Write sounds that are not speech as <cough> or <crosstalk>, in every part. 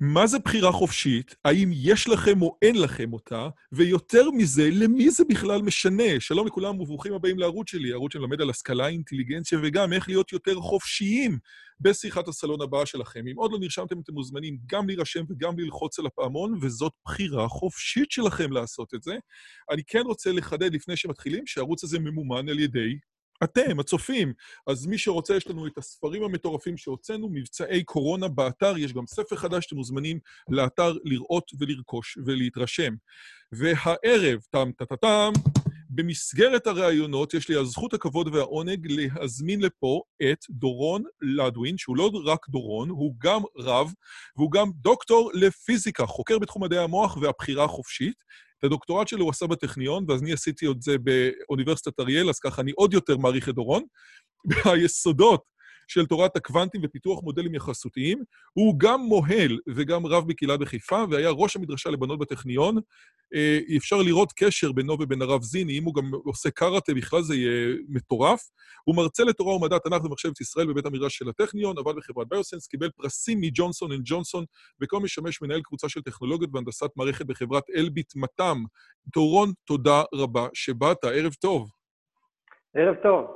מה זה בחירה חופשית? האם יש לכם או אין לכם אותה? ויותר מזה, למי זה בכלל משנה? שלום לכולם וברוכים הבאים לערוץ שלי, ערוץ שמלמד על השכלה, אינטליגנציה וגם איך להיות יותר חופשיים בשיחת הסלון הבאה שלכם. אם עוד לא נרשמתם, אתם מוזמנים גם להירשם וגם ללחוץ על הפעמון, וזאת בחירה חופשית שלכם לעשות את זה. אני כן רוצה לחדד לפני שמתחילים שהערוץ הזה ממומן על ידי אתם, הצופים. אז מי שרוצה, יש לנו את הספרים המטורפים שהוצאנו, מבצעי קורונה באתר, יש גם ספר חדש שאתם מוזמנים לאתר לראות ולרכוש ולהתרשם. והערב, טם טה טה טם, במסגרת הראיונות, יש לי הזכות, הכבוד והעונג להזמין לפה את דורון לדווין, שהוא לא רק דורון, הוא גם רב, והוא גם דוקטור לפיזיקה, חוקר בתחום מדעי המוח והבחירה החופשית. את הדוקטורט שלו הוא עשה בטכניון, ואז אני עשיתי את זה באוניברסיטת אריאל, אז ככה אני עוד יותר מעריך את דורון. <laughs> היסודות של תורת הקוונטים ופיתוח מודלים יחסותיים. הוא גם מוהל וגם רב בקהילה בחיפה, והיה ראש המדרשה לבנות בטכניון. אה, אפשר לראות קשר בינו ובין הרב זיני, אם הוא גם עושה קראטה, בכלל זה יהיה מטורף. הוא מרצה לתורה ומדע תנ"ך במחשבת ישראל בבית המדרש של הטכניון, עבד בחברת ביוסנס, קיבל פרסים מג'ונסון אנד ג'ונסון, וכל משמש מנהל קבוצה של טכנולוגיות והנדסת מערכת בחברת אלביט מתם. דורון, תודה רבה שבאת, ערב טוב. ערב טוב.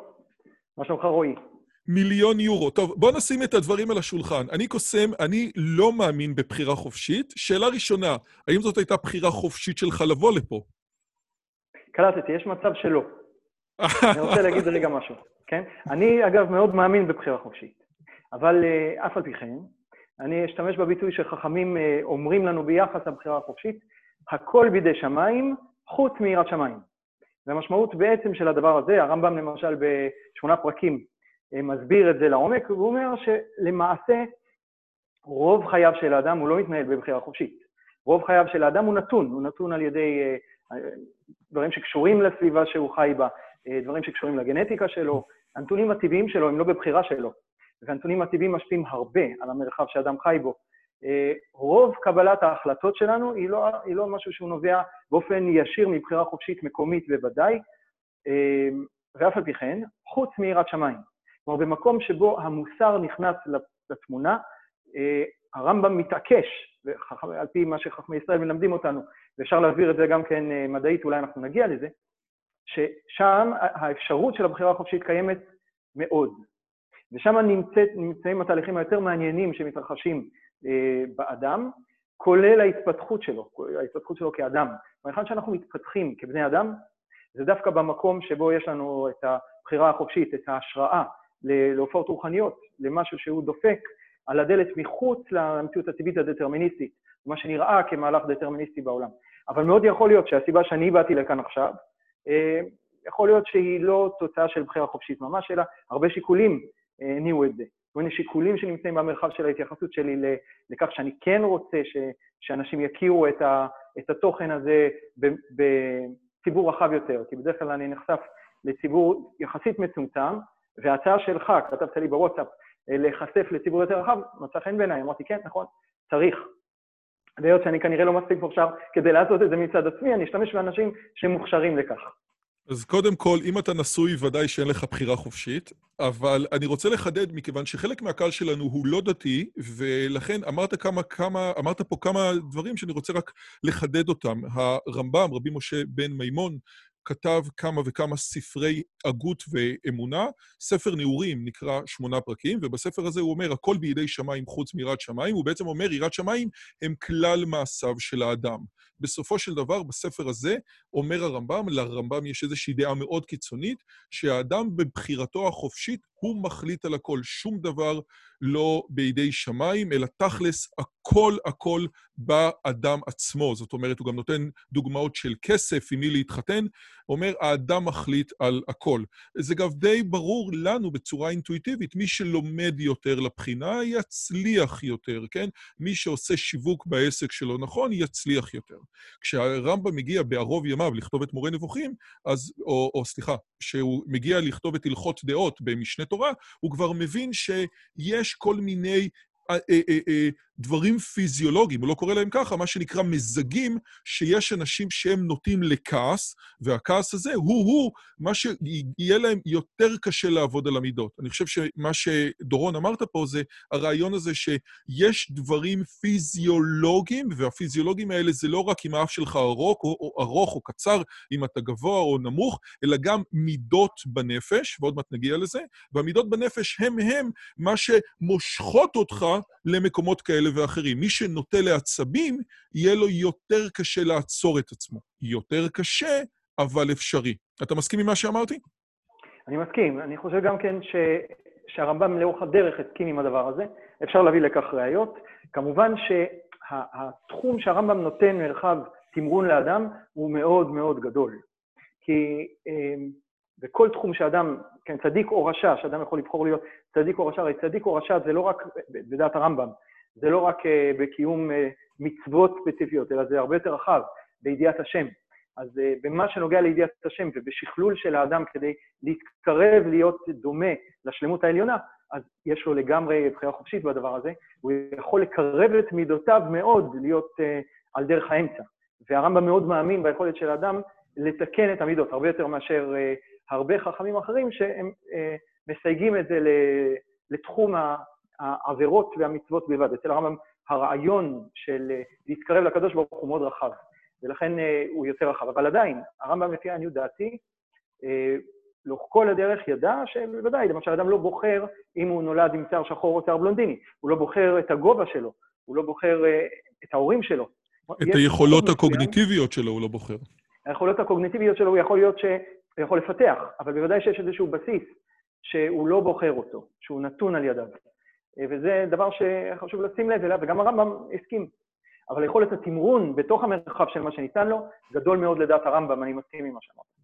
מה שלומך, רועי? מיליון יורו. טוב, בוא נשים את הדברים על השולחן. אני קוסם, אני לא מאמין בבחירה חופשית. שאלה ראשונה, האם זאת הייתה בחירה חופשית שלך לבוא לפה? קלטתי, יש מצב שלא. אני רוצה <laughs> להגיד רגע משהו, כן? אני, אגב, מאוד מאמין בבחירה חופשית. אבל uh, אף על פי כן, אני אשתמש בביטוי שחכמים uh, אומרים לנו ביחס לבחירה החופשית, הכל בידי שמיים, חוץ מיראת שמיים. והמשמעות בעצם של הדבר הזה, הרמב"ם למשל בשמונה פרקים מסביר את זה לעומק, והוא אומר שלמעשה רוב חייו של האדם הוא לא מתנהל בבחירה חופשית. רוב חייו של האדם הוא נתון, הוא נתון על ידי אה, דברים שקשורים לסביבה שהוא חי בה, אה, דברים שקשורים לגנטיקה שלו, הנתונים הטבעיים שלו הם לא בבחירה שלו, והנתונים הטבעיים משפיעים הרבה על המרחב שאדם חי בו. אה, רוב קבלת ההחלטות שלנו היא לא, היא לא משהו שהוא נובע באופן ישיר מבחירה חופשית מקומית בוודאי, ואף על פי כן, חוץ מיראת שמיים. כלומר, במקום שבו המוסר נכנס לתמונה, אה, הרמב"ם מתעקש, על פי מה שחכמי ישראל מלמדים אותנו, ואפשר להעביר את זה גם כן אה, מדעית, אולי אנחנו נגיע לזה, ששם האפשרות של הבחירה החופשית קיימת מאוד. ושם נמצאת, נמצאים התהליכים היותר מעניינים שמתרחשים אה, באדם, כולל ההתפתחות שלו, ההתפתחות שלו כאדם. מהיכן שאנחנו מתפתחים כבני אדם, זה דווקא במקום שבו יש לנו את הבחירה החופשית, את ההשראה, להופעות רוחניות, למשהו שהוא דופק על הדלת מחוץ למציאות הטבעית הדטרמיניסטית, מה שנראה כמהלך דטרמיניסטי בעולם. אבל מאוד יכול להיות שהסיבה שאני באתי לכאן עכשיו, אה, יכול להיות שהיא לא תוצאה של בחירה חופשית ממש, אלא הרבה שיקולים אה, הניעו את זה. כל מיני שיקולים שנמצאים במרחב של ההתייחסות שלי לכך שאני כן רוצה ש, שאנשים יכירו את, ה, את התוכן הזה בציבור רחב יותר, כי בדרך כלל אני נחשף לציבור יחסית מצומצם, וההצעה שלך, כתבת לי בוואטסאפ, אה, להיחשף לציבור יותר רחב, מצא חן בעיניי, אמרתי, כן, נכון, צריך. והיות שאני כנראה לא מספיק מוכשר כדי לעשות את זה מצד עצמי, אני אשתמש באנשים שמוכשרים לכך. אז קודם כל, אם אתה נשוי, ודאי שאין לך בחירה חופשית, אבל אני רוצה לחדד, מכיוון שחלק מהקהל שלנו הוא לא דתי, ולכן אמרת, כמה, כמה, אמרת פה כמה דברים שאני רוצה רק לחדד אותם. הרמב"ם, רבי משה בן מימון, כתב כמה וכמה ספרי הגות ואמונה. ספר נעורים נקרא שמונה פרקים, ובספר הזה הוא אומר, הכל בידי שמיים חוץ מיראת שמיים. הוא בעצם אומר, יראת שמיים הם כלל מעשיו של האדם. בסופו של דבר, בספר הזה, אומר הרמב"ם, לרמב"ם יש איזושהי דעה מאוד קיצונית, שהאדם בבחירתו החופשית הוא מחליט על הכל. שום דבר לא בידי שמיים, אלא תכלס, הכל הכל באדם עצמו. זאת אומרת, הוא גם נותן דוגמאות של כסף, עם מי להתחתן, אומר, האדם מחליט על הכל. זה גם די ברור לנו בצורה אינטואיטיבית, מי שלומד יותר לבחינה, יצליח יותר, כן? מי שעושה שיווק בעסק שלו נכון, יצליח יותר. כשהרמב"ם מגיע בערוב ימיו לכתוב את מורה נבוכים, אז, או, או סליחה, כשהוא מגיע לכתוב את הלכות דעות במשנה תורה, הוא כבר מבין שיש כל מיני אה, אה, אה, דברים פיזיולוגיים, הוא לא קורא להם ככה, מה שנקרא מזגים, שיש אנשים שהם נוטים לכעס, והכעס הזה הוא-הוא מה שיהיה להם יותר קשה לעבוד על המידות. אני חושב שמה שדורון אמרת פה זה הרעיון הזה שיש דברים פיזיולוגיים, והפיזיולוגיים האלה זה לא רק אם האף שלך ארוך או, או, ארוך או קצר, אם אתה גבוה או נמוך, אלא גם מידות בנפש, ועוד מעט נגיע לזה, והמידות בנפש הם הם מה שמושכות אותך למקומות כאלה ואחרים. מי שנוטה לעצבים, יהיה לו יותר קשה לעצור את עצמו. יותר קשה, אבל אפשרי. אתה מסכים עם מה שאמרתי? אני מסכים. אני חושב גם כן ש... שהרמב"ם לאורך הדרך הסכים עם הדבר הזה. אפשר להביא לכך ראיות. כמובן שהתחום שה... שהרמב"ם נותן מרחב תמרון לאדם הוא מאוד מאוד גדול. כי אמ, בכל תחום שאדם, כן, צדיק או רשע, שאדם יכול לבחור להיות צדיק או רשע, הרי צדיק או רשע זה לא רק, בדעת הרמב"ם, זה לא רק אה, בקיום אה, מצוות ספציפיות, אלא זה הרבה יותר רחב, בידיעת השם. אז אה, במה שנוגע לידיעת השם ובשכלול של האדם כדי להתקרב להיות דומה לשלמות העליונה, אז יש לו לגמרי בחירה חופשית בדבר הזה, הוא יכול לקרב את מידותיו מאוד להיות על דרך האמצע. והרמב"ם מאוד מאמין ביכולת של האדם לתקן את המידות, הרבה יותר מאשר הרבה חכמים אחרים שהם מסייגים את זה לתחום העבירות והמצוות בלבד. אצל הרמב"ם הרעיון של אה, להתקרב לקדוש ברוך הוא מאוד רחב, ולכן אה, הוא יותר רחב. אבל עדיין, הרמב"ם, לפי עניות דעתי, אה, לאורך כל הדרך ידע שבוודאי, למשל, אדם לא בוחר אם הוא נולד עם שיער שחור או שיער בלונדיני, הוא לא בוחר את הגובה שלו, הוא לא בוחר את ההורים שלו. את היכולות הקוגניטיביות שלו הוא לא בוחר. היכולות הקוגניטיביות שלו הוא יכול להיות ש... הוא יכול לפתח, אבל בוודאי שיש איזשהו בסיס שהוא לא בוחר אותו, שהוא נתון על ידיו. אה, וזה דבר שחשוב לשים לב אליו, וגם הרמב"ם הסכים. אבל יכולת התמרון בתוך המרחב של מה שניתן לו, גדול מאוד לדעת הרמב"ם, אני מסכים עם מה שאמרת.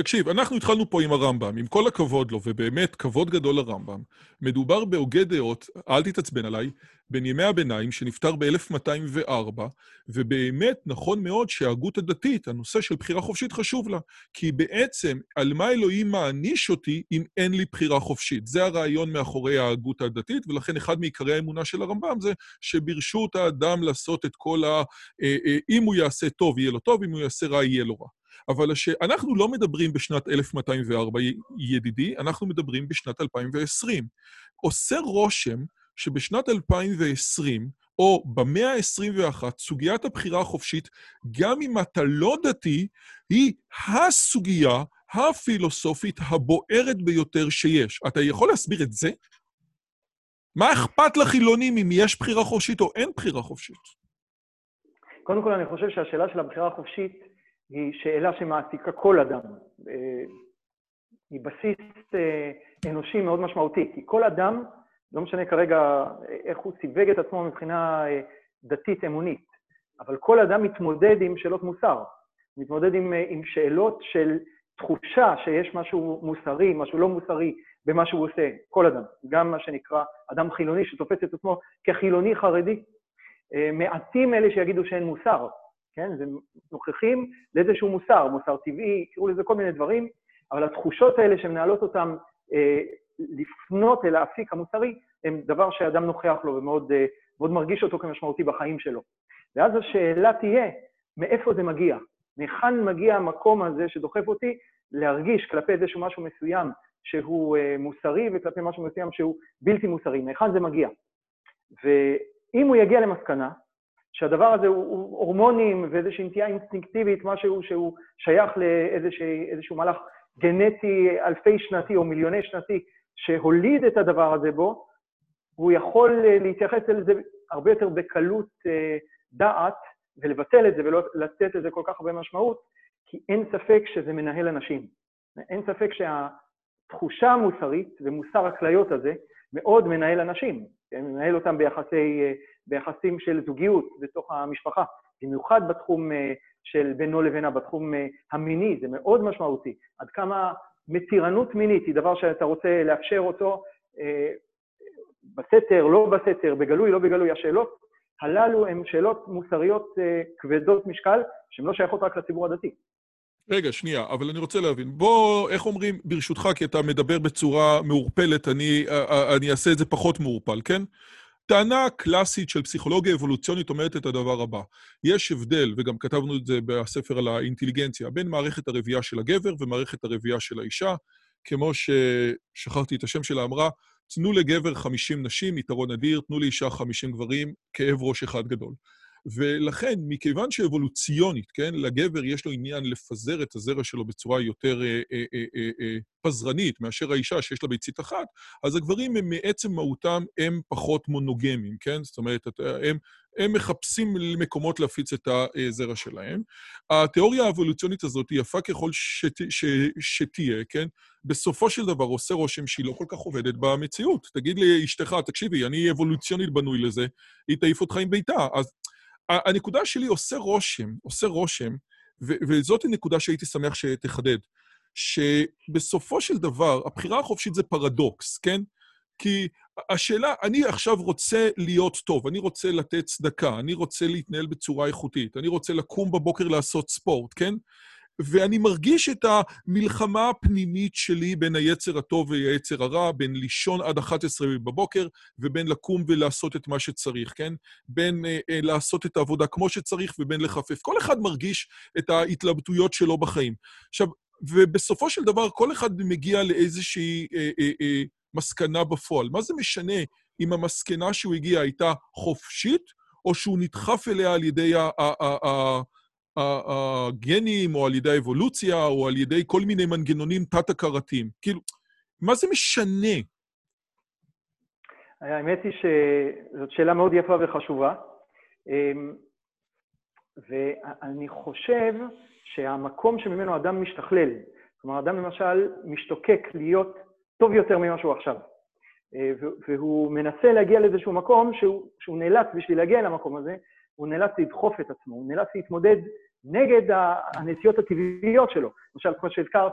תקשיב, אנחנו התחלנו פה עם הרמב"ם, עם כל הכבוד לו, ובאמת כבוד גדול לרמב"ם. מדובר בהוגה דעות, אל תתעצבן עליי, בין ימי הביניים, שנפטר ב-1204, ובאמת נכון מאוד שההגות הדתית, הנושא של בחירה חופשית חשוב לה. כי בעצם, על מה אלוהים מעניש אותי אם אין לי בחירה חופשית? זה הרעיון מאחורי ההגות הדתית, ולכן אחד מעיקרי האמונה של הרמב"ם זה שברשות האדם לעשות את כל ה... אה, אה, אם הוא יעשה טוב, יהיה לו טוב, אם הוא יעשה רע, יהיה לו רע. אבל הש... אנחנו לא מדברים בשנת 1204, ידידי, אנחנו מדברים בשנת 2020. עושה רושם שבשנת 2020, או במאה ה-21, סוגיית הבחירה החופשית, גם אם אתה לא דתי, היא הסוגיה הפילוסופית הבוערת ביותר שיש. אתה יכול להסביר את זה? מה אכפת לחילונים אם יש בחירה חופשית או אין בחירה חופשית? קודם כל, אני חושב שהשאלה של הבחירה החופשית היא שאלה שמעסיקה כל אדם. אה, היא בסיס אה, אנושי מאוד משמעותי, כי כל אדם, לא משנה כרגע איך הוא סיווג את עצמו מבחינה אה, דתית-אמונית, אבל כל אדם מתמודד עם שאלות מוסר, מתמודד עם, עם שאלות של תחושה שיש משהו מוסרי, משהו לא מוסרי במה שהוא עושה, כל אדם, גם מה שנקרא אדם חילוני שתופס את עצמו כחילוני חרדי. מעטים אלה שיגידו שאין מוסר, כן? זה נוכחים לאיזשהו מוסר, מוסר טבעי, קראו לזה כל מיני דברים, אבל התחושות האלה שמנהלות אותם אה, לפנות אל האפיק המוסרי, הם דבר שאדם נוכח לו ומאוד אה, מרגיש אותו כמשמעותי בחיים שלו. ואז השאלה תהיה, מאיפה זה מגיע? מהיכן מגיע המקום הזה שדוחף אותי להרגיש כלפי איזשהו משהו מסוים שהוא אה, מוסרי וכלפי משהו מסוים שהוא בלתי מוסרי? מהיכן זה מגיע? ואם הוא יגיע למסקנה שהדבר הזה הוא, הוא הורמונים ואיזושהי נטייה אינסטינקטיבית, משהו שהוא שייך לאיזשהו מהלך גנטי אלפי שנתי או מיליוני שנתי, שהוליד את הדבר הזה בו, הוא יכול אה, להתייחס אל זה הרבה יותר בקלות אה, דעת ולבטל את זה ולא לתת לזה כל כך הרבה משמעות, כי אין ספק שזה מנהל אנשים. אין ספק התחושה המוסרית ומוסר הכליות הזה מאוד מנהל אנשים? מנהל אותם ביחסי, אה, ביחסים של זוגיות בתוך המשפחה, במיוחד בתחום אה, של בינו לבינה, בתחום המיני, זה מאוד משמעותי. עד כמה מתירנות מינית היא דבר שאתה רוצה לאפשר אותו בסתר, לא בסתר, בגלוי, לא בגלוי, השאלות הללו הן שאלות מוסריות כבדות משקל, שהן לא שייכות רק לציבור הדתי. רגע, שנייה, אבל אני רוצה להבין. בוא, איך אומרים, ברשותך, כי אתה מדבר בצורה מעורפלת, אני, אני אעשה את זה פחות מעורפל, כן? טענה קלאסית של פסיכולוגיה אבולוציונית אומרת את הדבר הבא: יש הבדל, וגם כתבנו את זה בספר על האינטליגנציה, בין מערכת הרבייה של הגבר ומערכת הרבייה של האישה. כמו ששכחתי את השם שלה, אמרה, תנו לגבר 50 נשים, יתרון אדיר, תנו לאישה 50 גברים, כאב ראש אחד גדול. ולכן, מכיוון שאבולוציונית, כן, לגבר יש לו עניין לפזר את הזרע שלו בצורה יותר אה, אה, אה, אה, אה, פזרנית מאשר האישה שיש לה ביצית אחת, אז הגברים הם מעצם מהותם הם פחות מונוגמים, כן? זאת אומרת, הם, הם מחפשים מקומות להפיץ את הזרע שלהם. התיאוריה האבולוציונית הזאת יפה ככל שת, ש, שתהיה, כן? בסופו של דבר עושה רושם שהיא לא כל כך עובדת במציאות. תגיד לאשתך, תקשיבי, אני אבולוציונית בנוי לזה, היא תעיף אותך עם ביתה. אז הנקודה שלי עושה רושם, עושה רושם, וזאת הנקודה שהייתי שמח שתחדד, שבסופו של דבר, הבחירה החופשית זה פרדוקס, כן? כי השאלה, אני עכשיו רוצה להיות טוב, אני רוצה לתת צדקה, אני רוצה להתנהל בצורה איכותית, אני רוצה לקום בבוקר לעשות ספורט, כן? ואני מרגיש את המלחמה הפנימית שלי בין היצר הטוב והיצר הרע, בין לישון עד 11 בבוקר ובין לקום ולעשות את מה שצריך, כן? בין אה, אה, לעשות את העבודה כמו שצריך ובין לחפף. כל אחד מרגיש את ההתלבטויות שלו בחיים. עכשיו, ובסופו של דבר כל אחד מגיע לאיזושהי אה, אה, אה, מסקנה בפועל. מה זה משנה אם המסקנה שהוא הגיע הייתה חופשית, או שהוא נדחף אליה על ידי ה... ה, ה, ה הגנים, או על ידי האבולוציה, או על ידי כל מיני מנגנונים תת-הכרתיים. כאילו, מה זה משנה? האמת היא שזאת שאלה מאוד יפה וחשובה. אמ, ואני חושב שהמקום שממנו אדם משתכלל, כלומר, אדם למשל משתוקק להיות טוב יותר ממה שהוא עכשיו, אה, והוא מנסה להגיע לאיזשהו מקום שהוא, שהוא נאלץ, בשביל להגיע למקום הזה, הוא נאלץ לדחוף את עצמו, הוא נאלץ להתמודד נגד הנטיות הטבעיות שלו. למשל, כמו שהזכרת,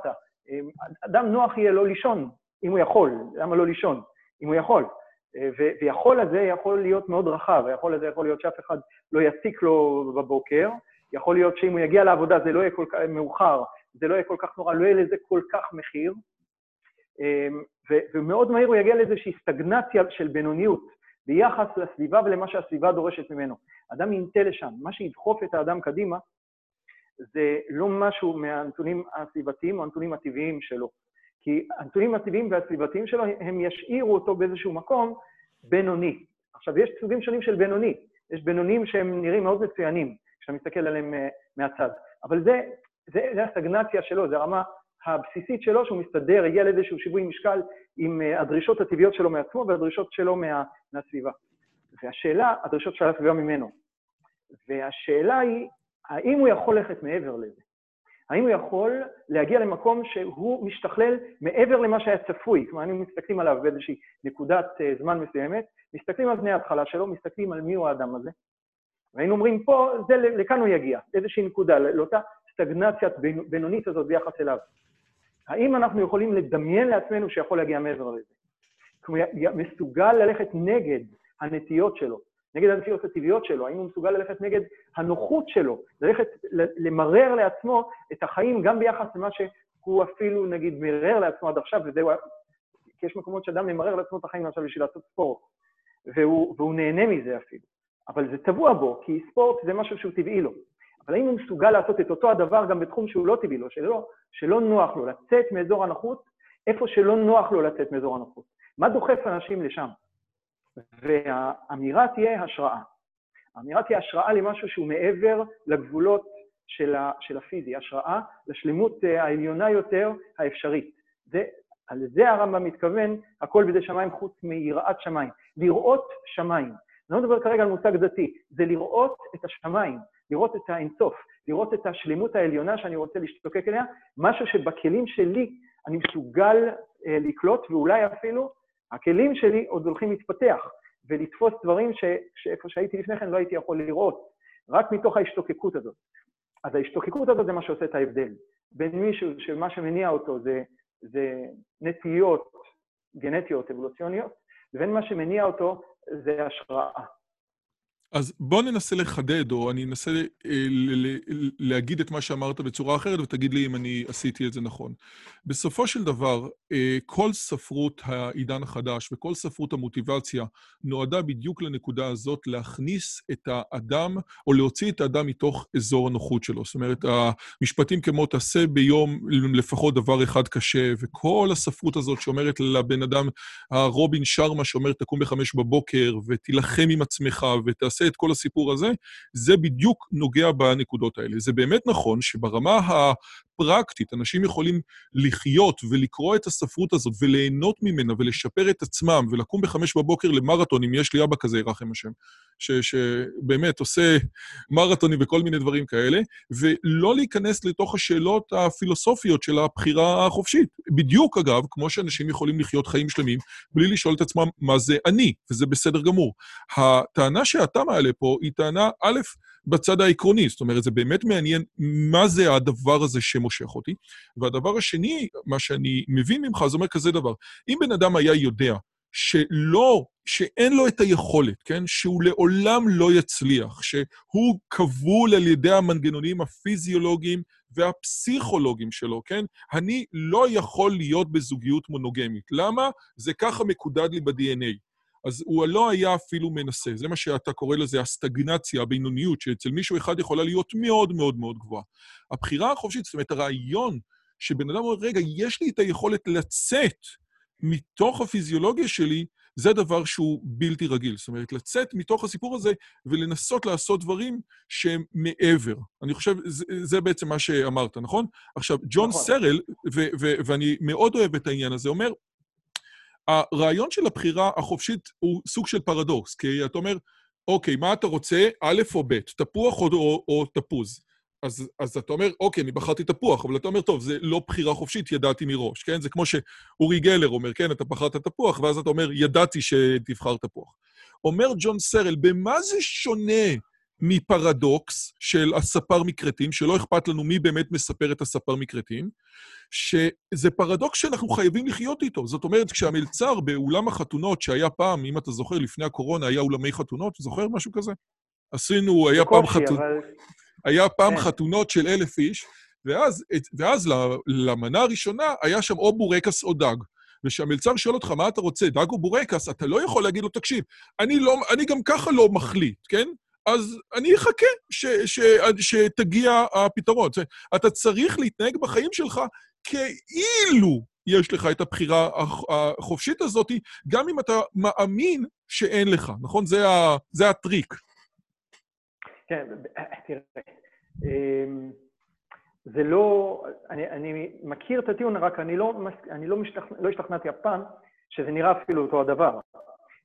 אדם נוח יהיה לא לישון, אם הוא יכול. למה לא לישון? אם הוא יכול. ויכול הזה יכול להיות מאוד רחב, היכול הזה יכול להיות שאף אחד לא יציק לו בבוקר, יכול להיות שאם הוא יגיע לעבודה זה לא יהיה כל כך מאוחר, זה לא יהיה כל כך נורא, לא יהיה לזה כל כך מחיר, ומאוד מהיר הוא יגיע לאיזושהי סטגנציה של בינוניות ביחס לסביבה ולמה שהסביבה דורשת ממנו. אדם ינטה לשם, מה שידחוף את האדם קדימה זה לא משהו מהנתונים הסביבתיים או הנתונים הטבעיים שלו. כי הנתונים הטבעיים והסביבתיים שלו, הם ישאירו אותו באיזשהו מקום בינוני. עכשיו, יש סוגים שונים של בינוני. יש בינונים שהם נראים מאוד מצוינים, כשאתה מסתכל עליהם uh, מהצד. אבל זה, זה, זה הסטגנציה שלו, זה הרמה הבסיסית שלו, שהוא מסתדר, הגיע לאיזשהו שיווי משקל עם uh, הדרישות הטבעיות שלו מעצמו והדרישות שלו מה, מהסביבה. והשאלה, הדרישות של הסביבה ממנו. והשאלה היא, האם הוא יכול ללכת מעבר לזה? האם הוא יכול להגיע למקום שהוא משתכלל מעבר למה שהיה צפוי? כלומר, היינו מסתכלים עליו באיזושהי נקודת אה, זמן מסוימת, מסתכלים על בני ההתחלה שלו, מסתכלים על מי הוא האדם הזה, והיינו אומרים, פה, זה, לכאן הוא יגיע, איזושהי נקודה, לאותה סטגנציית בינונית הזאת ביחס אליו. האם אנחנו יכולים לדמיין לעצמנו שיכול להגיע מעבר לזה? כלומר, מסוגל ללכת נגד הנטיות שלו, נגד הנטיות הטבעיות שלו, האם הוא מסוגל ללכת נגד הנוחות שלו, ללכת, למרר לעצמו את החיים גם ביחס למה שהוא אפילו, נגיד, מרר לעצמו עד עכשיו, וזהו, כי יש מקומות שאדם ממרר לעצמו את החיים עכשיו בשביל לעשות ספורט, והוא, והוא נהנה מזה אפילו. אבל זה טבוע בו, כי ספורט זה משהו שהוא טבעי לו. אבל האם הוא מסוגל לעשות את אותו הדבר גם בתחום שהוא לא טבעי לו, שלא, שלא נוח לו לצאת מאזור הנוחות, איפה שלא נוח לו לצאת מאזור הנוחות? מה דוחף אנשים לשם? והאמירה תהיה השראה. האמירה תהיה השראה למשהו שהוא מעבר לגבולות של, ה, של הפיזי, השראה לשלמות אה, העליונה יותר האפשרית. זה, על זה הרמב"ם מתכוון, הכל בידי שמיים חוץ מיראת שמיים. לראות שמיים. אני לא מדבר כרגע על מושג דתי, זה לראות את השמיים, לראות את האינסוף, לראות את השלמות העליונה שאני רוצה להשתוקק אליה, משהו שבכלים שלי אני מסוגל אה, לקלוט, ואולי אפילו הכלים שלי עוד הולכים להתפתח ולתפוס דברים ש, שאיפה שהייתי לפני כן לא הייתי יכול לראות, רק מתוך ההשתוקקות הזאת. אז ההשתוקקות הזאת זה מה שעושה את ההבדל. בין מישהו שמה שמניע אותו זה, זה נטיות גנטיות אבולוציוניות, לבין מה שמניע אותו זה השראה. אז בוא ננסה לחדד, או אני אנסה אה, להגיד את מה שאמרת בצורה אחרת, ותגיד לי אם אני עשיתי את זה נכון. בסופו של דבר, אה, כל ספרות העידן החדש וכל ספרות המוטיבציה נועדה בדיוק לנקודה הזאת להכניס את האדם, או להוציא את האדם מתוך אזור הנוחות שלו. זאת אומרת, המשפטים כמו תעשה ביום לפחות דבר אחד קשה, וכל הספרות הזאת שאומרת לבן אדם, הרובין שרמה שאומר תקום בחמש בבוקר, ותילחם עם עצמך, ותעשה... נעשה את כל הסיפור הזה, זה בדיוק נוגע בנקודות האלה. זה באמת נכון שברמה פרקטית, אנשים יכולים לחיות ולקרוא את הספרות הזאת וליהנות ממנה ולשפר את עצמם ולקום בחמש בבוקר למרתון, אם יש לי אבא כזה, ירחם השם, שבאמת עושה מרתונים וכל מיני דברים כאלה, ולא להיכנס לתוך השאלות הפילוסופיות של הבחירה החופשית. בדיוק, אגב, כמו שאנשים יכולים לחיות חיים שלמים בלי לשאול את עצמם מה זה אני, וזה בסדר גמור. הטענה שאתה מעלה פה היא טענה, א', בצד העקרוני, זאת אומרת, זה באמת מעניין מה זה הדבר הזה שמושך אותי. והדבר השני, מה שאני מבין ממך, זה אומר כזה דבר. אם בן אדם היה יודע שלא, שאין לו את היכולת, כן? שהוא לעולם לא יצליח, שהוא כבול על ידי המנגנונים הפיזיולוגיים והפסיכולוגיים שלו, כן? אני לא יכול להיות בזוגיות מונוגמית. למה? זה ככה מקודד לי ב-DNA. אז הוא לא היה אפילו מנסה. זה מה שאתה קורא לזה הסטגנציה, הבינוניות, שאצל מישהו אחד יכולה להיות מאוד מאוד מאוד גבוהה. הבחירה החופשית, זאת אומרת, הרעיון שבן אדם אומר, רגע, יש לי את היכולת לצאת מתוך הפיזיולוגיה שלי, זה דבר שהוא בלתי רגיל. זאת אומרת, לצאת מתוך הסיפור הזה ולנסות לעשות דברים שהם מעבר. אני חושב, זה, זה בעצם מה שאמרת, נכון? עכשיו, ג'ון נכון. סרל, ו- ו- ואני מאוד אוהב את העניין הזה, אומר, הרעיון של הבחירה החופשית הוא סוג של פרדוקס, כי אתה אומר, אוקיי, מה אתה רוצה, א' או ב', תפוח או, או, או תפוז? אז, אז אתה אומר, אוקיי, אני בחרתי תפוח, אבל אתה אומר, טוב, זה לא בחירה חופשית, ידעתי מראש, כן? זה כמו שאורי גלר אומר, כן, אתה בחרת תפוח, ואז אתה אומר, ידעתי שתבחר תפוח. אומר ג'ון סרל, במה זה שונה מפרדוקס של הספר מכרתים, שלא אכפת לנו מי באמת מספר את הספר מכרתים, שזה פרדוקס שאנחנו חייבים לחיות איתו. זאת אומרת, כשהמלצר באולם החתונות, שהיה פעם, אם אתה זוכר, לפני הקורונה היה אולמי חתונות, זוכר משהו כזה? עשינו, היה פעם חתונות... אבל... היה פעם כן. חתונות של אלף איש, ואז, ואז למנה הראשונה היה שם או בורקס או דג. וכשהמלצר שואל אותך, מה אתה רוצה, דג או בורקס, אתה לא יכול להגיד לו, תקשיב, אני, לא, אני גם ככה לא מחליט, כן? אז אני אחכה שתגיע הפתרון. אתה צריך להתנהג בחיים שלך כאילו יש לך את הבחירה החופשית הזאת, גם אם אתה מאמין שאין לך, נכון? זה, זה הטריק. כן, תראה, אמ, זה לא, אני, אני מכיר את הטיעון, רק אני לא, אני לא, משתכנע, לא השתכנעתי אף פעם שזה נראה אפילו אותו הדבר.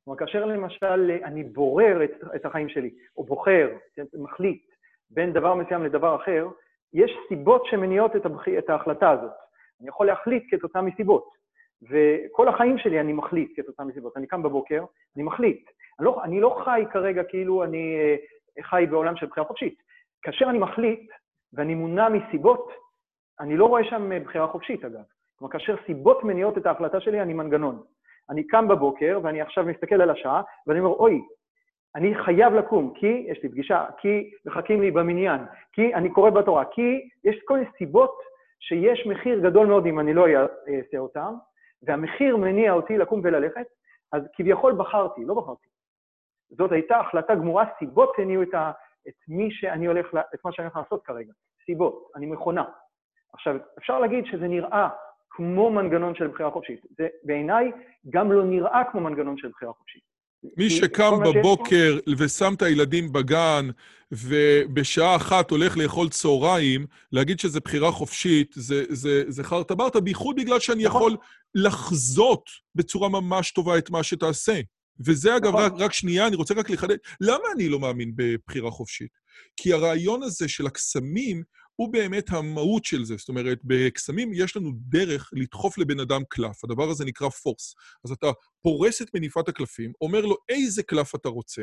כלומר, כאשר למשל אני בורר את, את החיים שלי, או בוחר, מחליט, בין דבר מסוים לדבר אחר, יש סיבות שמניעות את, הבח... את ההחלטה הזאת. אני יכול להחליט כתוצאה מסיבות. וכל החיים שלי אני מחליט כתוצאה מסיבות. אני קם בבוקר, אני מחליט. אני לא, אני לא חי כרגע כאילו אני uh, חי בעולם של בחירה חופשית. כאשר אני מחליט ואני מונע מסיבות, אני לא רואה שם בחירה חופשית, אגב. כלומר, כאשר סיבות מניעות את ההחלטה שלי, אני מנגנון. אני קם בבוקר ואני עכשיו מסתכל על השעה, ואני אומר, אוי, אני חייב לקום, כי יש לי פגישה, כי מחכים לי במניין, כי אני קורא בתורה, כי יש כל מיני סיבות שיש מחיר גדול מאוד אם אני לא אעשה אותם, והמחיר מניע אותי לקום וללכת, אז כביכול בחרתי, לא בחרתי. זאת הייתה החלטה גמורה, סיבות הניעו את, את מי שאני הולך, את מה שאני הולך לעשות כרגע. סיבות, אני מכונה. עכשיו, אפשר להגיד שזה נראה כמו מנגנון של בחירה חופשית. זה בעיניי גם לא נראה כמו מנגנון של בחירה חופשית. מי שקם בבוקר ושם את הילדים בגן, ובשעה אחת הולך לאכול צהריים, להגיד שזה בחירה חופשית, זה, זה, זה חרטה ברטה, בייחוד בגלל שאני נכון. יכול לחזות בצורה ממש טובה את מה שתעשה. וזה אגב, נכון. רק, רק שנייה, אני רוצה רק לחדד, למה אני לא מאמין בבחירה חופשית? כי הרעיון הזה של הקסמים הוא באמת המהות של זה. זאת אומרת, בקסמים יש לנו דרך לדחוף לבן אדם קלף, הדבר הזה נקרא פורס. אז אתה פורס את מניפת הקלפים, אומר לו איזה קלף אתה רוצה,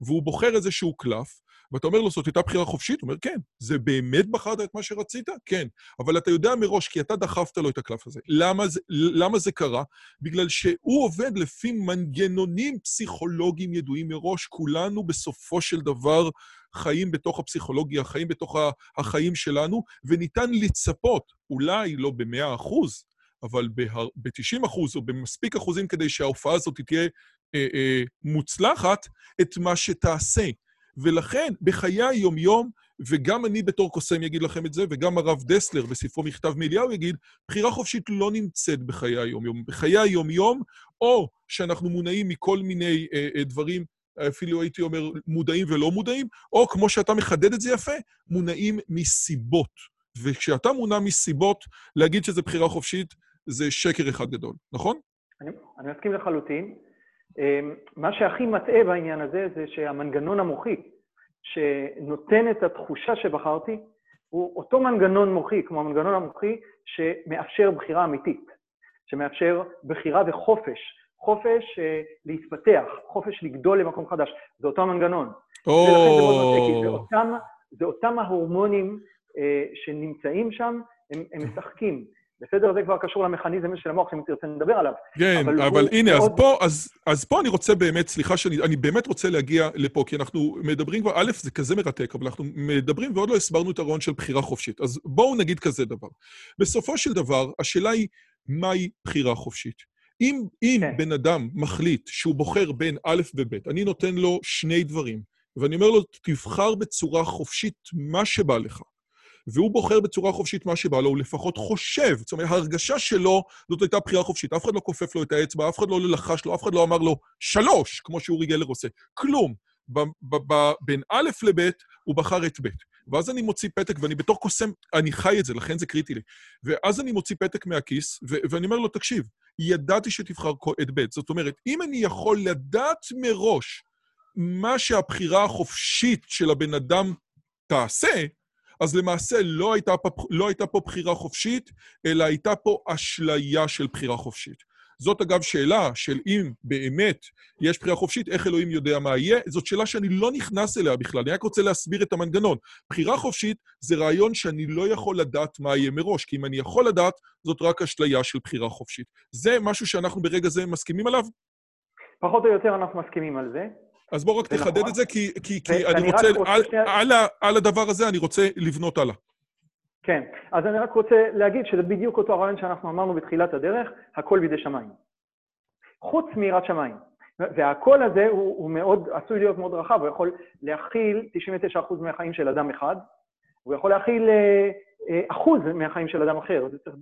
והוא בוחר איזשהו קלף, ואתה אומר לו, זאת הייתה בחירה חופשית? הוא אומר, כן. זה באמת בחרת את מה שרצית? כן. אבל אתה יודע מראש, כי אתה דחפת לו את הקלף הזה. למה זה, למה זה קרה? בגלל שהוא עובד לפי מנגנונים פסיכולוגיים ידועים מראש. כולנו בסופו של דבר חיים בתוך הפסיכולוגיה, חיים בתוך החיים שלנו, וניתן לצפות, אולי לא במאה אחוז, אבל ב-90 אחוז או במספיק אחוזים כדי שההופעה הזאת תהיה אה, אה, מוצלחת, את מה שתעשה. ולכן, בחיי היומיום, וגם אני בתור קוסם אגיד לכם את זה, וגם הרב דסלר בספרו מכתב מאליהו יגיד, בחירה חופשית לא נמצאת בחיי היומיום. בחיי היומיום, או שאנחנו מונעים מכל מיני אה, אה, דברים, אפילו הייתי אומר מודעים ולא מודעים, או כמו שאתה מחדד את זה יפה, מונעים מסיבות. וכשאתה מונע מסיבות, להגיד שזה בחירה חופשית, זה שקר אחד גדול, נכון? אני, אני מסכים לחלוטין. אמ, מה שהכי מטעה בעניין הזה זה שהמנגנון המוחי שנותן את התחושה שבחרתי, הוא אותו מנגנון מוחי, כמו המנגנון המוחי שמאפשר בחירה אמיתית, שמאפשר בחירה וחופש, חופש uh, להתפתח, חופש לגדול למקום חדש, זה אותו המנגנון. Oh. ולכן זה מאוד כי זה אותם, זה אותם ההורמונים uh, שנמצאים שם, הם, הם משחקים. בסדר? זה כבר קשור למכניזם של המוח, אם תרצה נדבר עליו. כן, אבל, אבל הנה, מאוד... אז, פה, אז, אז פה אני רוצה באמת, סליחה שאני אני באמת רוצה להגיע לפה, כי אנחנו מדברים כבר, א', זה כזה מרתק, אבל אנחנו מדברים ועוד לא הסברנו את הרעיון של בחירה חופשית. אז בואו נגיד כזה דבר. בסופו של דבר, השאלה היא, מהי בחירה חופשית? אם, אם כן. בן אדם מחליט שהוא בוחר בין א' וב', אני נותן לו שני דברים, ואני אומר לו, תבחר בצורה חופשית מה שבא לך. והוא בוחר בצורה חופשית מה שבא לו, הוא לפחות חושב. זאת אומרת, ההרגשה שלו, זאת הייתה בחירה חופשית. אף אחד לא כופף לו את האצבע, אף אחד לא לחש לו, אף אחד לא אמר לו שלוש, כמו שאורי גלר עושה. כלום. בין א' לב' הוא בחר את ב'. ואז אני מוציא פתק, ואני בתור קוסם, אני חי את זה, לכן זה קריטי לי. ואז אני מוציא פתק מהכיס, ואני אומר לו, תקשיב, ידעתי שתבחר את ב'. זאת אומרת, אם אני יכול לדעת מראש מה שהבחירה החופשית של הבן אדם תעשה, אז למעשה לא הייתה, פה, לא הייתה פה בחירה חופשית, אלא הייתה פה אשליה של בחירה חופשית. זאת אגב שאלה של אם באמת יש בחירה חופשית, איך אלוהים יודע מה יהיה? זאת שאלה שאני לא נכנס אליה בכלל, אני רק רוצה להסביר את המנגנון. בחירה חופשית זה רעיון שאני לא יכול לדעת מה יהיה מראש, כי אם אני יכול לדעת, זאת רק אשליה של בחירה חופשית. זה משהו שאנחנו ברגע זה מסכימים עליו? פחות או יותר אנחנו מסכימים על זה. אז בוא רק תחדד נכון. את זה, כי, כי, כי אני רוצה, על, שני... על, על הדבר הזה אני רוצה לבנות הלאה. כן, אז אני רק רוצה להגיד שזה בדיוק אותו הרעיון שאנחנו אמרנו בתחילת הדרך, הכל בידי שמיים. חוץ מיראת שמיים. והקול הזה הוא, הוא מאוד, עשוי להיות מאוד רחב, הוא יכול להכיל 99% מהחיים של אדם אחד, הוא יכול להכיל אה, אה, אחוז מהחיים של אדם אחר, אז צריך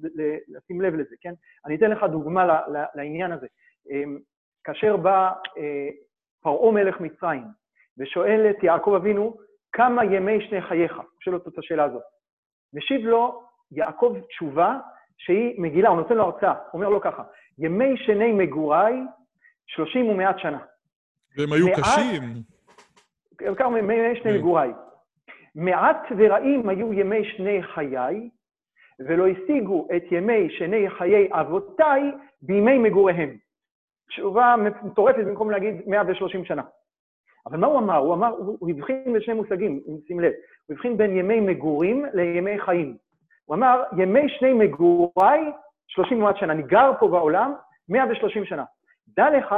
לשים לב לזה, כן? אני אתן לך דוגמה לעניין הזה. אה, כאשר בא פרעה מלך מצרים, ושואל את יעקב אבינו, כמה ימי שני חייך? הוא שואל אותו את השאלה הזאת. משיב לו יעקב תשובה שהיא מגילה, הוא נותן לו הרצאה, הוא אומר לו ככה, ימי שני מגוריי, שלושים ומעט שנה. והם היו מעט, קשים. כמה ימי שני. מגוריי. מעט ורעים היו ימי שני חיי, ולא השיגו את ימי שני חיי אבותיי בימי מגוריהם. תשובה מטורפת במקום להגיד 130 שנה. אבל מה הוא אמר? הוא אמר, הוא הבחין בין שני מושגים, אם שים לב. הוא הבחין בין ימי מגורים לימי חיים. הוא אמר, ימי שני מגוריי, 30 ומעט שנה. אני גר פה בעולם 130 שנה. דע לך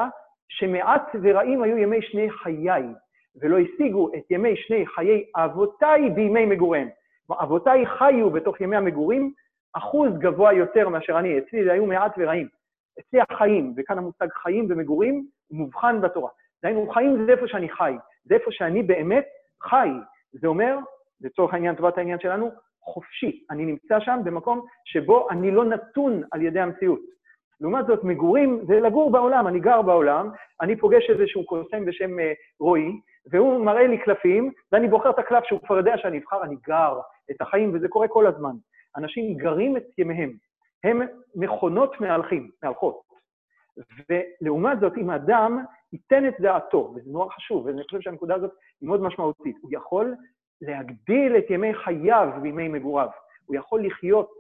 שמעט ורעים היו ימי שני חיי, ולא השיגו את ימי שני חיי אבותיי בימי מגוריהם. אבותיי חיו בתוך ימי המגורים אחוז גבוה יותר מאשר אני. אצלי זה היו מעט ורעים. אצלי החיים, וכאן המושג חיים ומגורים, מובחן בתורה. דהיינו, חיים זה איפה שאני חי, זה איפה שאני באמת חי. זה אומר, לצורך העניין, טובת העניין שלנו, חופשי. אני נמצא שם במקום שבו אני לא נתון על ידי המציאות. לעומת זאת, מגורים זה לגור בעולם, אני גר בעולם, אני פוגש איזשהו קוסם בשם uh, רועי, והוא מראה לי קלפים, ואני בוחר את הקלף שהוא כבר יודע שאני אבחר, אני גר את החיים, וזה קורה כל הזמן. אנשים גרים את ימיהם. הם מכונות מהלכים, מהלכות. ולעומת זאת, אם אדם ייתן את דעתו, וזה נורא חשוב, ואני חושב שהנקודה הזאת היא מאוד משמעותית, הוא יכול להגדיל את ימי חייו וימי מגוריו. הוא יכול לחיות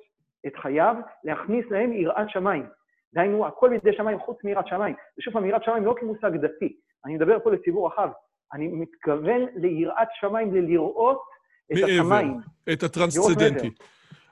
את חייו, להכניס להם יראת שמיים. דהיינו, הכל בידי שמיים חוץ מיראת שמיים. ושוב פעם, יראת שמיים לא כמושג דתי, אני מדבר פה לציבור רחב. אני מתכוון ליראת שמיים, ללראות את מעבר, השמיים. את הטרנסצדנטי.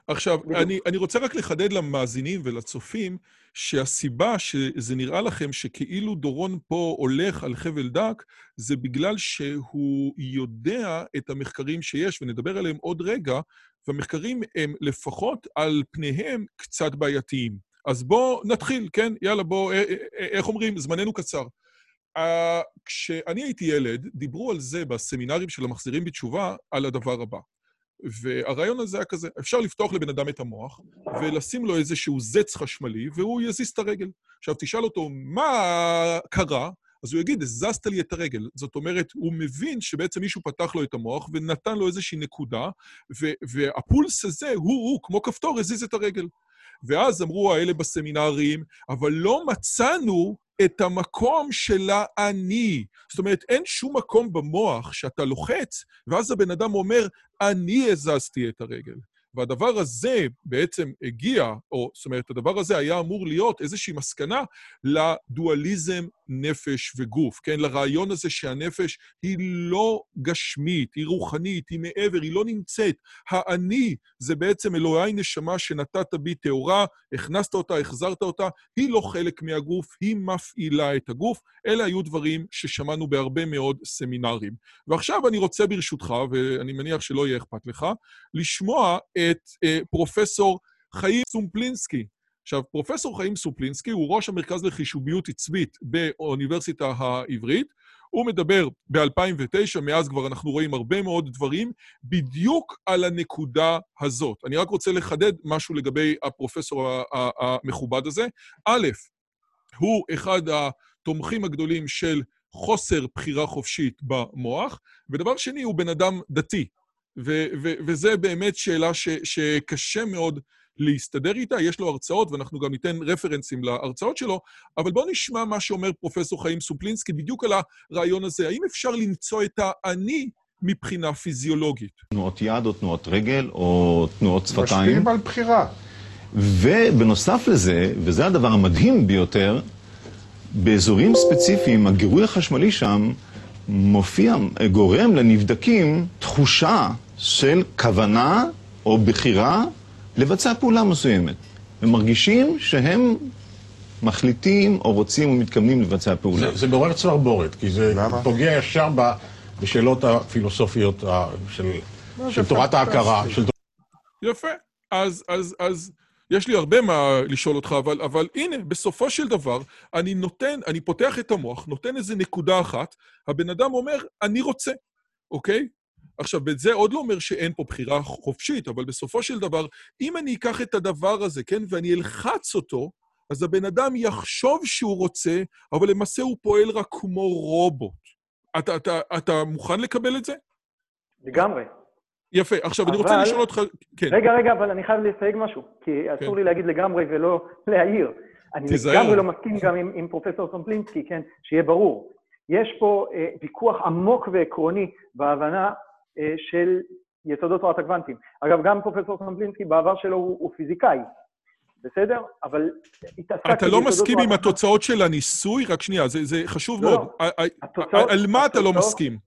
עכשיו, אני, אני רוצה רק לחדד למאזינים ולצופים שהסיבה שזה נראה לכם שכאילו דורון פה הולך על חבל דק, זה בגלל שהוא יודע את המחקרים שיש, ונדבר עליהם עוד רגע, והמחקרים הם לפחות על פניהם קצת בעייתיים. אז בואו נתחיל, כן? יאללה, בואו, אה, אה, אה, איך אומרים? זמננו קצר. Uh, כשאני הייתי ילד, דיברו על זה בסמינרים של המחזירים בתשובה, על הדבר הבא. והרעיון הזה היה כזה, אפשר לפתוח לבן אדם את המוח ולשים לו איזשהו זץ חשמלי, והוא יזיז את הרגל. עכשיו, תשאל אותו, מה קרה? אז הוא יגיד, הזזת לי את הרגל. זאת אומרת, הוא מבין שבעצם מישהו פתח לו את המוח ונתן לו איזושהי נקודה, והפולס הזה, הוא-הוא, כמו כפתור, הזיז את הרגל. ואז אמרו האלה בסמינרים, אבל לא מצאנו את המקום של האני. זאת אומרת, אין שום מקום במוח שאתה לוחץ, ואז הבן אדם אומר, אני הזזתי את הרגל. והדבר הזה בעצם הגיע, או זאת אומרת, הדבר הזה היה אמור להיות איזושהי מסקנה לדואליזם נפש וגוף, כן? לרעיון הזה שהנפש היא לא גשמית, היא רוחנית, היא מעבר, היא לא נמצאת. האני זה בעצם אלוהי נשמה שנתת בי טהורה, הכנסת אותה, החזרת אותה, היא לא חלק מהגוף, היא מפעילה את הגוף. אלה היו דברים ששמענו בהרבה מאוד סמינרים. ועכשיו אני רוצה ברשותך, ואני מניח שלא יהיה אכפת לך, לשמוע את אה, פרופסור חיים סומפלינסקי. עכשיו, פרופסור חיים סופלינסקי הוא ראש המרכז לחישוביות עצבית באוניברסיטה העברית. הוא מדבר ב-2009, מאז כבר אנחנו רואים הרבה מאוד דברים, בדיוק על הנקודה הזאת. אני רק רוצה לחדד משהו לגבי הפרופסור המכובד הזה. א', הוא אחד התומכים הגדולים של חוסר בחירה חופשית במוח, ודבר שני, הוא בן אדם דתי. ו- ו- וזה באמת שאלה ש- שקשה מאוד להסתדר איתה, יש לו הרצאות, ואנחנו גם ניתן רפרנסים להרצאות שלו, אבל בואו נשמע מה שאומר פרופסור חיים סופלינסקי בדיוק על הרעיון הזה. האם אפשר למצוא את האני מבחינה פיזיולוגית? תנועות יד או תנועות רגל או תנועות שפתיים. משפיעים על בחירה. ובנוסף לזה, וזה הדבר המדהים ביותר, באזורים ספציפיים, הגירוי החשמלי שם מופיע, גורם לנבדקים תחושה של כוונה או בחירה לבצע פעולה מסוימת. הם מרגישים שהם מחליטים או רוצים או מתכוונים לבצע פעולה. זה, זה מעורר צמרבורת, כי זה למה? פוגע ישר ב, בשאלות הפילוסופיות של, של תורת ההכרה. של... יפה. אז, אז, אז יש לי הרבה מה לשאול אותך, אבל, אבל הנה, בסופו של דבר, אני נותן, אני פותח את המוח, נותן איזה נקודה אחת, הבן אדם אומר, אני רוצה, אוקיי? עכשיו, זה עוד לא אומר שאין פה בחירה חופשית, אבל בסופו של דבר, אם אני אקח את הדבר הזה, כן, ואני אלחץ אותו, אז הבן אדם יחשוב שהוא רוצה, אבל למעשה הוא פועל רק כמו רובוט. אתה, אתה, אתה מוכן לקבל את זה? לגמרי. יפה. עכשיו, אבל... אני רוצה לשאול אותך... כן. רגע, רגע, אבל אני חייב לסייג משהו, כי אסור כן. לי להגיד לגמרי ולא להעיר. אני תזהר. לגמרי לא מסכים גם עם, עם פרופסור סומפלינסקי, כן, שיהיה ברור. יש פה אה, ויכוח עמוק ועקרוני בהבנה של יסודות תורת הקוונטים. אגב, גם פרופסור סמפלינסקי בעבר שלו הוא, הוא פיזיקאי, בסדר? אבל התעסקתי... אתה לא מסכים עם התוצאות של הניסוי? רק שנייה, זה, זה חשוב לא, מאוד. לא. התוצאות, על מה אתה לא מסכים?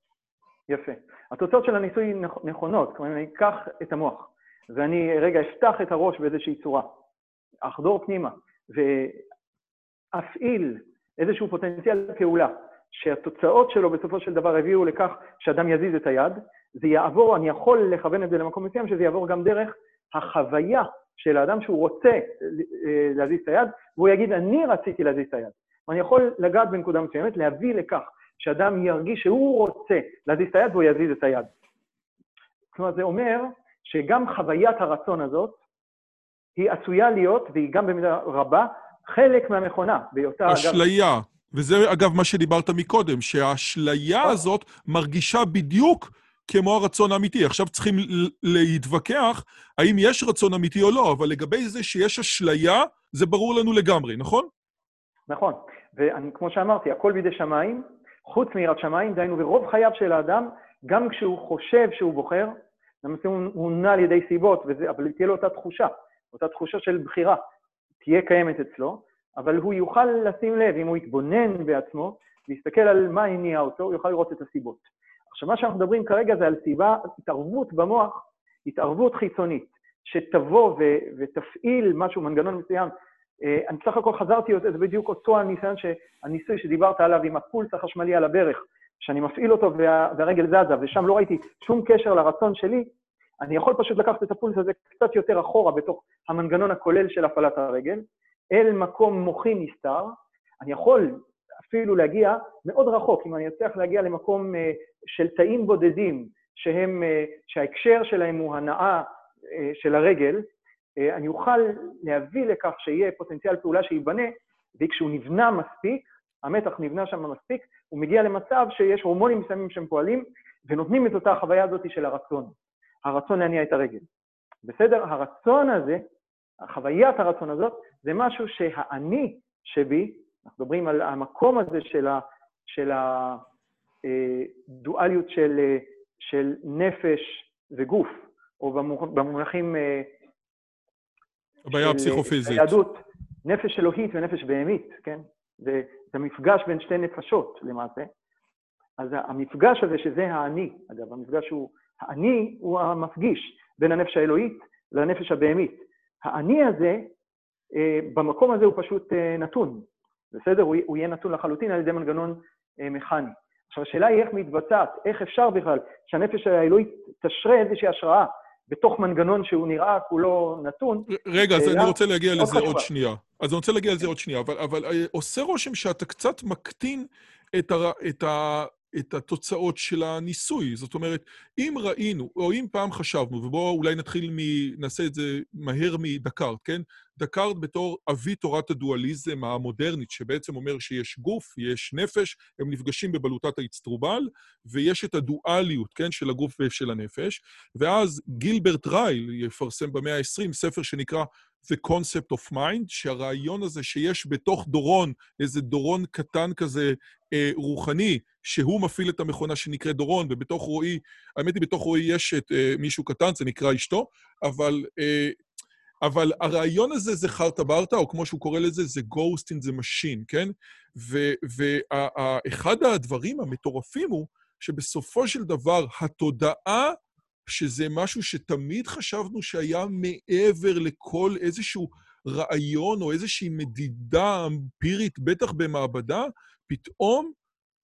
יפה. התוצאות של הניסוי נכונות, כלומר, אני אקח את המוח, ואני רגע אפתח את הראש באיזושהי צורה, אחדור פנימה, ואפעיל איזשהו פוטנציאל פעולה, שהתוצאות שלו בסופו של דבר הביאו לכך שאדם יזיז את היד, זה יעבור, אני יכול לכוון את זה למקום מסוים, שזה יעבור גם דרך החוויה של האדם שהוא רוצה אה, להזיז את היד, והוא יגיד, אני רציתי להזיז את היד. ואני יכול לגעת בנקודה מסוימת, להביא לכך שאדם ירגיש שהוא רוצה להזיז את היד והוא יזיז את היד. כלומר, זה אומר שגם חוויית הרצון הזאת, היא עשויה להיות, והיא גם במידה רבה, חלק מהמכונה, בהיותה... אשליה. אגב... וזה, אגב, מה שדיברת מקודם, שהאשליה נכון. הזאת מרגישה בדיוק כמו הרצון האמיתי. עכשיו צריכים להתווכח האם יש רצון אמיתי או לא, אבל לגבי זה שיש אשליה, זה ברור לנו לגמרי, נכון? נכון. וכמו שאמרתי, הכל בידי שמיים, חוץ מיראת שמיים, דהיינו, ברוב חייו של האדם גם כשהוא חושב שהוא בוחר, למעשה הוא, נע על ידי סיבות, וזה, אבל תהיה לו אותה תחושה, אותה תחושה של בחירה, תהיה קיימת אצלו, אבל הוא יוכל לשים לב, אם הוא יתבונן בעצמו, להסתכל על מה הניע אותו, הוא יוכל לראות את הסיבות. עכשיו, מה שאנחנו מדברים כרגע זה על סיבה, התערבות במוח, התערבות חיצונית, שתבוא ו- ותפעיל משהו, מנגנון מסוים. אה, אני בסך הכל חזרתי, זה בדיוק אותו הניסיון, הניסוי שדיברת עליו עם הפולס החשמלי על הברך, שאני מפעיל אותו וה, והרגל זזה, ושם לא ראיתי שום קשר לרצון שלי, אני יכול פשוט לקחת את הפולס הזה קצת יותר אחורה בתוך המנגנון הכולל של הפעלת הרגל, אל מקום מוחי נסתר, אני יכול אפילו להגיע מאוד רחוק, אם אני אצליח להגיע למקום uh, של תאים בודדים, שהם, uh, שההקשר שלהם הוא הנאה uh, של הרגל, אני אוכל להביא לכך שיהיה פוטנציאל פעולה שייבנה, וכשהוא נבנה מספיק, המתח נבנה שם מספיק, הוא מגיע למצב שיש הורמונים מסוימים שהם פועלים, ונותנים את אותה החוויה הזאת של הרצון. הרצון להניע את הרגל. בסדר? הרצון הזה, חוויית הרצון הזאת, זה משהו שהאני שבי, אנחנו מדברים על המקום הזה של, ה, של הדואליות אה, של, אה, של נפש וגוף, או במונחים... אה, הבעיה הפסיכופיזית. היהדות, נפש אלוהית ונפש בהמית, כן? זה, זה מפגש בין שתי נפשות למעשה. אז המפגש הזה, שזה האני, אגב, המפגש הוא, האני הוא המפגיש בין הנפש האלוהית לנפש הבהמית. האני הזה, במקום הזה הוא פשוט נתון, בסדר? הוא, הוא יהיה נתון לחלוטין על ידי מנגנון אה, מכני. עכשיו, השאלה היא איך מתבצעת, איך אפשר בכלל שהנפש האלוהית תשרה איזושהי השראה בתוך מנגנון שהוא נראה כולו נתון. רגע, אז אני רוצה להגיע לזה עוד שנייה. אז אני רוצה להגיע לזה עוד שנייה, אבל, אבל אה, עושה רושם שאתה קצת מקטין את, הר, את, ה, את התוצאות של הניסוי. זאת אומרת, אם ראינו, או אם פעם חשבנו, ובואו אולי נתחיל מ... נעשה את זה מהר מדקארט, כן? דקארט בתור אבי תורת הדואליזם המודרנית, שבעצם אומר שיש גוף, יש נפש, הם נפגשים בבלוטת האצטרובל, ויש את הדואליות, כן, של הגוף ושל הנפש. ואז גילברט רייל יפרסם במאה ה-20 ספר שנקרא The Concept of Mind, שהרעיון הזה שיש בתוך דורון, איזה דורון קטן כזה אה, רוחני, שהוא מפעיל את המכונה שנקראת דורון, ובתוך רועי, האמת היא, בתוך רועי יש את אה, מישהו קטן, זה נקרא אשתו, אבל אה, אבל הרעיון הזה זה חרטה ברטה, או כמו שהוא קורא לזה, זה Ghost in the Machine, כן? ואחד הדברים המטורפים הוא שבסופו של דבר, התודעה, שזה משהו שתמיד חשבנו שהיה מעבר לכל איזשהו רעיון או איזושהי מדידה אמפירית, בטח במעבדה, פתאום,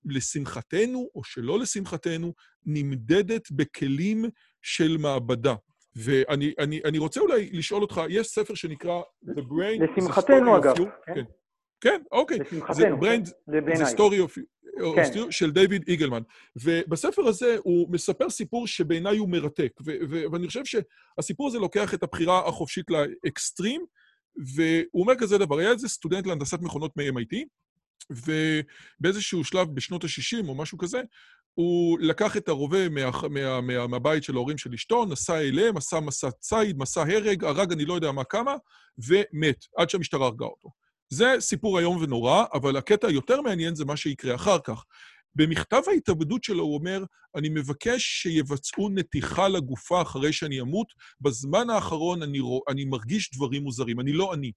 לשמחתנו או שלא לשמחתנו, נמדדת בכלים של מעבדה. ואני אני, אני רוצה אולי לשאול אותך, יש ספר שנקרא The Brain... לשמחתנו, אגב. כן, כן, כן אוקיי. לשמחתנו, כן. זה Story of... כן. של דיוויד איגלמן. ובספר הזה הוא מספר סיפור שבעיניי הוא מרתק, ואני חושב שהסיפור הזה לוקח את הבחירה החופשית לאקסטרים, והוא אומר כזה דבר, היה איזה סטודנט להנדסת מכונות מ-MIT, ובאיזשהו שלב בשנות ה-60 או משהו כזה, הוא לקח את הרובה מה, מה, מה, מהבית של ההורים של אשתו, נסע אליהם, עשה מסע ציד, מסע הרג, הרג אני לא יודע מה כמה, ומת, עד שהמשטרה הרגה אותו. זה סיפור איום ונורא, אבל הקטע היותר מעניין זה מה שיקרה אחר כך. במכתב ההתאבדות שלו הוא אומר, אני מבקש שיבצעו נתיחה לגופה אחרי שאני אמות, בזמן האחרון אני, רוא, אני מרגיש דברים מוזרים, אני לא אני.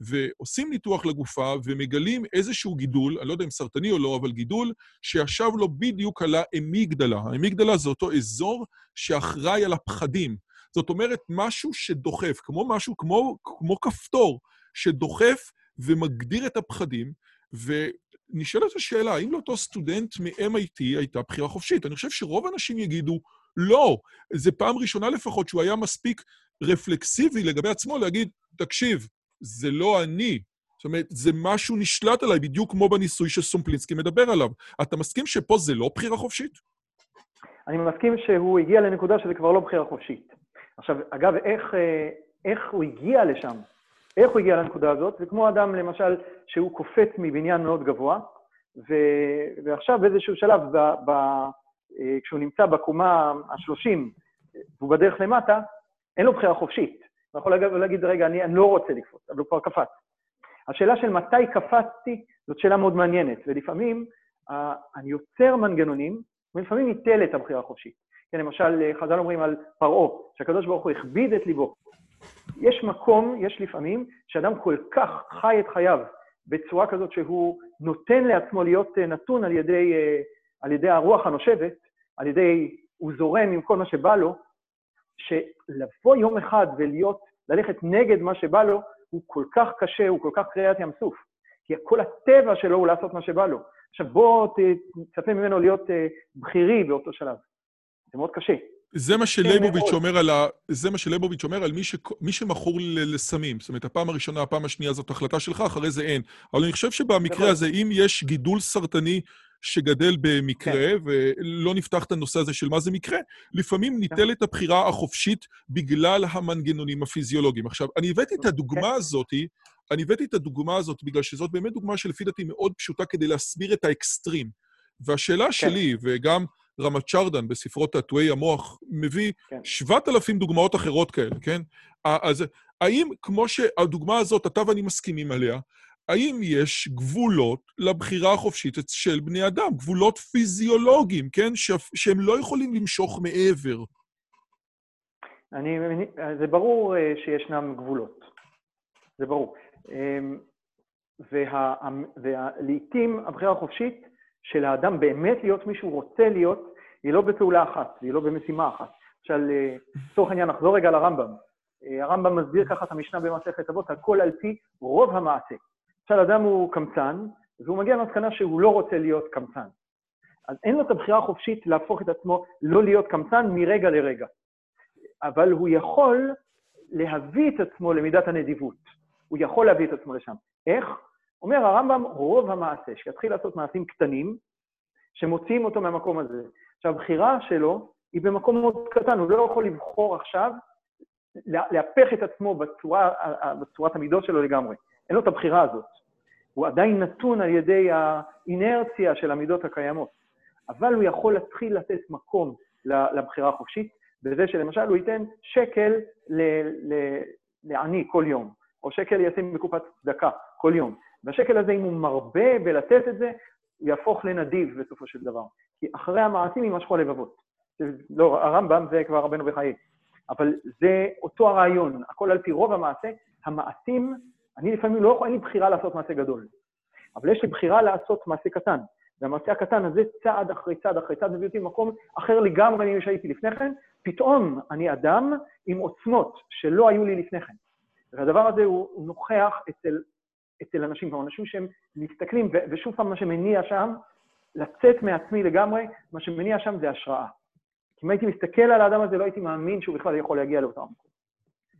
ועושים ניתוח לגופה ומגלים איזשהו גידול, אני לא יודע אם סרטני או לא, אבל גידול שישב לו בדיוק על האמיגדלה. האמיגדלה זה אותו אזור שאחראי על הפחדים. זאת אומרת, משהו שדוחף, כמו משהו, כמו, כמו כפתור, שדוחף ומגדיר את הפחדים, ונשאלת השאלה, האם לאותו סטודנט מ-MIT הייתה בחירה חופשית? אני חושב שרוב האנשים יגידו, לא, זה פעם ראשונה לפחות שהוא היה מספיק רפלקסיבי לגבי עצמו להגיד, תקשיב, זה לא אני. זאת אומרת, זה משהו נשלט עליי, בדיוק כמו בניסוי שסומפלינסקי מדבר עליו. אתה מסכים שפה זה לא בחירה חופשית? אני מסכים שהוא הגיע לנקודה שזה כבר לא בחירה חופשית. עכשיו, אגב, איך, אה, איך הוא הגיע לשם? איך הוא הגיע לנקודה הזאת? זה כמו אדם, למשל, שהוא קופץ מבניין מאוד גבוה, ו... ועכשיו באיזשהו שלב, ב... ב... אה, כשהוא נמצא בקומה ה-30 והוא בדרך למטה, אין לו בחירה חופשית. הוא יכול להגיד, רגע, אני, אני לא רוצה לקפוץ, אבל הוא כבר קפץ. השאלה של מתי קפצתי זאת שאלה מאוד מעניינת, ולפעמים uh, אני יוצר מנגנונים ולפעמים ניטל את הבחירה החופשית. כן, למשל, חז"ל אומרים על פרעה, שהקדוש ברוך הוא הכביד את ליבו. יש מקום, יש לפעמים, שאדם כל כך חי את חייו בצורה כזאת שהוא נותן לעצמו להיות נתון על ידי, על ידי הרוח הנושבת, על ידי, הוא זורם עם כל מה שבא לו, שלבוא יום אחד ולהיות, ללכת נגד מה שבא לו, הוא כל כך קשה, הוא כל כך קריאת ים סוף. כי כל הטבע שלו הוא לעשות מה שבא לו. עכשיו בוא תצפה ממנו להיות בכירי באותו שלב. זה מאוד קשה. זה מה שלייבוביץ' אומר על ה... זה מה שלייבוביץ' אומר על מי, ש... מי שמכור לסמים. זאת אומרת, הפעם הראשונה, הפעם השנייה זאת החלטה שלך, אחרי זה אין. אבל אני חושב שבמקרה הזה, אם יש גידול סרטני שגדל במקרה, כן. ולא נפתח את הנושא הזה של מה זה מקרה, לפעמים כן. ניטלת הבחירה החופשית בגלל המנגנונים הפיזיולוגיים. עכשיו, אני הבאתי את הדוגמה כן. הזאת, אני הבאתי את הדוגמה הזאת בגלל שזאת באמת דוגמה שלפי דעתי מאוד פשוטה כדי להסביר את האקסטרים. והשאלה כן. שלי, וגם רמת שרדן בספרו תעתועי המוח מביא כן. 7,000 דוגמאות אחרות כאלה, כן? אז האם, כמו שהדוגמה הזאת, אתה ואני מסכימים עליה, האם יש גבולות לבחירה החופשית של בני אדם, גבולות פיזיולוגיים, כן? ש... שהם לא יכולים למשוך מעבר. אני, זה ברור אה, שישנם גבולות, זה ברור. אמ, ולעיתים וה, הבחירה החופשית של האדם באמת להיות מי שהוא רוצה להיות, היא לא בפעולה אחת, היא לא במשימה אחת. למשל, אה, לצורך העניין, נחזור רגע לרמב"ם. אה, הרמב"ם מסביר ככה את המשנה במסכת אבות, הכל על פי רוב המעשה. למשל, אדם הוא קמצן, והוא מגיע למסקנה שהוא לא רוצה להיות קמצן. אז אין לו את הבחירה החופשית להפוך את עצמו לא להיות קמצן מרגע לרגע. אבל הוא יכול להביא את עצמו למידת הנדיבות. הוא יכול להביא את עצמו לשם. איך? אומר הרמב"ם, רוב המעשה, שיתחיל לעשות מעשים קטנים, שמוציאים אותו מהמקום הזה. עכשיו, הבחירה שלו היא במקום מאוד קטן, הוא לא יכול לבחור עכשיו להפך את עצמו בצורה, בצורת המידות שלו לגמרי. אין לו את הבחירה הזאת. הוא עדיין נתון על ידי האינרציה של המידות הקיימות. אבל הוא יכול להתחיל לתת מקום לבחירה החופשית, בזה שלמשל הוא ייתן שקל לעני כל יום, או שקל ישים בקופת צדקה כל יום. והשקל הזה, אם הוא מרבה בלתת את זה, הוא יהפוך לנדיב בסופו של דבר. כי אחרי המעשים יימשכו הלבבות. לא, הרמב"ם זה כבר רבנו בחיי. אבל זה אותו הרעיון, הכל על פי רוב המעשה. המעשים, אני לפעמים לא יכול, אין לי בחירה לעשות מעשה גדול. אבל יש לי בחירה לעשות מעשה קטן. והמעשה הקטן הזה, צעד אחרי צעד אחרי צעד, מביא אותי למקום אחר לגמרי ממה שהייתי לפני כן. פתאום אני אדם עם עוצמות שלא היו לי לפני כן. והדבר הזה הוא, הוא נוכח אצל אצל אנשים, כלומר, אנשים שהם מסתכלים, ושוב פעם, מה שמניע שם, לצאת מעצמי לגמרי, מה שמניע שם זה השראה. כי אם הייתי מסתכל על האדם הזה, לא הייתי מאמין שהוא בכלל יכול להגיע לאותם מקום.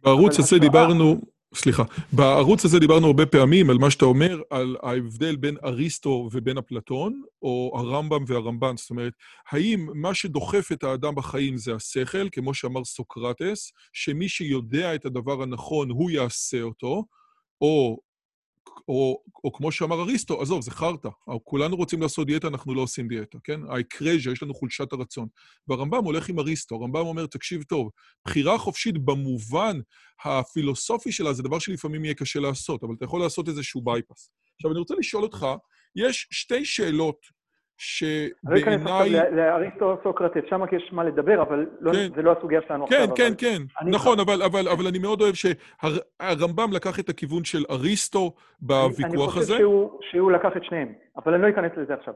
בערוץ הזה השראה... דיברנו, סליחה, בערוץ הזה דיברנו הרבה פעמים על מה שאתה אומר, על ההבדל בין אריסטו ובין אפלטון, או הרמב"ם והרמב"ן. זאת אומרת, האם מה שדוחף את האדם בחיים זה השכל, כמו שאמר סוקרטס, שמי שיודע את הדבר הנכון, הוא יעשה אותו, או או, או כמו שאמר אריסטו, עזוב, זה חרטא. כולנו רוצים לעשות דיאטה, אנחנו לא עושים דיאטה, כן? האקרז'ה, יש לנו חולשת הרצון. והרמב"ם הולך עם אריסטו, הרמב"ם אומר, תקשיב טוב, בחירה חופשית במובן הפילוסופי שלה זה דבר שלפעמים יהיה קשה לעשות, אבל אתה יכול לעשות איזשהו בייפס. עכשיו, אני רוצה לשאול אותך, יש שתי שאלות שבעיניי... אני לא אכנס לאריסטו סוקרטס, שם יש מה לדבר, אבל לא, כן. זה לא הסוגיה שלנו כן, עכשיו. כן, כן, כן, נכון, אבל, אבל, אבל אני מאוד אוהב שהרמב"ם לקח את הכיוון של אריסטו בוויכוח הזה. אני חושב שהוא, שהוא לקח את שניהם, אבל אני לא אכנס לזה עכשיו.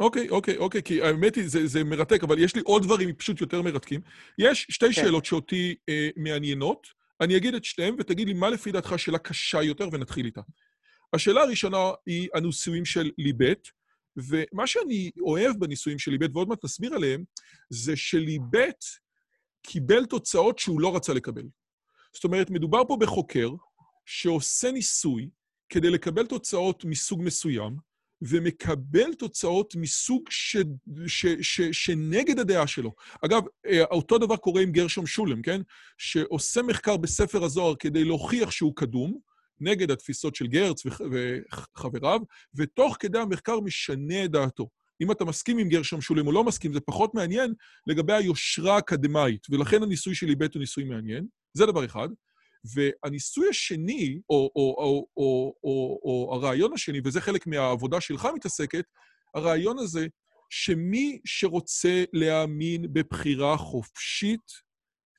אוקיי, אוקיי, אוקיי, כי האמת היא, זה, זה מרתק, אבל יש לי עוד דברים פשוט יותר מרתקים. יש שתי כן. שאלות שאותי אה, מעניינות, אני אגיד את שתיהן, ותגיד לי מה לפי דעתך השאלה קשה יותר, ונתחיל איתה. השאלה הראשונה היא הנישואים של ליבט. ומה שאני אוהב בניסויים של ליבט, ועוד מעט נסביר עליהם, זה שליבט קיבל תוצאות שהוא לא רצה לקבל. זאת אומרת, מדובר פה בחוקר שעושה ניסוי כדי לקבל תוצאות מסוג מסוים, ומקבל תוצאות מסוג ש, ש, ש, שנגד הדעה שלו. אגב, אה, אותו דבר קורה עם גרשום שולם, כן? שעושה מחקר בספר הזוהר כדי להוכיח שהוא קדום, נגד התפיסות של גרץ וחבריו, ותוך כדי המחקר משנה את דעתו. אם אתה מסכים עם גרשם שולים או לא מסכים, זה פחות מעניין לגבי היושרה האקדמאית, ולכן הניסוי של איבט הוא ניסוי מעניין. זה דבר אחד. והניסוי השני, או, או, או, או, או, או הרעיון השני, וזה חלק מהעבודה שלך מתעסקת, הרעיון הזה שמי שרוצה להאמין בבחירה חופשית,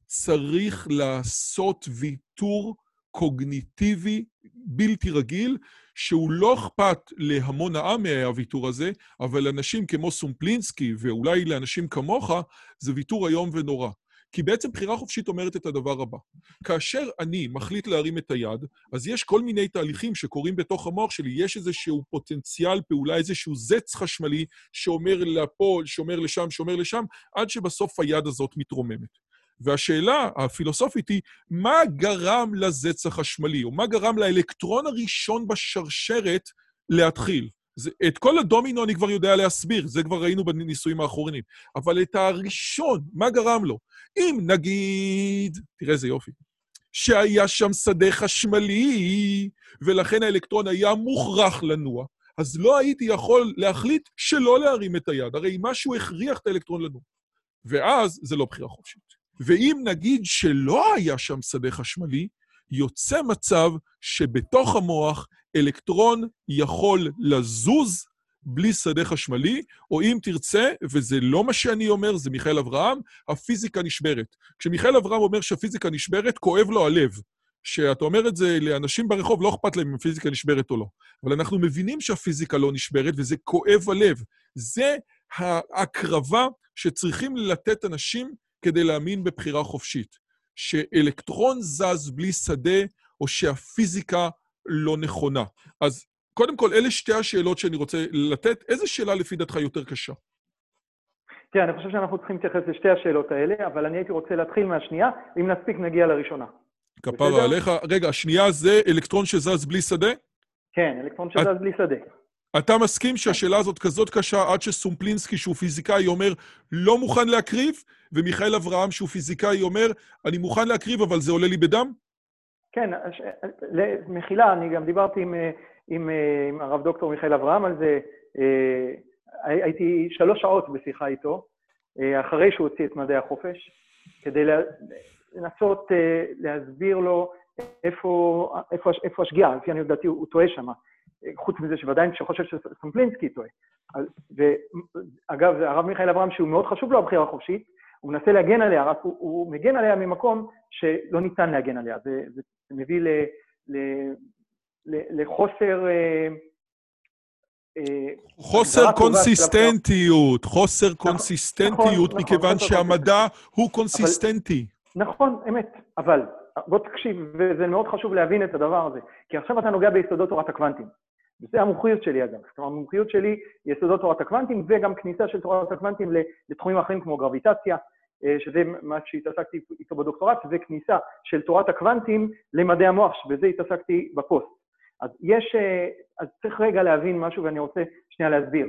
צריך לעשות ויתור קוגניטיבי בלתי רגיל, שהוא לא אכפת להמון העם מהוויתור הזה, אבל לאנשים כמו סומפלינסקי, ואולי לאנשים כמוך, זה ויתור איום ונורא. כי בעצם בחירה חופשית אומרת את הדבר הבא. כאשר אני מחליט להרים את היד, אז יש כל מיני תהליכים שקורים בתוך המוח שלי. יש איזשהו פוטנציאל פעולה, איזשהו זץ חשמלי שאומר לפה, שאומר לשם, שאומר לשם, עד שבסוף היד הזאת מתרוממת. והשאלה הפילוסופית היא, מה גרם לזץ החשמלי, או מה גרם לאלקטרון הראשון בשרשרת להתחיל? זה, את כל הדומינו אני כבר יודע להסביר, זה כבר ראינו בניסויים האחרונים. אבל את הראשון, מה גרם לו? אם נגיד, תראה איזה יופי, שהיה שם שדה חשמלי, ולכן האלקטרון היה מוכרח לנוע, אז לא הייתי יכול להחליט שלא להרים את היד. הרי משהו הכריח את האלקטרון לנוע. ואז זה לא בחירה חופשית. ואם נגיד שלא היה שם שדה חשמלי, יוצא מצב שבתוך המוח אלקטרון יכול לזוז בלי שדה חשמלי, או אם תרצה, וזה לא מה שאני אומר, זה מיכאל אברהם, הפיזיקה נשברת. כשמיכאל אברהם אומר שהפיזיקה נשברת, כואב לו הלב. כשאתה אומר את זה לאנשים ברחוב, לא אכפת להם אם הפיזיקה נשברת או לא. אבל אנחנו מבינים שהפיזיקה לא נשברת, וזה כואב הלב. זה ההקרבה שצריכים לתת אנשים כדי להאמין בבחירה חופשית. שאלקטרון זז בלי שדה, או שהפיזיקה לא נכונה. אז קודם כל, אלה שתי השאלות שאני רוצה לתת. איזה שאלה לפי דעתך יותר קשה? תראה, אני חושב שאנחנו צריכים להתייחס לשתי השאלות האלה, אבל אני הייתי רוצה להתחיל מהשנייה, אם נספיק נגיע לראשונה. כפרה עליך. רגע, השנייה זה אלקטרון שזז בלי שדה? כן, אלקטרון שזז את... בלי שדה. אתה מסכים שהשאלה הזאת כזאת קשה עד שסומפלינסקי, שהוא פיזיקאי, אומר, לא מוכן להקריב, ומיכאל אברהם, שהוא פיזיקאי, אומר, אני מוכן להקריב, אבל זה עולה לי בדם? כן, מחילה, אני גם דיברתי עם, עם, עם הרב דוקטור מיכאל אברהם על זה. אה, הייתי שלוש שעות בשיחה איתו, אה, אחרי שהוא הוציא את מדעי החופש, כדי לנסות אה, להסביר לו איפה, איפה, איפה השגיאה, לפי אני יודעתי, הוא טועה שם. חוץ מזה שוודאי שחושב שסמפלינסקי טועה. ואגב, הרב מיכאל אברהם, שהוא מאוד חשוב לו הבחירה החופשית, הוא מנסה להגן עליה, רק הוא, הוא מגן עליה ממקום שלא ניתן להגן עליה. זה, זה, מביא ל, ל, ל, לחוסר... אה, אה, חוסר קונסיסטנטיות, חוסר נכון, קונסיסטנטיות, נכון, מכיוון נכון, שהמדע הוא קונסיסטנטי. נכון, אמת, אבל בוא תקשיב, וזה מאוד חשוב להבין את הדבר הזה, כי עכשיו אתה נוגע ביסודות תורת הקוונטים. וזו המומחיות שלי, אגב. כלומר, המומחיות שלי היא יסודות תורת הקוונטים, וגם כניסה של תורת הקוונטים לתחומים אחרים כמו גרביטציה, שזה מה שהתעסקתי איתו בדוקטורט, וכניסה של תורת הקוונטים למדעי המוח, ובזה התעסקתי בפוסט. אז יש, אה, אז צריך רגע להבין משהו, ואני רוצה שנייה להסביר.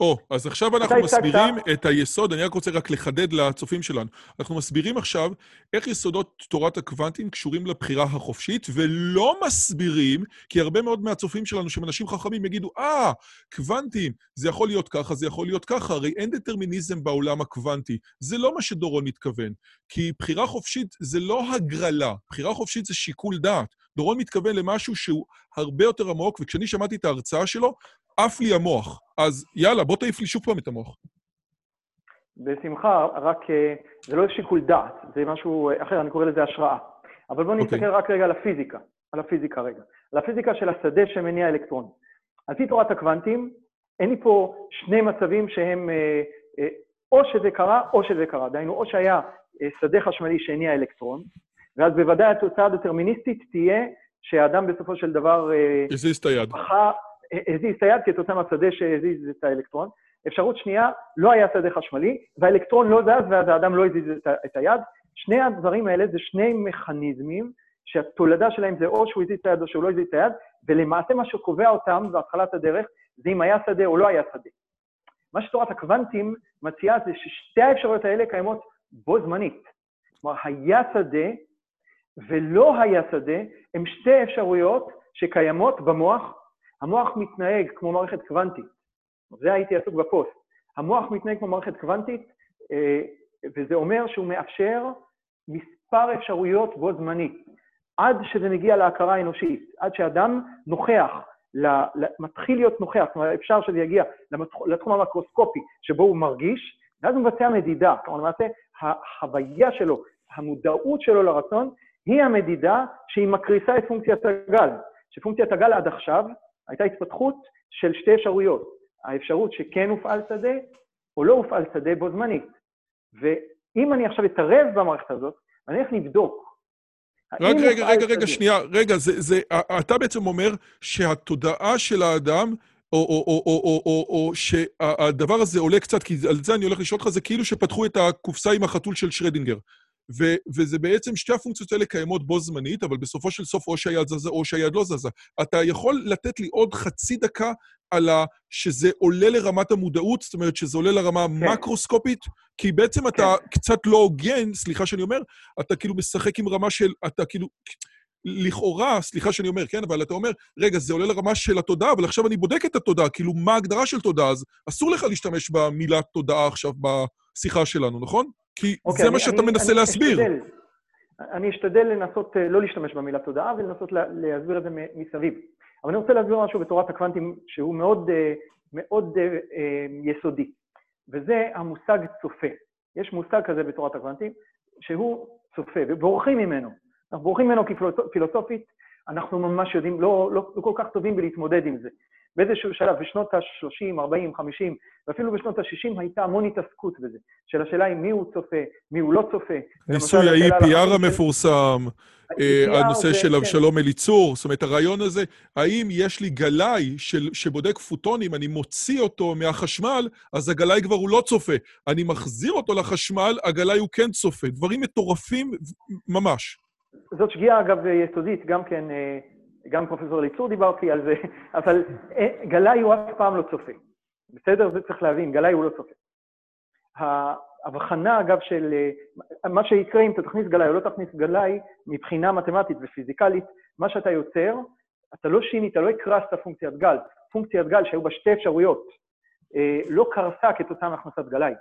או, oh, אז עכשיו אנחנו מסבירים את היסוד, אני רק רוצה רק לחדד לצופים שלנו. אנחנו מסבירים עכשיו איך יסודות תורת הקוונטים קשורים לבחירה החופשית, ולא מסבירים, כי הרבה מאוד מהצופים שלנו, שהם אנשים חכמים, יגידו, אה, ah, קוונטים, זה יכול להיות ככה, זה יכול להיות ככה, הרי אין דטרמיניזם בעולם הקוונטי. זה לא מה שדורון מתכוון, כי בחירה חופשית זה לא הגרלה, בחירה חופשית זה שיקול דעת. דורון מתכוון למשהו שהוא הרבה יותר עמוק, וכשאני שמעתי את ההרצאה שלו, עף לי המוח. אז יאללה, בוא תעיף לי שוב פעם את המוח. בשמחה, רק אה, זה לא שיקול דעת, זה משהו אחר, אני קורא לזה השראה. אבל בואו נסתכל okay. אוקיי. רק רגע על הפיזיקה, על הפיזיקה רגע. על הפיזיקה של השדה שמניע אלקטרון. על פי תורת הקוונטים, אין לי פה שני מצבים שהם אה, אה, או שזה קרה או שזה קרה. דהיינו, או שהיה שדה חשמלי שהניע אלקטרון, ואז בוודאי התוצאה הדטרמיניסטית תהיה שהאדם בסופו של דבר... הזיז את היד. הזיז את היד כתוצאה מהשדה שהזיז את האלקטרון. אפשרות שנייה, לא היה שדה חשמלי, והאלקטרון לא זז ואז האדם לא הזיז את היד. שני הדברים האלה זה שני מכניזמים שהתולדה שלהם זה או שהוא הזיז את היד או שהוא לא הזיז את היד, ולמעשה מה שקובע אותם בהתחלת הדרך זה אם היה שדה או לא היה שדה. מה שתורת הקוונטים מציעה זה ששתי האפשרויות האלה קיימות בו זמנית. כלומר, היה שדה ולא היה שדה, הם שתי אפשרויות שקיימות במוח המוח מתנהג כמו מערכת קוונטית. זה הייתי עסוק בפוסט. המוח מתנהג כמו מערכת קוונטית, אה, וזה אומר שהוא מאפשר מספר אפשרויות בו זמנית, עד שזה מגיע להכרה האנושית, עד שאדם נוכח מתחיל להיות נוכח, אומרת, אפשר שזה יגיע לתחום המקרוסקופי שבו הוא מרגיש, ואז הוא מבצע מדידה. כלומר, למעשה, החוויה שלו, המודעות שלו לרצון, היא המדידה שהיא מקריסה את פונקציית הגל. שפונקציית הגל עד עכשיו הייתה התפתחות של שתי אפשרויות. האפשרות שכן הופעל שדה, או לא הופעל שדה בו זמנית. ואם אני עכשיו אתערב במערכת הזאת, אני הולך לבדוק. רגע, רגע, רגע, רגע, שנייה, רגע, זה, זה, אתה בעצם אומר שהתודעה של האדם, או, או, או, או, או, או, או שהדבר הזה עולה קצת, כי על זה אני הולך לשאול אותך, זה כאילו שפתחו את הקופסה עם החתול של שרדינגר. ו- וזה בעצם, שתי הפונקציות האלה קיימות בו זמנית, אבל בסופו של סוף או שהיד זזה או שהיד לא זזה. אתה יכול לתת לי עוד חצי דקה על ה... שזה עולה לרמת המודעות, זאת אומרת שזה עולה לרמה כן. מקרוסקופית? כי בעצם כן. אתה קצת לא הוגן, סליחה שאני אומר, אתה כאילו משחק עם רמה של... אתה כאילו... לכאורה, סליחה שאני אומר, כן, אבל אתה אומר, רגע, זה עולה לרמה של התודעה, אבל עכשיו אני בודק את התודעה, כאילו, מה ההגדרה של תודעה? אז אסור לך להשתמש במילה תודעה עכשיו בשיחה שלנו, נכון? כי okay, אוקיי, זה אני, מה שאתה אני, מנסה אני להסביר. אשתדל, אני אשתדל לנסות אה, לא להשתמש במילה תודעה ולנסות להסביר את זה מסביב. אבל אני רוצה להסביר משהו בתורת הקוונטים שהוא מאוד, אה, מאוד אה, יסודי, וזה המושג צופה. יש מושג כזה בתורת הקוונטים שהוא צופה, ובורחים ממנו. אנחנו בורחים ממנו כי פילוסופית אנחנו ממש יודעים, לא, לא, לא כל כך טובים בלהתמודד עם זה. באיזשהו שלב, בשנות ה-30, 40, 50, ואפילו בשנות ה-60 הייתה המון התעסקות בזה, של השאלה היא מי הוא צופה, מי הוא לא צופה. ניסוי ה-EPR המפורסם, אה, הנושא של אבשלום כן. אליצור, זאת אומרת, הרעיון הזה, האם יש לי גלאי שבודק פוטונים, אני מוציא אותו מהחשמל, אז הגלאי כבר הוא לא צופה. אני מחזיר אותו לחשמל, הגלאי הוא כן צופה. דברים מטורפים ממש. זאת שגיאה, אגב, יסודית, גם כן, אה, גם פרופסור אליצור דיברתי על זה, אבל אה, גלאי הוא אף פעם לא צופה. בסדר? זה צריך להבין, גלאי הוא לא צופה. ההבחנה, אגב, של אה, מה שיקרה אם אתה תכניס גלאי או לא תכניס גלאי, מבחינה מתמטית ופיזיקלית, מה שאתה יוצר, אתה לא שינית, לא הקרסת פונקציית גל. פונקציית גל שהיו בה שתי אפשרויות, אה, לא קרסה כתוצאה מהכנסת גלאי.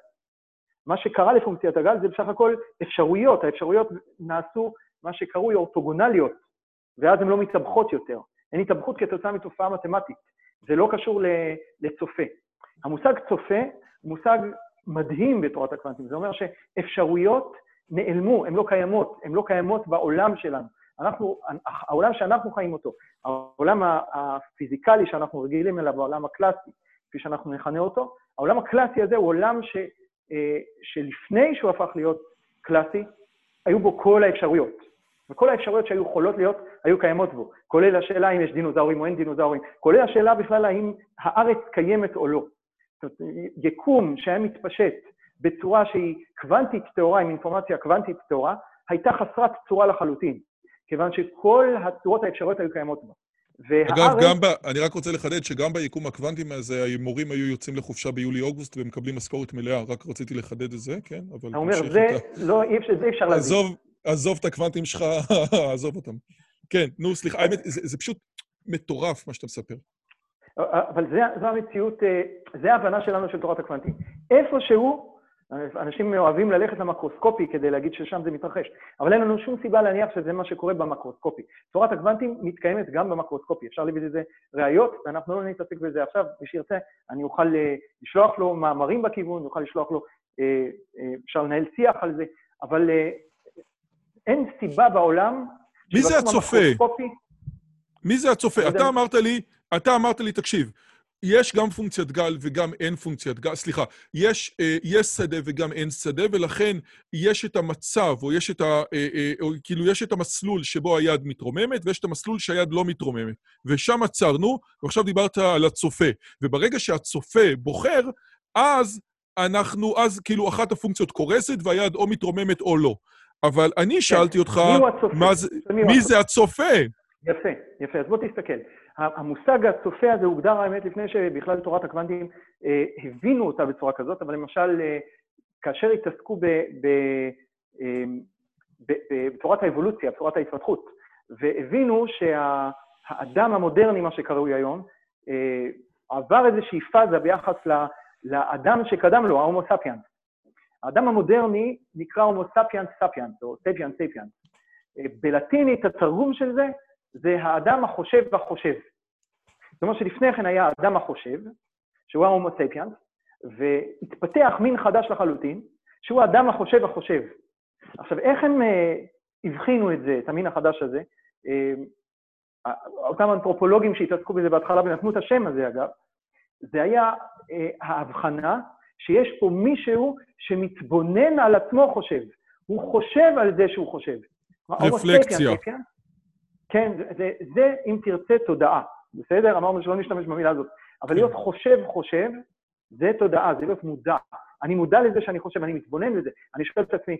מה שקרה לפונקציית הגל זה בסך הכל אפשרויות, האפשרויות נעשו מה שקרוי אורתוגונליות, ואז הן לא מתאבכות יותר. הן התאבכות כתוצאה מתופעה מתמטית. זה לא קשור לצופה. המושג צופה הוא מושג מדהים בתורת הקוונטים. זה אומר שאפשרויות נעלמו, הן לא קיימות, הן לא קיימות בעולם שלנו. אנחנו, העולם שאנחנו חיים אותו, העולם הפיזיקלי שאנחנו רגילים אליו, העולם הקלאסי, כפי שאנחנו נכנה אותו, העולם הקלאסי הזה הוא עולם ש, אה, שלפני שהוא הפך להיות קלאסי, היו בו כל האפשרויות. וכל האפשרויות שהיו יכולות להיות, היו קיימות בו. כולל השאלה אם יש דינוזאורים או אין דינוזאורים. כולל השאלה בכלל האם הארץ קיימת או לא. זאת אומרת, יקום שהיה מתפשט בצורה שהיא קוונטית טהורה, עם אינפורמציה קוונטית טהורה, הייתה חסרת צורה לחלוטין, כיוון שכל הצורות האפשריות היו קיימות בה. והארץ... אגב, גם ב... אני רק רוצה לחדד שגם ביקום הקוונטים הזה, המורים היו יוצאים לחופשה ביולי-אוגוסט ומקבלים משכורת מלאה, רק רציתי לחדד את זה, כן? אבל... אתה אומר, זה, לא, אי אפשר, זה אי אפשר להבין. עזוב, עזוב את הקוונטים שלך, <laughs> עזוב אותם. כן, נו, סליחה, האמת, זה, זה פשוט מטורף מה שאתה מספר. אבל זה, זו המציאות, אה, זה ההבנה שלנו של תורת הקוונטים. איפשהו, אנשים אוהבים ללכת למקרוסקופי כדי להגיד ששם זה מתרחש, אבל אין לנו שום סיבה להניח שזה מה שקורה במקרוסקופי. תורת הקוונטים מתקיימת גם במקרוסקופי, אפשר להביא לזה ראיות, ואנחנו לא נתעסק בזה עכשיו, מי שירצה, אני אוכל אה, לשלוח לו מאמרים בכיוון, אוכל לשלוח לו, אה, אפשר לנהל שיח על זה, אבל אין סיבה בעולם... מי זה הצופה? מי זה הצופה? אתה אמרת לי, אתה אמרת לי, תקשיב, יש גם פונקציית גל וגם אין פונקציית גל, סליחה, יש, אה, יש שדה וגם אין שדה, ולכן יש את המצב, או יש את ה... אה, אה, או כאילו, יש את המסלול שבו היד מתרוממת, ויש את המסלול שהיד לא מתרוממת. ושם עצרנו, ועכשיו דיברת על הצופה. וברגע שהצופה בוחר, אז אנחנו, אז כאילו אחת הפונקציות קורסת והיד או מתרוממת או לא. אבל אני כן. שאלתי אותך, מי זה הצופה? יפה, יפה. אז בוא תסתכל. המושג הצופה הזה הוגדר, האמת, לפני שבכלל תורת הקוונטים אה, הבינו אותה בצורה כזאת, אבל למשל, אה, כאשר התעסקו ב, ב, אה, ב, ב, בתורת האבולוציה, בתורת ההתפתחות, והבינו שהאדם המודרני, מה שקרוי היום, אה, עבר איזושהי פאזה ביחס ל, לאדם שקדם לו, ההומו ספיאנס. האדם המודרני נקרא הומו ספיאנס ספיאנס, או ספיאנס ספיאנס. בלטינית התרגום של זה זה האדם החושב והחושב. זאת אומרת שלפני כן היה האדם החושב, שהוא ההומו ספיאנס, והתפתח מין חדש לחלוטין, שהוא האדם החושב החושב. עכשיו, איך הם uh, הבחינו את זה, את המין החדש הזה? Uh, אותם אנתרופולוגים שהתעסקו בזה בהתחלה ונתנו את השם הזה, אגב, זה היה ההבחנה שיש פה מישהו שמתבונן על עצמו חושב. הוא חושב על זה שהוא חושב. רפלקציה. כן, זה, זה, זה, אם תרצה, תודעה. בסדר? אמרנו שלא נשתמש במילה הזאת. אבל להיות חושב חושב, זה תודעה, זה להיות מודע. אני מודע לזה שאני חושב, אני מתבונן לזה. אני שואל את עצמי,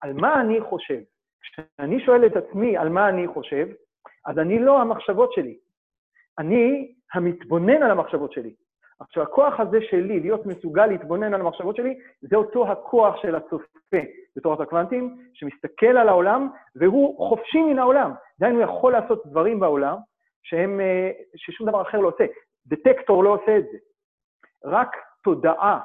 על מה אני חושב? כשאני שואל את עצמי על מה אני חושב, אז אני לא המחשבות שלי. אני המתבונן על המחשבות שלי. עכשיו, הכוח הזה שלי, להיות מסוגל להתבונן על המחשבות שלי, זה אותו הכוח של הצופה בתורת הקוונטים, שמסתכל על העולם, והוא חופשי מן העולם. דהיינו, יכול לעשות דברים בעולם שהם, אה, ששום דבר אחר לא עושה. דטקטור לא עושה את זה. רק תודעה,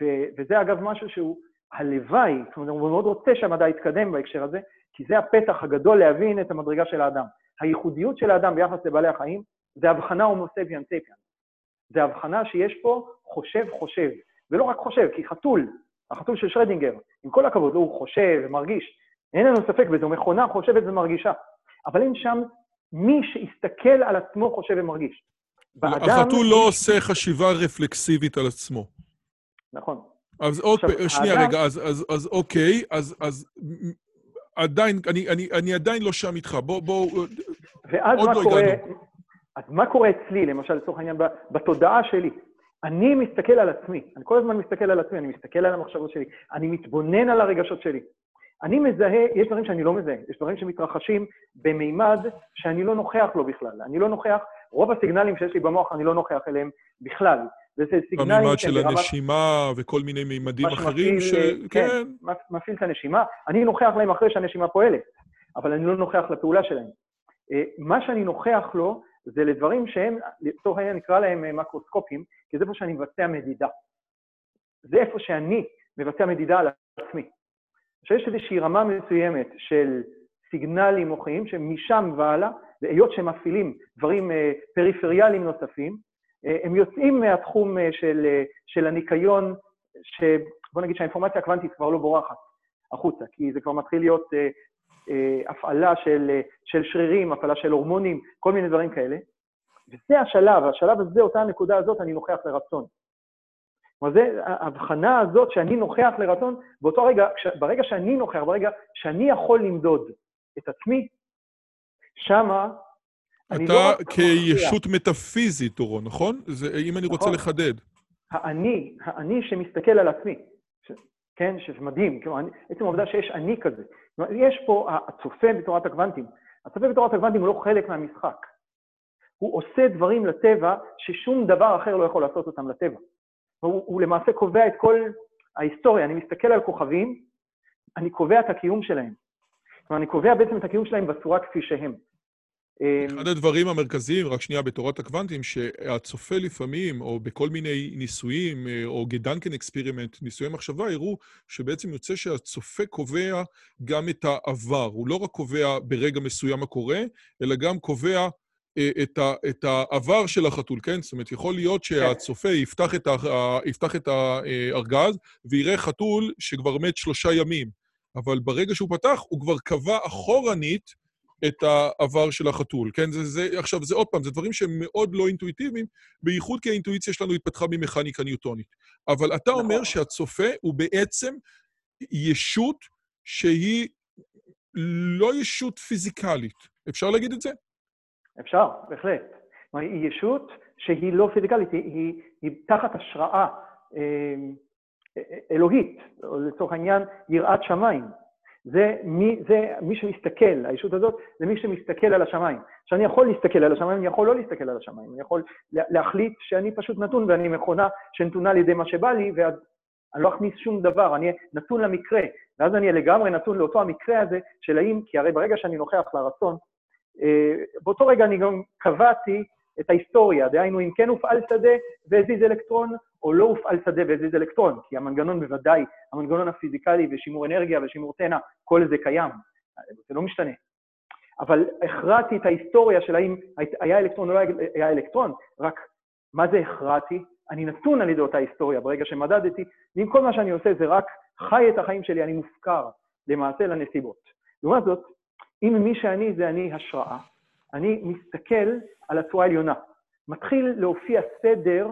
ו- וזה אגב משהו שהוא הלוואי, זאת אומרת, הוא מאוד רוצה שהמדע יתקדם בהקשר הזה, כי זה הפתח הגדול להבין את המדרגה של האדם. הייחודיות של האדם ביחס לבעלי החיים זה הבחנה הומו ספיאן ספיאן. זה הבחנה שיש פה חושב חושב, ולא רק חושב, כי חתול, החתול של שרדינגר, עם כל הכבוד, הוא חושב ומרגיש, אין לנו ספק בזה, הוא מכונה חושבת ומרגישה, אבל אין שם מי שיסתכל על עצמו חושב ומרגיש. באדם... החתול לא עושה חשיבה רפלקסיבית על עצמו. נכון. אז עוד פעם, שנייה האדם... רגע, אז, אז, אז אוקיי, אז, אז עדיין, אני, אני, אני עדיין לא שם איתך, בוא, בוא, ואז מה לא קורה, הגענו. אז מה קורה אצלי, למשל, לצורך העניין, בתודעה שלי? אני מסתכל על עצמי, אני כל הזמן מסתכל על עצמי, אני מסתכל על המחשבות שלי, אני מתבונן על הרגשות שלי. אני מזהה, יש דברים שאני לא מזהה, יש דברים שמתרחשים במימד שאני לא נוכח לו בכלל. אני לא נוכח, רוב הסיגנלים שיש לי במוח, אני לא נוכח אליהם בכלל. וזה סיגנלים... במימד של הנשימה ברמת... וכל מיני מימדים אחרים ש... כן, כן. מפעיל את הנשימה. אני נוכח להם אחרי שהנשימה פועלת, אבל אני לא נוכח לפעולה שלהם. אה, מה שאני נוכח לו זה לדברים שהם, לצורך העניין נקרא להם אה, מקרוסקופים, כי זה איפה שאני מבצע מדידה. זה איפה שאני מבצע מדידה על עצמי. שיש איזושהי רמה מסוימת של סיגנלים מוחיים שמשם והלאה, והיות שהם מפעילים דברים אה, פריפריאליים נוספים, אה, הם יוצאים מהתחום של, של הניקיון, שבוא נגיד שהאינפורמציה הקוונטית כבר לא בורחת החוצה, כי זה כבר מתחיל להיות הפעלה של, של שרירים, הפעלה של הורמונים, כל מיני דברים כאלה. וזה השלב, השלב הזה, אותה הנקודה הזאת, אני נוכח לרצון. כלומר, זה ההבחנה הזאת שאני נוכח לרצון, באותו רגע, ברגע שאני נוכח, ברגע שאני יכול למדוד את עצמי, שמה אני לא... אתה כישות מטאפיזית, אורון, נכון? זה, אם אני רוצה נכון. לחדד. האני, האני שמסתכל על עצמי, כן, שזה מדהים, כלומר, עצם העובדה שיש אני כזה. כלומר, יש פה, הצופה בתורת הקוונטים, הצופה בתורת הקוונטים הוא לא חלק מהמשחק. הוא עושה דברים לטבע ששום דבר אחר לא יכול לעשות אותם לטבע. הוא, הוא למעשה קובע את כל ההיסטוריה. אני מסתכל על כוכבים, אני קובע את הקיום שלהם. כלומר, אני קובע בעצם את הקיום שלהם בצורה כפי שהם. אחד הדברים המרכזיים, רק שנייה, בתורת הקוונטים, שהצופה לפעמים, או בכל מיני ניסויים, אה, או גדנקן אקספירימנט, ניסויי מחשבה, הראו שבעצם יוצא שהצופה קובע גם את העבר. הוא לא רק קובע ברגע מסוים מה קורה, אלא גם קובע אה, את, ה, את העבר של החתול, כן? זאת אומרת, יכול להיות כן. שהצופה יפתח את, ה, יפתח את הארגז ויראה חתול שכבר מת שלושה ימים, אבל ברגע שהוא פתח, הוא כבר קבע אחורנית את העבר של החתול, כן? זה, זה, עכשיו, זה עוד פעם, זה דברים שהם מאוד לא אינטואיטיביים, בייחוד כי האינטואיציה שלנו התפתחה ממכניקה ניוטונית. אבל אתה אומר נכון. שהצופה הוא בעצם ישות שהיא לא ישות פיזיקלית. אפשר להגיד את זה? אפשר, בהחלט. כלומר, היא ישות שהיא לא פיזיקלית, היא, היא, היא תחת השראה אה, אלוהית, או לצורך העניין, יראת שמיים. זה מי, זה מי שמסתכל, הישות הזאת, זה מי שמסתכל על השמיים. שאני יכול להסתכל על השמיים, אני יכול לא להסתכל על השמיים, אני יכול להחליט שאני פשוט נתון ואני מכונה שנתונה על ידי מה שבא לי, ואז אני לא אכניס שום דבר, אני נתון למקרה, ואז אני לגמרי נתון לאותו המקרה הזה של האם, כי הרי ברגע שאני נוכח לרצון, אה, באותו רגע אני גם קבעתי את ההיסטוריה, דהיינו אם כן הופעל שדה והזיז אלקטרון, או לא הופעל שדה והזיז אלקטרון, כי המנגנון בוודאי, המנגנון הפיזיקלי ושימור אנרגיה ושימור תנע, כל זה קיים, זה לא משתנה. אבל הכרעתי את ההיסטוריה של האם היה אלקטרון או לא היה אלקטרון, רק מה זה הכרעתי? אני נתון על ידי אותה היסטוריה ברגע שמדדתי, ואם כל מה שאני עושה זה רק חי את החיים שלי, אני מופקר למעשה לנסיבות. לעומת זאת, אם מי שאני זה אני השראה, אני מסתכל על הצורה העליונה. מתחיל להופיע סדר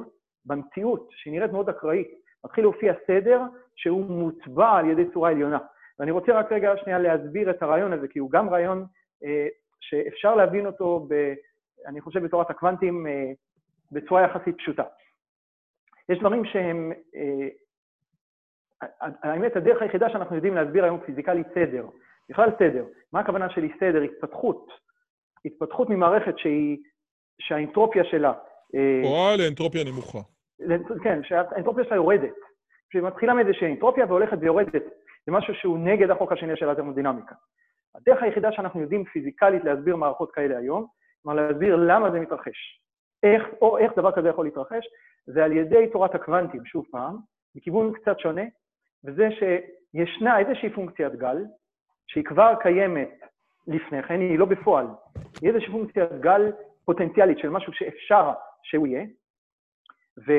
במציאות, שנראית מאוד אקראית, מתחיל להופיע סדר שהוא מוטבע על ידי צורה עליונה. ואני רוצה רק רגע שנייה להסביר את הרעיון הזה, כי הוא גם רעיון אה, שאפשר להבין אותו, ב, אני חושב, בתורת הקוונטים אה, בצורה יחסית פשוטה. יש דברים שהם, אה, האמת, הדרך היחידה שאנחנו יודעים להסביר היום פיזיקלית סדר, בכלל סדר. מה הכוונה שלי סדר? התפתחות. התפתחות ממערכת שהיא, שהאנטרופיה שלה... פועל לאנטרופיה נמוכה. כן, שהאנטרופיה שלה יורדת. שהיא מתחילה מאיזושהי אנטרופיה והולכת ויורדת. זה משהו שהוא נגד החוק השני של התרמודינמיקה. הדרך היחידה שאנחנו יודעים פיזיקלית להסביר מערכות כאלה היום, כלומר להסביר למה זה מתרחש, איך, או איך דבר כזה יכול להתרחש, זה על ידי תורת הקוונטים, שוב פעם, מכיוון קצת שונה, וזה שישנה איזושהי פונקציית גל, שהיא כבר קיימת לפני כן, היא לא בפועל, היא איזושהי פונקציית גל פוטנציאלית של משהו שאפשר שהוא יהיה, ו,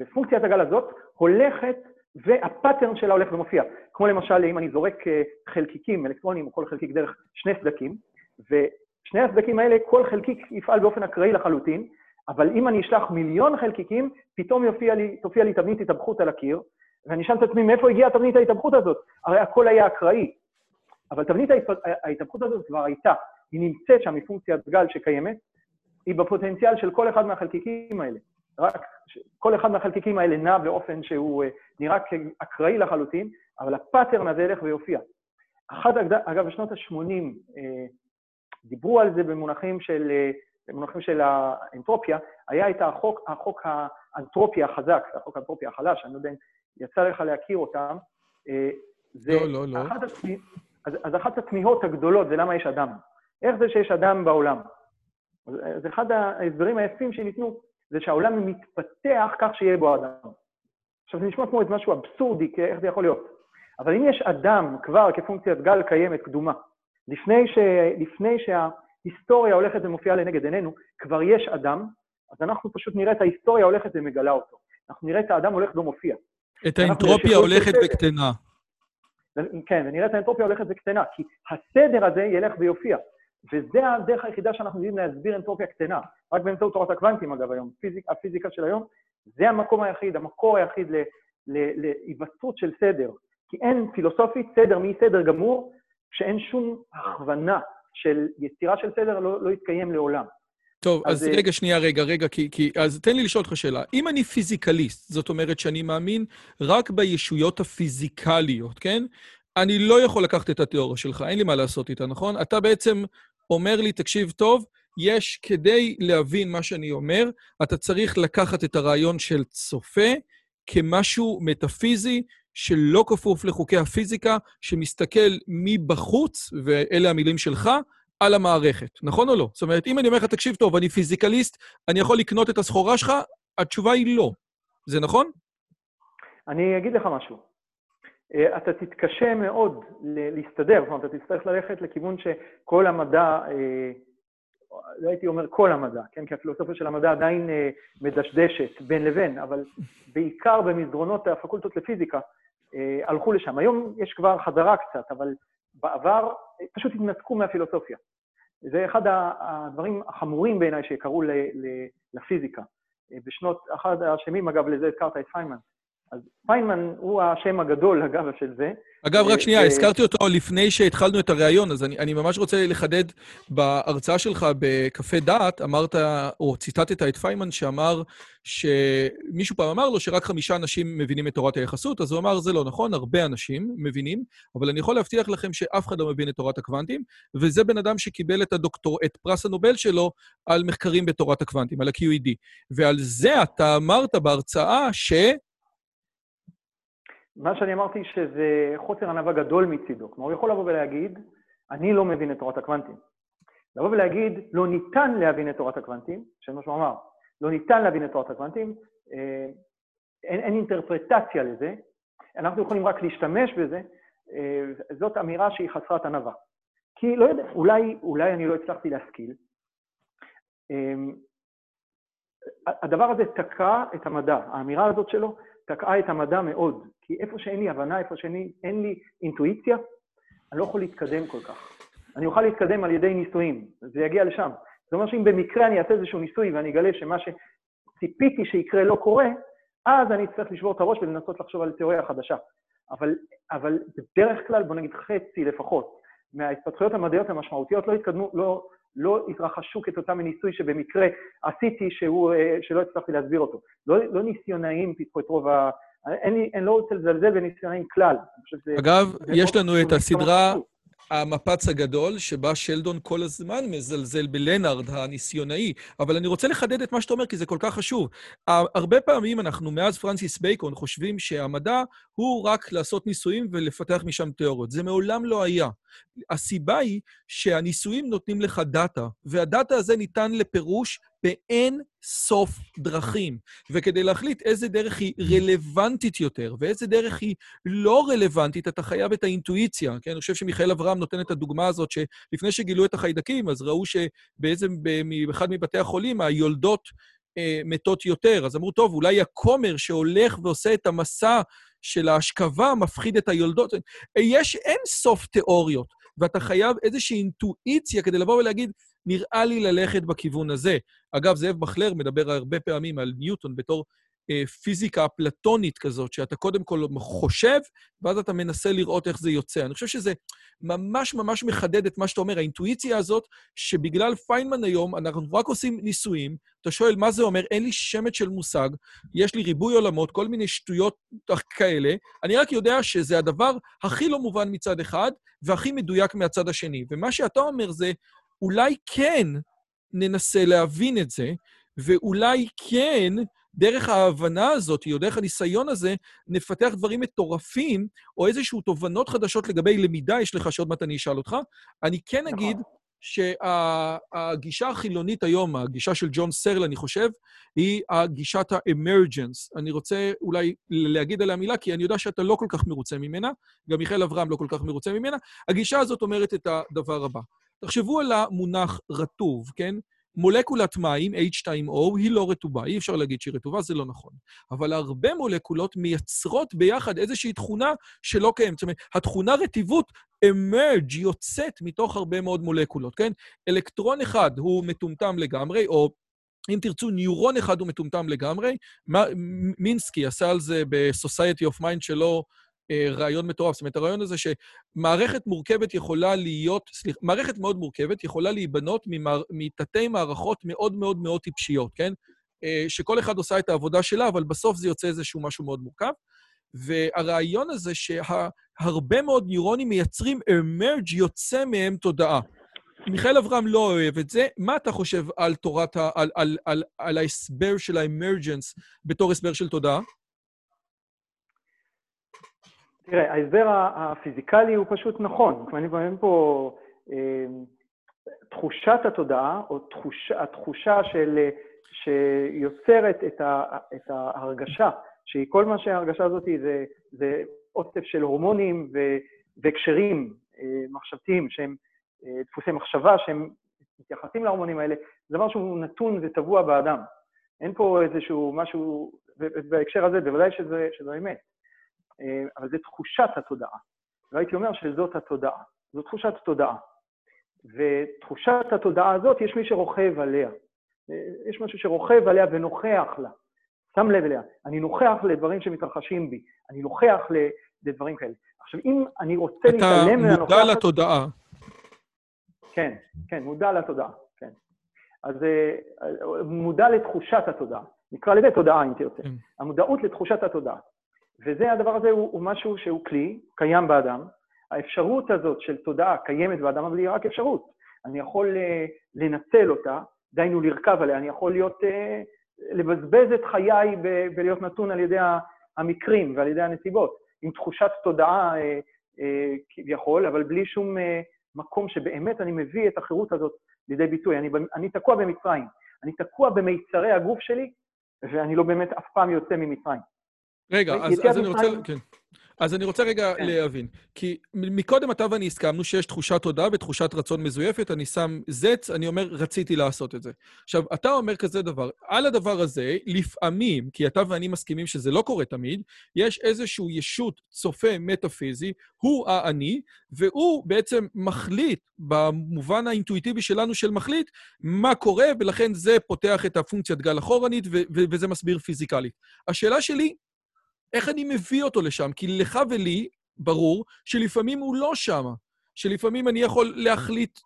ופונקציית הגל הזאת הולכת, והפאטרן שלה הולך ומופיע. כמו למשל, אם אני זורק אה, חלקיקים, אלקטרונים, או כל חלקיק דרך שני סדקים, ושני הסדקים האלה, כל חלקיק יפעל באופן אקראי לחלוטין, אבל אם אני אשלח מיליון חלקיקים, פתאום יופיע לי, תופיע לי תבנית התאבכות על הקיר, ואני אשאל את עצמי, מאיפה הגיעה תבנית ההתאבכות הזאת? הרי הכל היה אקראי. אבל תבנית ההתאבכות הזאת כבר הייתה, היא נמצאת שם מפונקציית גל שקיימת, היא בפוטנציאל של כל אחד מהחלקיקים האלה. רק כל אחד מהחלקיקים האלה נע באופן שהוא אה, נראה כאקראי לחלוטין, אבל הפאטרן הזה ילך ויופיע. אחת, אגב, בשנות ה-80 אה, דיברו על זה במונחים של, אה, במונחים של האנטרופיה, היה את החוק, החוק האנטרופיה החזק, החוק האנטרופיה החלש, אני לא יודע אם יצא לך להכיר אותם. זה לא, לא, לא. אחת. אז, אז אחת התמיהות הגדולות זה למה יש אדם. איך זה שיש אדם בעולם? אז אחד ההסברים היפים שניתנו זה שהעולם מתפתח כך שיהיה בו אדם. עכשיו, זה נשמע כמו איזה משהו אבסורדי, איך זה יכול להיות? אבל אם יש אדם כבר כפונקציית גל קיימת, קדומה, לפני, ש... לפני שההיסטוריה הולכת ומופיעה לנגד עינינו, כבר יש אדם, אז אנחנו פשוט נראה את ההיסטוריה הולכת ומגלה אותו. אנחנו נראה את האדם הולך ומופיע. את האנטרופיה הולכת וקטנה. כן, ונראה את האנטרופיה הולכת וקטנה, כי הסדר הזה ילך ויופיע. וזה הדרך היחידה שאנחנו יודעים להסביר אנטרופיה קטנה, רק באמצעות תורת הקוונטים, אגב, היום, פיזיק, הפיזיקה של היום, זה המקום היחיד, המקור היחיד להיווצרות של סדר. כי אין פילוסופית סדר מסדר גמור, שאין שום הכוונה של יצירה של סדר, לא, לא יתקיים לעולם. טוב, אז, אז רגע, שנייה, רגע, רגע, כי, כי... אז תן לי לשאול אותך שאלה. אם אני פיזיקליסט, זאת אומרת שאני מאמין רק בישויות הפיזיקליות, כן? אני לא יכול לקחת את התיאוריה שלך, אין לי מה לעשות איתה, נכון? אתה בעצם אומר לי, תקשיב טוב, יש, כדי להבין מה שאני אומר, אתה צריך לקחת את הרעיון של צופה כמשהו מטאפיזי שלא כפוף לחוקי הפיזיקה, שמסתכל מבחוץ, ואלה המילים שלך, על המערכת, נכון או לא? זאת אומרת, אם אני אומר לך, תקשיב טוב, אני פיזיקליסט, אני יכול לקנות את הסחורה שלך, התשובה היא לא. זה נכון? אני אגיד לך משהו. אה, אתה תתקשה מאוד להסתדר, זאת אומרת, אתה תצטרך ללכת לכיוון שכל המדע, אה, לא הייתי אומר כל המדע, כן? כי הפילוסופיה של המדע עדיין אה, מדשדשת בין לבין, אבל בעיקר במסדרונות הפקולטות לפיזיקה הלכו לשם. היום יש כבר חזרה קצת, אבל בעבר פשוט התנתקו מהפילוסופיה. זה אחד הדברים החמורים בעיניי שקרו לפיזיקה. בשנות, אחד האשמים, אגב, לזה הזכרת את פיינמן. אז פיינמן הוא השם הגדול, אגב, של זה. אגב, רק שנייה, הזכרתי אותו לפני שהתחלנו את הריאיון, אז אני, אני ממש רוצה לחדד, בהרצאה שלך בקפה דעת, אמרת, או ציטטת את פיינמן, שאמר שמישהו פעם אמר לו שרק חמישה אנשים מבינים את תורת היחסות, אז הוא אמר, זה לא נכון, הרבה אנשים מבינים, אבל אני יכול להבטיח לכם שאף אחד לא מבין את תורת הקוונטים, וזה בן אדם שקיבל את, הדוקטור, את פרס הנובל שלו על מחקרים בתורת הקוונטים, על ה-QED. ועל זה אתה אמרת בהרצאה ש... מה שאני אמרתי שזה חוסר ענווה גדול מצידו. כלומר, הוא יכול לבוא ולהגיד, אני לא מבין את תורת הקוונטים. לבוא ולהגיד, לא ניתן להבין את תורת הקוונטים, שזה מה שהוא אמר, לא ניתן להבין את תורת הקוונטים, אה, אין, אין אינטרפרטציה לזה, אנחנו יכולים רק להשתמש בזה, אה, זאת אמירה שהיא חסרת ענווה. כי לא יודע, אולי, אולי אני לא הצלחתי להשכיל. אמ, הדבר הזה תקע את המדע, האמירה הזאת שלו תקעה את המדע מאוד, כי איפה שאין לי הבנה, איפה שאין לי אינטואיציה, אני לא יכול להתקדם כל כך. אני אוכל להתקדם על ידי ניסויים, זה יגיע לשם. זאת אומרת שאם במקרה אני אעשה איזשהו ניסוי ואני אגלה שמה שציפיתי שיקרה לא קורה, אז אני אצטרך לשבור את הראש ולנסות לחשוב על תיאוריה חדשה. אבל, אבל בדרך כלל, בוא נגיד חצי לפחות, מההתפתחויות המדעיות המשמעותיות לא התקדמו, לא, לא התרחשו כתוצאה מניסוי שבמקרה עשיתי שהוא, אה, שלא הצלחתי להסביר אותו. לא, לא ניסיונאים פיתחו את רוב ה... אני, אני לא רוצה לזלזל בניסיונאים כלל. אגב, יש לנו את הסדרה... המפץ הגדול, שבה שלדון כל הזמן מזלזל בלנארד הניסיונאי. אבל אני רוצה לחדד את מה שאתה אומר, כי זה כל כך חשוב. הרבה פעמים אנחנו, מאז פרנסיס בייקון, חושבים שהמדע הוא רק לעשות ניסויים ולפתח משם תיאוריות. זה מעולם לא היה. הסיבה היא שהניסויים נותנים לך דאטה, והדאטה הזה ניתן לפירוש באין סוף דרכים. וכדי להחליט איזה דרך היא רלוונטית יותר ואיזה דרך היא לא רלוונטית, אתה חייב את האינטואיציה. כן? אני חושב שמיכאל אברהם נותן את הדוגמה הזאת, שלפני שגילו את החיידקים, אז ראו שבאיזה, באחד מבתי החולים, היולדות אה, מתות יותר. אז אמרו, טוב, אולי הכומר שהולך ועושה את המסע של ההשכבה מפחיד את היולדות. יש אין סוף תיאוריות, ואתה חייב איזושהי אינטואיציה כדי לבוא ולהגיד, נראה לי ללכת בכיוון הזה. אגב, זאב בכלר מדבר הרבה פעמים על ניוטון בתור פיזיקה אפלטונית כזאת, שאתה קודם כל חושב, ואז אתה מנסה לראות איך זה יוצא. אני חושב שזה ממש ממש מחדד את מה שאתה אומר, האינטואיציה הזאת, שבגלל פיינמן היום, אנחנו רק עושים ניסויים, אתה שואל מה זה אומר, אין לי שמץ של מושג, יש לי ריבוי עולמות, כל מיני שטויות כאלה, אני רק יודע שזה הדבר הכי לא מובן מצד אחד, והכי מדויק מהצד השני. ומה שאתה אומר זה, אולי כן ננסה להבין את זה, ואולי כן, דרך ההבנה הזאת, או דרך הניסיון הזה, נפתח דברים מטורפים, או איזשהו תובנות חדשות לגבי למידה, יש לך שעוד מעט אני אשאל אותך. אני כן נכון. אגיד שהגישה החילונית היום, הגישה של ג'ון סרל, אני חושב, היא הגישת האמרג'נס. אני רוצה אולי להגיד עליה מילה, כי אני יודע שאתה לא כל כך מרוצה ממנה, גם מיכאל אברהם לא כל כך מרוצה ממנה. הגישה הזאת אומרת את הדבר הבא. תחשבו על המונח רטוב, כן? מולקולת מים, H2O, היא לא רטובה. אי אפשר להגיד שהיא רטובה, זה לא נכון. אבל הרבה מולקולות מייצרות ביחד איזושהי תכונה שלא קיימת. זאת אומרת, התכונה רטיבות emerge, יוצאת מתוך הרבה מאוד מולקולות, כן? אלקטרון אחד הוא מטומטם לגמרי, או אם תרצו, ניורון אחד הוא מטומטם לגמרי. מינסקי עשה על זה ב-Society of Mind שלו, רעיון מטורף. זאת אומרת, הרעיון הזה שמערכת מורכבת יכולה להיות, סליחה, מערכת מאוד מורכבת יכולה להיבנות מתתי מערכות מאוד מאוד מאוד טיפשיות, כן? אה, שכל אחד עושה את העבודה שלה, אבל בסוף זה יוצא איזשהו משהו מאוד מורכב. והרעיון הזה שהרבה מאוד ניורונים מייצרים emerge, יוצא מהם תודעה. מיכאל אברהם לא אוהב את זה. מה אתה חושב על תורת ה... על, על, על, על ההסבר של האמרג'נס בתור הסבר של תודעה? תראה, ההסבר הפיזיקלי הוא פשוט נכון. כלומר, אומר פה אה, תחושת התודעה, או תחוש, התחושה של, שיוצרת את, ה, את ההרגשה, שהיא כל מה שההרגשה הזאת זה, זה אוסף של הורמונים והקשרים אה, מחשבתיים, שהם אה, דפוסי מחשבה, שהם מתייחסים להורמונים האלה, זה דבר שהוא נתון וטבוע באדם. אין פה איזשהו משהו, בהקשר הזה בוודאי שזה, שזה אמת. אה, אבל זה תחושת התודעה. והייתי אומר שזאת התודעה, זו תחושת תודעה. ותחושת התודעה הזאת, יש מי שרוכב עליה. אה, יש משהו שרוכב עליה ונוכח לה. שם לב אליה. אני נוכח לדברים שמתרחשים בי, אני נוכח לדברים כאלה. עכשיו, אם אני רוצה להתעלם מהנוכחת... אתה מודע לתודעה. כן, כן, מודע לתודעה, כן. אז אה, מודע לתחושת התודעה. נקרא לזה תודעה, אם תרצה. כן. המודעות לתחושת התודעה. וזה, הדבר הזה הוא, הוא משהו שהוא כלי, קיים באדם. האפשרות הזאת של תודעה קיימת באדם, אבל היא רק אפשרות. אני יכול uh, לנצל אותה, דהיינו לרכב עליה, אני יכול להיות, uh, לבזבז את חיי ב- בלהיות נתון על ידי המקרים ועל ידי הנסיבות, עם תחושת תודעה uh, uh, כביכול, אבל בלי שום uh, מקום שבאמת אני מביא את החירות הזאת לידי ביטוי. אני, אני תקוע במצרים, אני תקוע במיצרי הגוף שלי, ואני לא באמת אף פעם יוצא ממצרים. רגע, אז, אז אני רוצה... כן. אז אני רוצה רגע כן. להבין. כי מקודם אתה ואני הסכמנו שיש תחושת תודה ותחושת רצון מזויפת, אני שם זץ, אני אומר, רציתי לעשות את זה. עכשיו, אתה אומר כזה דבר, על הדבר הזה, לפעמים, כי אתה ואני מסכימים שזה לא קורה תמיד, יש איזשהו ישות צופה מטאפיזי, הוא האני, והוא בעצם מחליט, במובן האינטואיטיבי שלנו של מחליט, מה קורה, ולכן זה פותח את הפונקציית גל אחורנית, ו- ו- וזה מסביר פיזיקלית. השאלה שלי, איך אני מביא אותו לשם? כי לך ולי, ברור, שלפעמים הוא לא שמה. שלפעמים אני יכול להחליט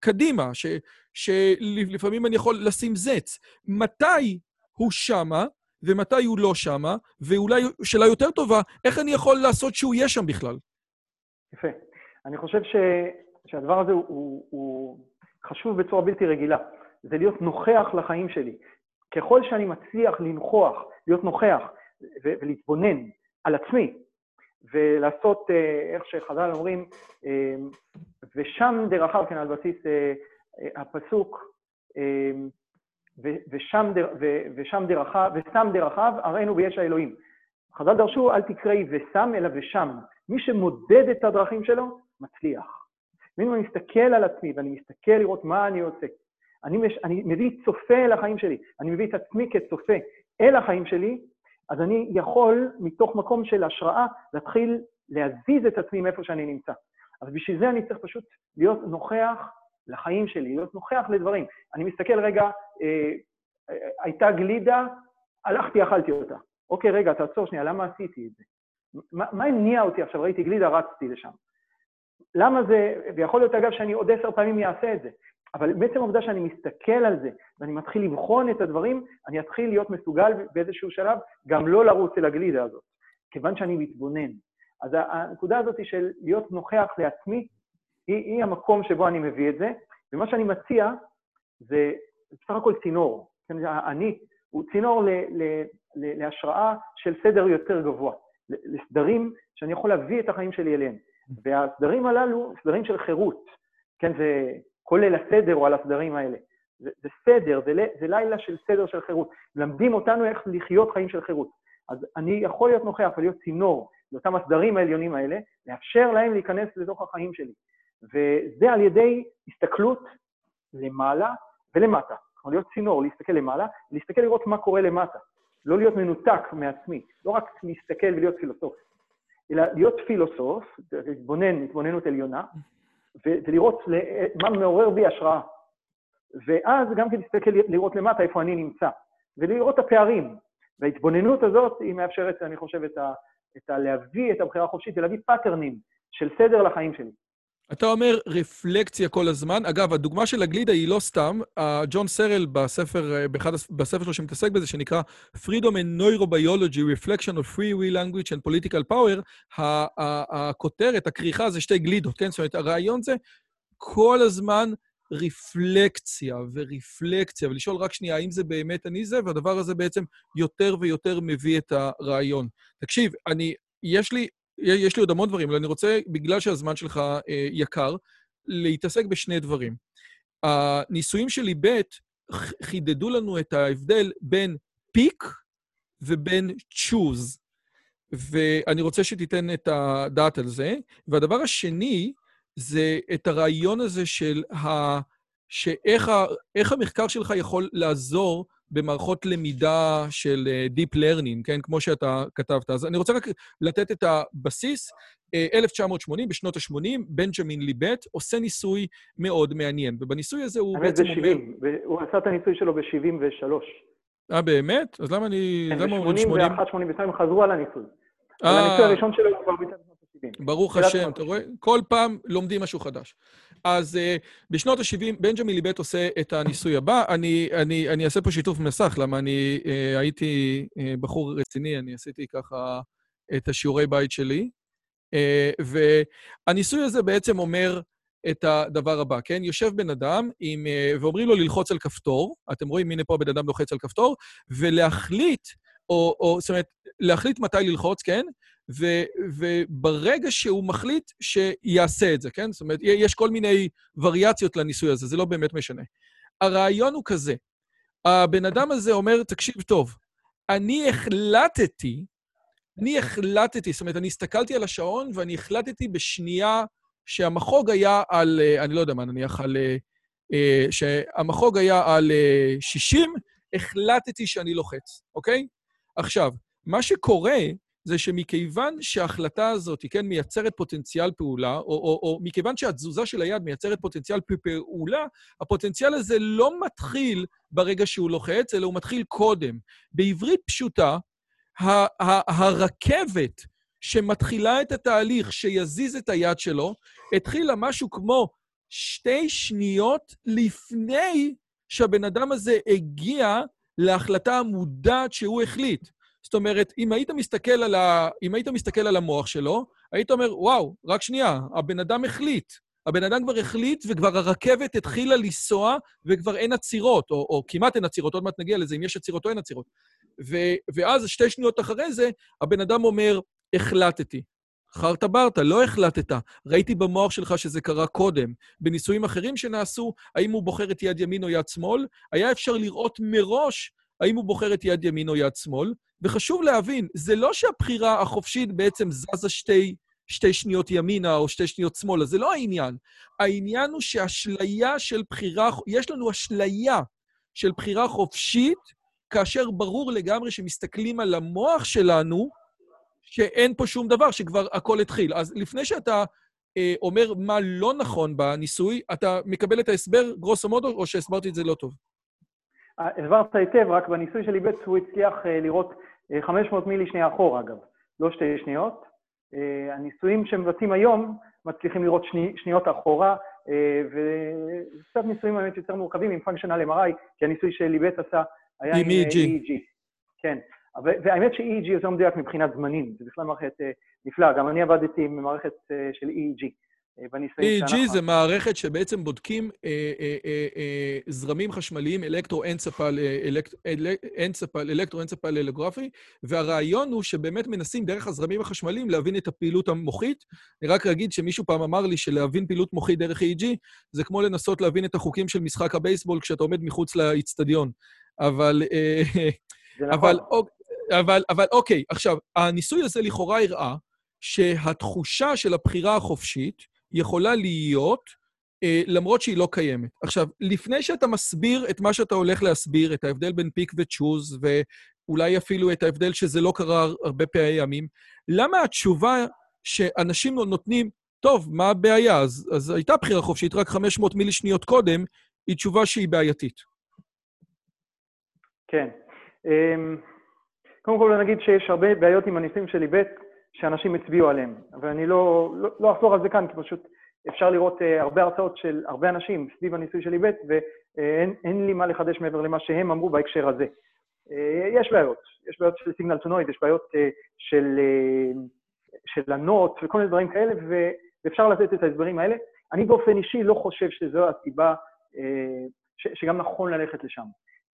קדימה, ש, שלפעמים אני יכול לשים זץ. מתי הוא שמה ומתי הוא לא שמה, ואולי שאלה יותר טובה, איך אני יכול לעשות שהוא יהיה שם בכלל? יפה. אני חושב ש, שהדבר הזה הוא, הוא, הוא חשוב בצורה בלתי רגילה. זה להיות נוכח לחיים שלי. ככל שאני מצליח לנכוח, להיות נוכח ולהתבונן על עצמי, ולעשות, אה, איך שחז"ל אומרים, אה, ושם דרכיו, כן, על בסיס אה, הפסוק, ושם, ושם דרכיו, ושם דרכיו, הראינו ביש האלוהים. חז"ל דרשו, אל תקראי ושם, אלא ושם. מי שמודד את הדרכים שלו, מצליח. אם אני מסתכל על עצמי ואני מסתכל לראות מה אני עושה, אני, מש, אני מביא צופה אל החיים שלי, אני מביא את עצמי כצופה אל החיים שלי, אז אני יכול, מתוך מקום של השראה, להתחיל להזיז את עצמי מאיפה שאני נמצא. אז בשביל זה אני צריך פשוט להיות נוכח לחיים שלי, להיות נוכח לדברים. אני מסתכל רגע, אה, אה, הייתה גלידה, הלכתי, אכלתי אותה. אוקיי, רגע, תעצור שנייה, למה עשיתי את זה? מה, הניע אותי עכשיו? ראיתי גלידה, רצתי לשם. למה זה, ויכול להיות אגב שאני עוד עשר פעמים אעשה את זה, אבל בעצם העובדה שאני מסתכל על זה ואני מתחיל לבחון את הדברים, אני אתחיל להיות מסוגל באיזשהו שלב גם לא לרוץ אל הגלידה הזאת, כיוון שאני מתבונן. אז הנקודה הזאת של להיות נוכח לעצמי, היא, היא המקום שבו אני מביא את זה, ומה שאני מציע זה בסך הכל צינור. כן, אני הוא צינור ל, ל, ל, להשראה של סדר יותר גבוה, לסדרים שאני יכול להביא את החיים שלי אליהם. והסדרים הללו, סדרים של חירות, כן, זה כולל הסדר או על הסדרים האלה. זה, זה סדר, זה, זה לילה של סדר של חירות. מלמדים אותנו איך לחיות חיים של חירות. אז אני יכול להיות נוכח ולהיות צינור לאותם הסדרים העליונים האלה, לאפשר להם להיכנס לתוך החיים שלי. וזה על ידי הסתכלות למעלה ולמטה. כלומר, להיות צינור, להסתכל למעלה, להסתכל לראות מה קורה למטה. לא להיות מנותק מעצמי, לא רק להסתכל ולהיות פילוסוף, אלא להיות פילוסוף, להתבונן, התבוננות עליונה, ולראות מה מעורר בי השראה. ואז גם כן להסתכל לראות למטה איפה אני נמצא, ולראות את הפערים. וההתבוננות הזאת היא מאפשרת, אני חושב, את, ה, את ה, להביא את הבחירה החופשית ולהביא פאטרנים של סדר לחיים שלי. אתה אומר רפלקציה כל הזמן. אגב, הדוגמה של הגלידה היא לא סתם. ג'ון סרל בספר, באחד, בספר שלו שמתעסק בזה, שנקרא Freedom and Neurobiology, Reflection of Free Will Language and Political Power, הכותרת, הכריכה זה שתי גלידות, כן? זאת אומרת, הרעיון זה כל הזמן רפלקציה ורפלקציה, ולשאול רק שנייה, האם זה באמת אני זה, והדבר הזה בעצם יותר ויותר מביא את הרעיון. תקשיב, אני, יש לי יש לי עוד המון דברים, אבל אני רוצה, בגלל שהזמן שלך אה, יקר, להתעסק בשני דברים. הניסויים שלי ב' חידדו לנו את ההבדל בין פיק ובין צ'וז. ואני רוצה שתיתן את הדעת על זה. והדבר השני, זה את הרעיון הזה של ה... שאיך ה... המחקר שלך יכול לעזור במערכות למידה של אה, Deep Learning, כן? כמו שאתה כתבת. אז אני רוצה רק לתת את הבסיס. 1980, אה, בשנות ה-80, בנג'מין ליבט עושה ניסוי מאוד מעניין, ובניסוי הזה הוא בעצם. האמת זה 70, הוא עשה את הניסוי שלו ב-73. אה, באמת? אז למה אני... כן, ב-81, 82 חזרו על הניסוי. אבל הניסוי הראשון שלו הוא כבר ה-70. ברוך השם, אתה רואה? כל פעם לומדים משהו חדש. אז uh, בשנות ה-70, בנג'מי ליבט עושה את הניסוי הבא. אני, אני, אני אעשה פה שיתוף מסך, למה אני uh, הייתי uh, בחור רציני, אני עשיתי ככה את השיעורי בית שלי. Uh, והניסוי הזה בעצם אומר את הדבר הבא, כן? יושב בן אדם עם, uh, ואומרים לו ללחוץ על כפתור, אתם רואים, הנה פה בן אדם לוחץ על כפתור, ולהחליט, או, או זאת אומרת, להחליט מתי ללחוץ, כן? ו, וברגע שהוא מחליט שיעשה את זה, כן? זאת אומרת, יש כל מיני וריאציות לניסוי הזה, זה לא באמת משנה. הרעיון הוא כזה, הבן אדם הזה אומר, תקשיב טוב, אני החלטתי אני החלטתי, זאת אומרת, אני הסתכלתי על השעון ואני החלטתי בשנייה שהמחוג היה על, אה, אני לא יודע מה, נניח על... אה, אה, שהמחוג היה על 60, החלטתי שאני לוחץ, אוקיי? עכשיו, מה שקורה זה שמכיוון שההחלטה הזאת, כן, מייצרת פוטנציאל פעולה, או, או, או מכיוון שהתזוזה של היד מייצרת פוטנציאל פעולה, הפוטנציאל הזה לא מתחיל ברגע שהוא לוחץ, אלא הוא מתחיל קודם. בעברית פשוטה, ה- ה- הרכבת שמתחילה את התהליך שיזיז את היד שלו, התחילה משהו כמו שתי שניות לפני שהבן אדם הזה הגיע להחלטה המודעת שהוא החליט. זאת אומרת, אם היית מסתכל על, ה... אם היית מסתכל על המוח שלו, היית אומר, וואו, רק שנייה, הבן אדם החליט. הבן אדם כבר החליט וכבר הרכבת התחילה לנסוע וכבר אין עצירות, או, או כמעט אין עצירות, עוד מעט נגיע לזה, אם יש עצירות או אין עצירות. ו, ואז, שתי שניות אחרי זה, הבן אדם אומר, החלטתי. חרטה ברטה, לא החלטת. ראיתי במוח שלך שזה קרה קודם. בניסויים אחרים שנעשו, האם הוא בוחר את יד ימין או יד שמאל, היה אפשר לראות מראש האם הוא בוחר את יד ימין או יד שמאל. וחשוב להבין, זה לא שהבחירה החופשית בעצם זזה שתי, שתי שניות ימינה או שתי שניות שמאלה, זה לא העניין. העניין הוא שאשליה של בחירה, יש לנו אשליה של בחירה חופשית, כאשר ברור לגמרי שמסתכלים על המוח שלנו, שאין פה שום דבר, שכבר הכל התחיל. אז לפני שאתה אה, אומר מה לא נכון בניסוי, אתה מקבל את ההסבר גרוסו מודו, או שהסברתי את זה לא טוב? הסברת היטב, רק בניסוי של איבץ הוא הצליח אה, לראות 500 אה, מילי שנייה אחורה, אגב, לא שתי שניות. אה, הניסויים שמבצעים היום מצליחים לראות שני, שניות אחורה, אה, וקצת ניסויים באמת יותר מורכבים עם פונקשיונל MRI, כי הניסוי שליבט עשה היה עם EEG. EEG. כן, והאמת ש-EEG יותר מדויק מבחינת זמנים, זה בכלל מערכת נפלאה. גם אני עבדתי עם מערכת של EEG. בניסויים EEG זה מערכת שבעצם בודקים אה, אה, אה, אה, זרמים חשמליים אלקטרו-אנצפל, אלקט, אנצפל, אלקטרו-אנצפל אלגרפי, והרעיון הוא שבאמת מנסים דרך הזרמים החשמליים להבין את הפעילות המוחית. אני רק אגיד שמישהו פעם אמר לי שלהבין פעילות מוחית דרך EEG זה כמו לנסות להבין את החוקים של משחק הבייסבול כשאתה עומד מחוץ לאיצטדיון. אבל... אה, נכון. אבל, אבל, אבל אוקיי, עכשיו, הניסוי הזה לכאורה הראה שהתחושה של הבחירה החופשית, יכולה להיות, אה, למרות שהיא לא קיימת. עכשיו, לפני שאתה מסביר את מה שאתה הולך להסביר, את ההבדל בין פיק וצ'וז, ואולי אפילו את ההבדל שזה לא קרה הרבה פעמים, למה התשובה שאנשים נותנים, טוב, מה הבעיה? אז, אז הייתה בחירה חופשית רק 500 מילי שניות קודם, היא תשובה שהיא בעייתית. כן. אמ, קודם כל נגיד שיש הרבה בעיות עם הניסים של איבט, שאנשים הצביעו עליהם. ואני לא, לא, לא אחזור על זה כאן, כי פשוט אפשר לראות uh, הרבה הרצאות של הרבה אנשים סביב הניסוי של איבט, ואין לי מה לחדש מעבר למה שהם אמרו בהקשר הזה. Uh, יש בעיות, יש בעיות של סיגנל טונויד, יש בעיות uh, של, uh, של הנוט וכל מיני דברים כאלה, ואפשר לתת את ההסברים האלה. אני באופן אישי לא חושב שזו הסיבה uh, שגם נכון ללכת לשם.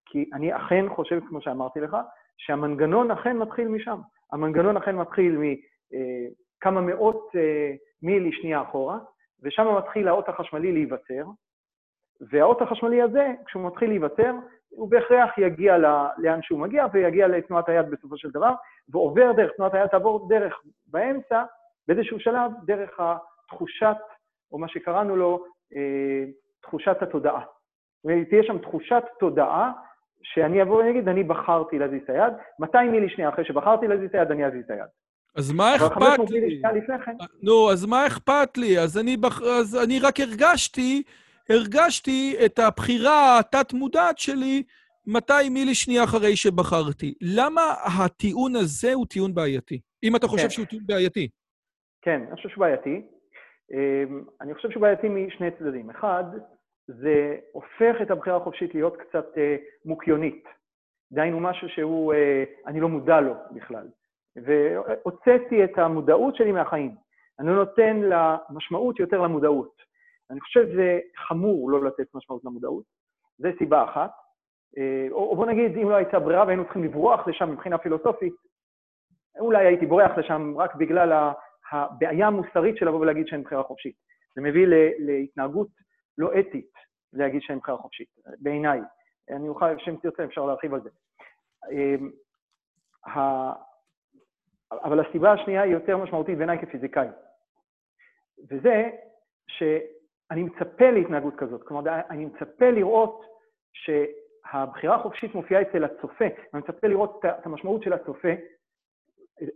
כי אני אכן חושב, כמו שאמרתי לך, שהמנגנון אכן מתחיל משם. המנגנון אכן מתחיל מכמה מאות אה, מילי שנייה אחורה, ושם מתחיל האות החשמלי להיווצר, והאות החשמלי הזה, כשהוא מתחיל להיווצר, הוא בהכרח יגיע לאן שהוא מגיע, ויגיע לתנועת היד בסופו של דבר, ועובר דרך, תנועת היד תעבור דרך באמצע, באיזשהו שלב, דרך התחושת, או מה שקראנו לו, אה, תחושת התודעה. תהיה שם תחושת תודעה שאני אבוא ואגיד, אני בחרתי להזיז את היד, 200 מילי שנייה אחרי שבחרתי להזיז את היד, אני אזיז את היד. אז מה אכפת לי? כן. נו, אז מה אכפת לי? אז אני, בח... אז אני רק הרגשתי, הרגשתי את הבחירה התת-מודעת שלי 200 מילי שנייה אחרי שבחרתי. למה הטיעון הזה הוא טיעון בעייתי? אם אתה חושב כן. שהוא טיעון בעייתי. כן, אני חושב שהוא בעייתי. אמ, אני חושב שהוא בעייתי משני צדדים. אחד, זה הופך את הבחירה החופשית להיות קצת אה, מוקיונית. דהיינו משהו שהוא, אה, אני לא מודע לו בכלל. והוצאתי את המודעות שלי מהחיים. אני נותן לה משמעות יותר למודעות. אני חושב שזה חמור לא לתת משמעות למודעות. זו סיבה אחת. אה, או, בוא נגיד, אם לא הייתה ברירה והיינו צריכים לברוח לשם מבחינה פילוסופית, אולי הייתי בורח לשם רק בגלל הבעיה המוסרית של לבוא ולהגיד שאין בחירה חופשית. זה מביא להתנהגות לא אתית להגיד שאין בחירה חופשית, בעיניי. אני אוכל, כשם תרצה, אפשר להרחיב על זה. אמ, אבל הסיבה השנייה היא יותר משמעותית בעיניי כפיזיקאי. וזה שאני מצפה להתנהגות כזאת. כלומר, אני מצפה לראות שהבחירה החופשית מופיעה אצל הצופה, אני מצפה לראות את המשמעות של הצופה,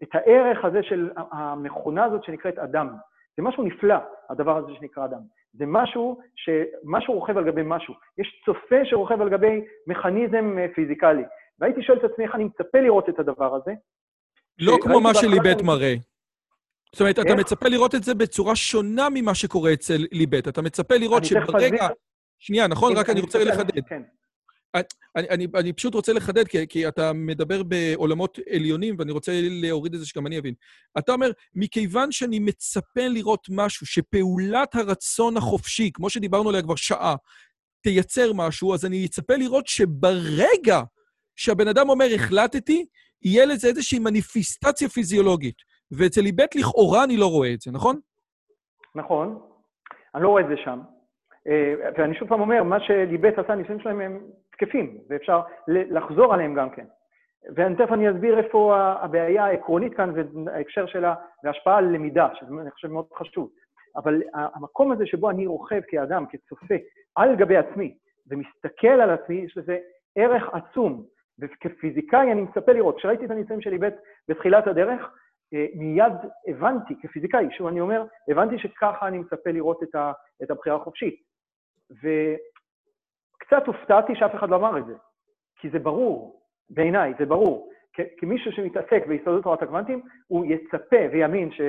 את הערך הזה של המכונה הזאת שנקראת אדם. זה משהו נפלא, הדבר הזה שנקרא אדם. זה משהו שמשהו רוכב על גבי משהו. יש צופה שרוכב על גבי מכניזם אה, פיזיקלי. והייתי שואל את עצמי איך אני מצפה לראות את הדבר הזה. לא כמו מה שליבט מראה. זאת אומרת, אתה מצפה לראות את זה בצורה שונה ממה שקורה אצל ליבט. אתה מצפה לראות שברגע... שנייה, נכון? רק אני רוצה לחדד. כן. אני, אני, אני פשוט רוצה לחדד, כי, כי אתה מדבר בעולמות עליונים, ואני רוצה להוריד את זה שגם אני אבין. אתה אומר, מכיוון שאני מצפה לראות משהו, שפעולת הרצון החופשי, כמו שדיברנו עליה כבר שעה, תייצר משהו, אז אני אצפה לראות שברגע שהבן אדם אומר, החלטתי, יהיה לזה איזושהי מניפיסטציה פיזיולוגית. ואצל איבט לכאורה אני לא רואה את זה, נכון? נכון. אני לא רואה את זה שם. אה, ואני שוב פעם אומר, מה שליבט עשה, הניסויים שלהם הם תקפים, ואפשר לחזור עליהם גם כן. ותכף אני אסביר איפה הבעיה העקרונית כאן וההקשר שלה וההשפעה על למידה, שזה אני חושב מאוד חשוב. אבל המקום הזה שבו אני רוכב כאדם, כצופה, על גבי עצמי, ומסתכל על עצמי, יש לזה ערך עצום. וכפיזיקאי אני מצפה לראות. כשראיתי את הניסויים שלי בית בתחילת הדרך, אה, מיד הבנתי, כפיזיקאי, שוב אני אומר, הבנתי שככה אני מצפה לראות את הבחירה החופשית. וקצת הופתעתי שאף אחד לא אמר את זה, כי זה ברור, בעיניי, זה ברור. כמישהו שמתעסק ביסודות תורת הקוונטים, הוא יצפה ויאמין ש,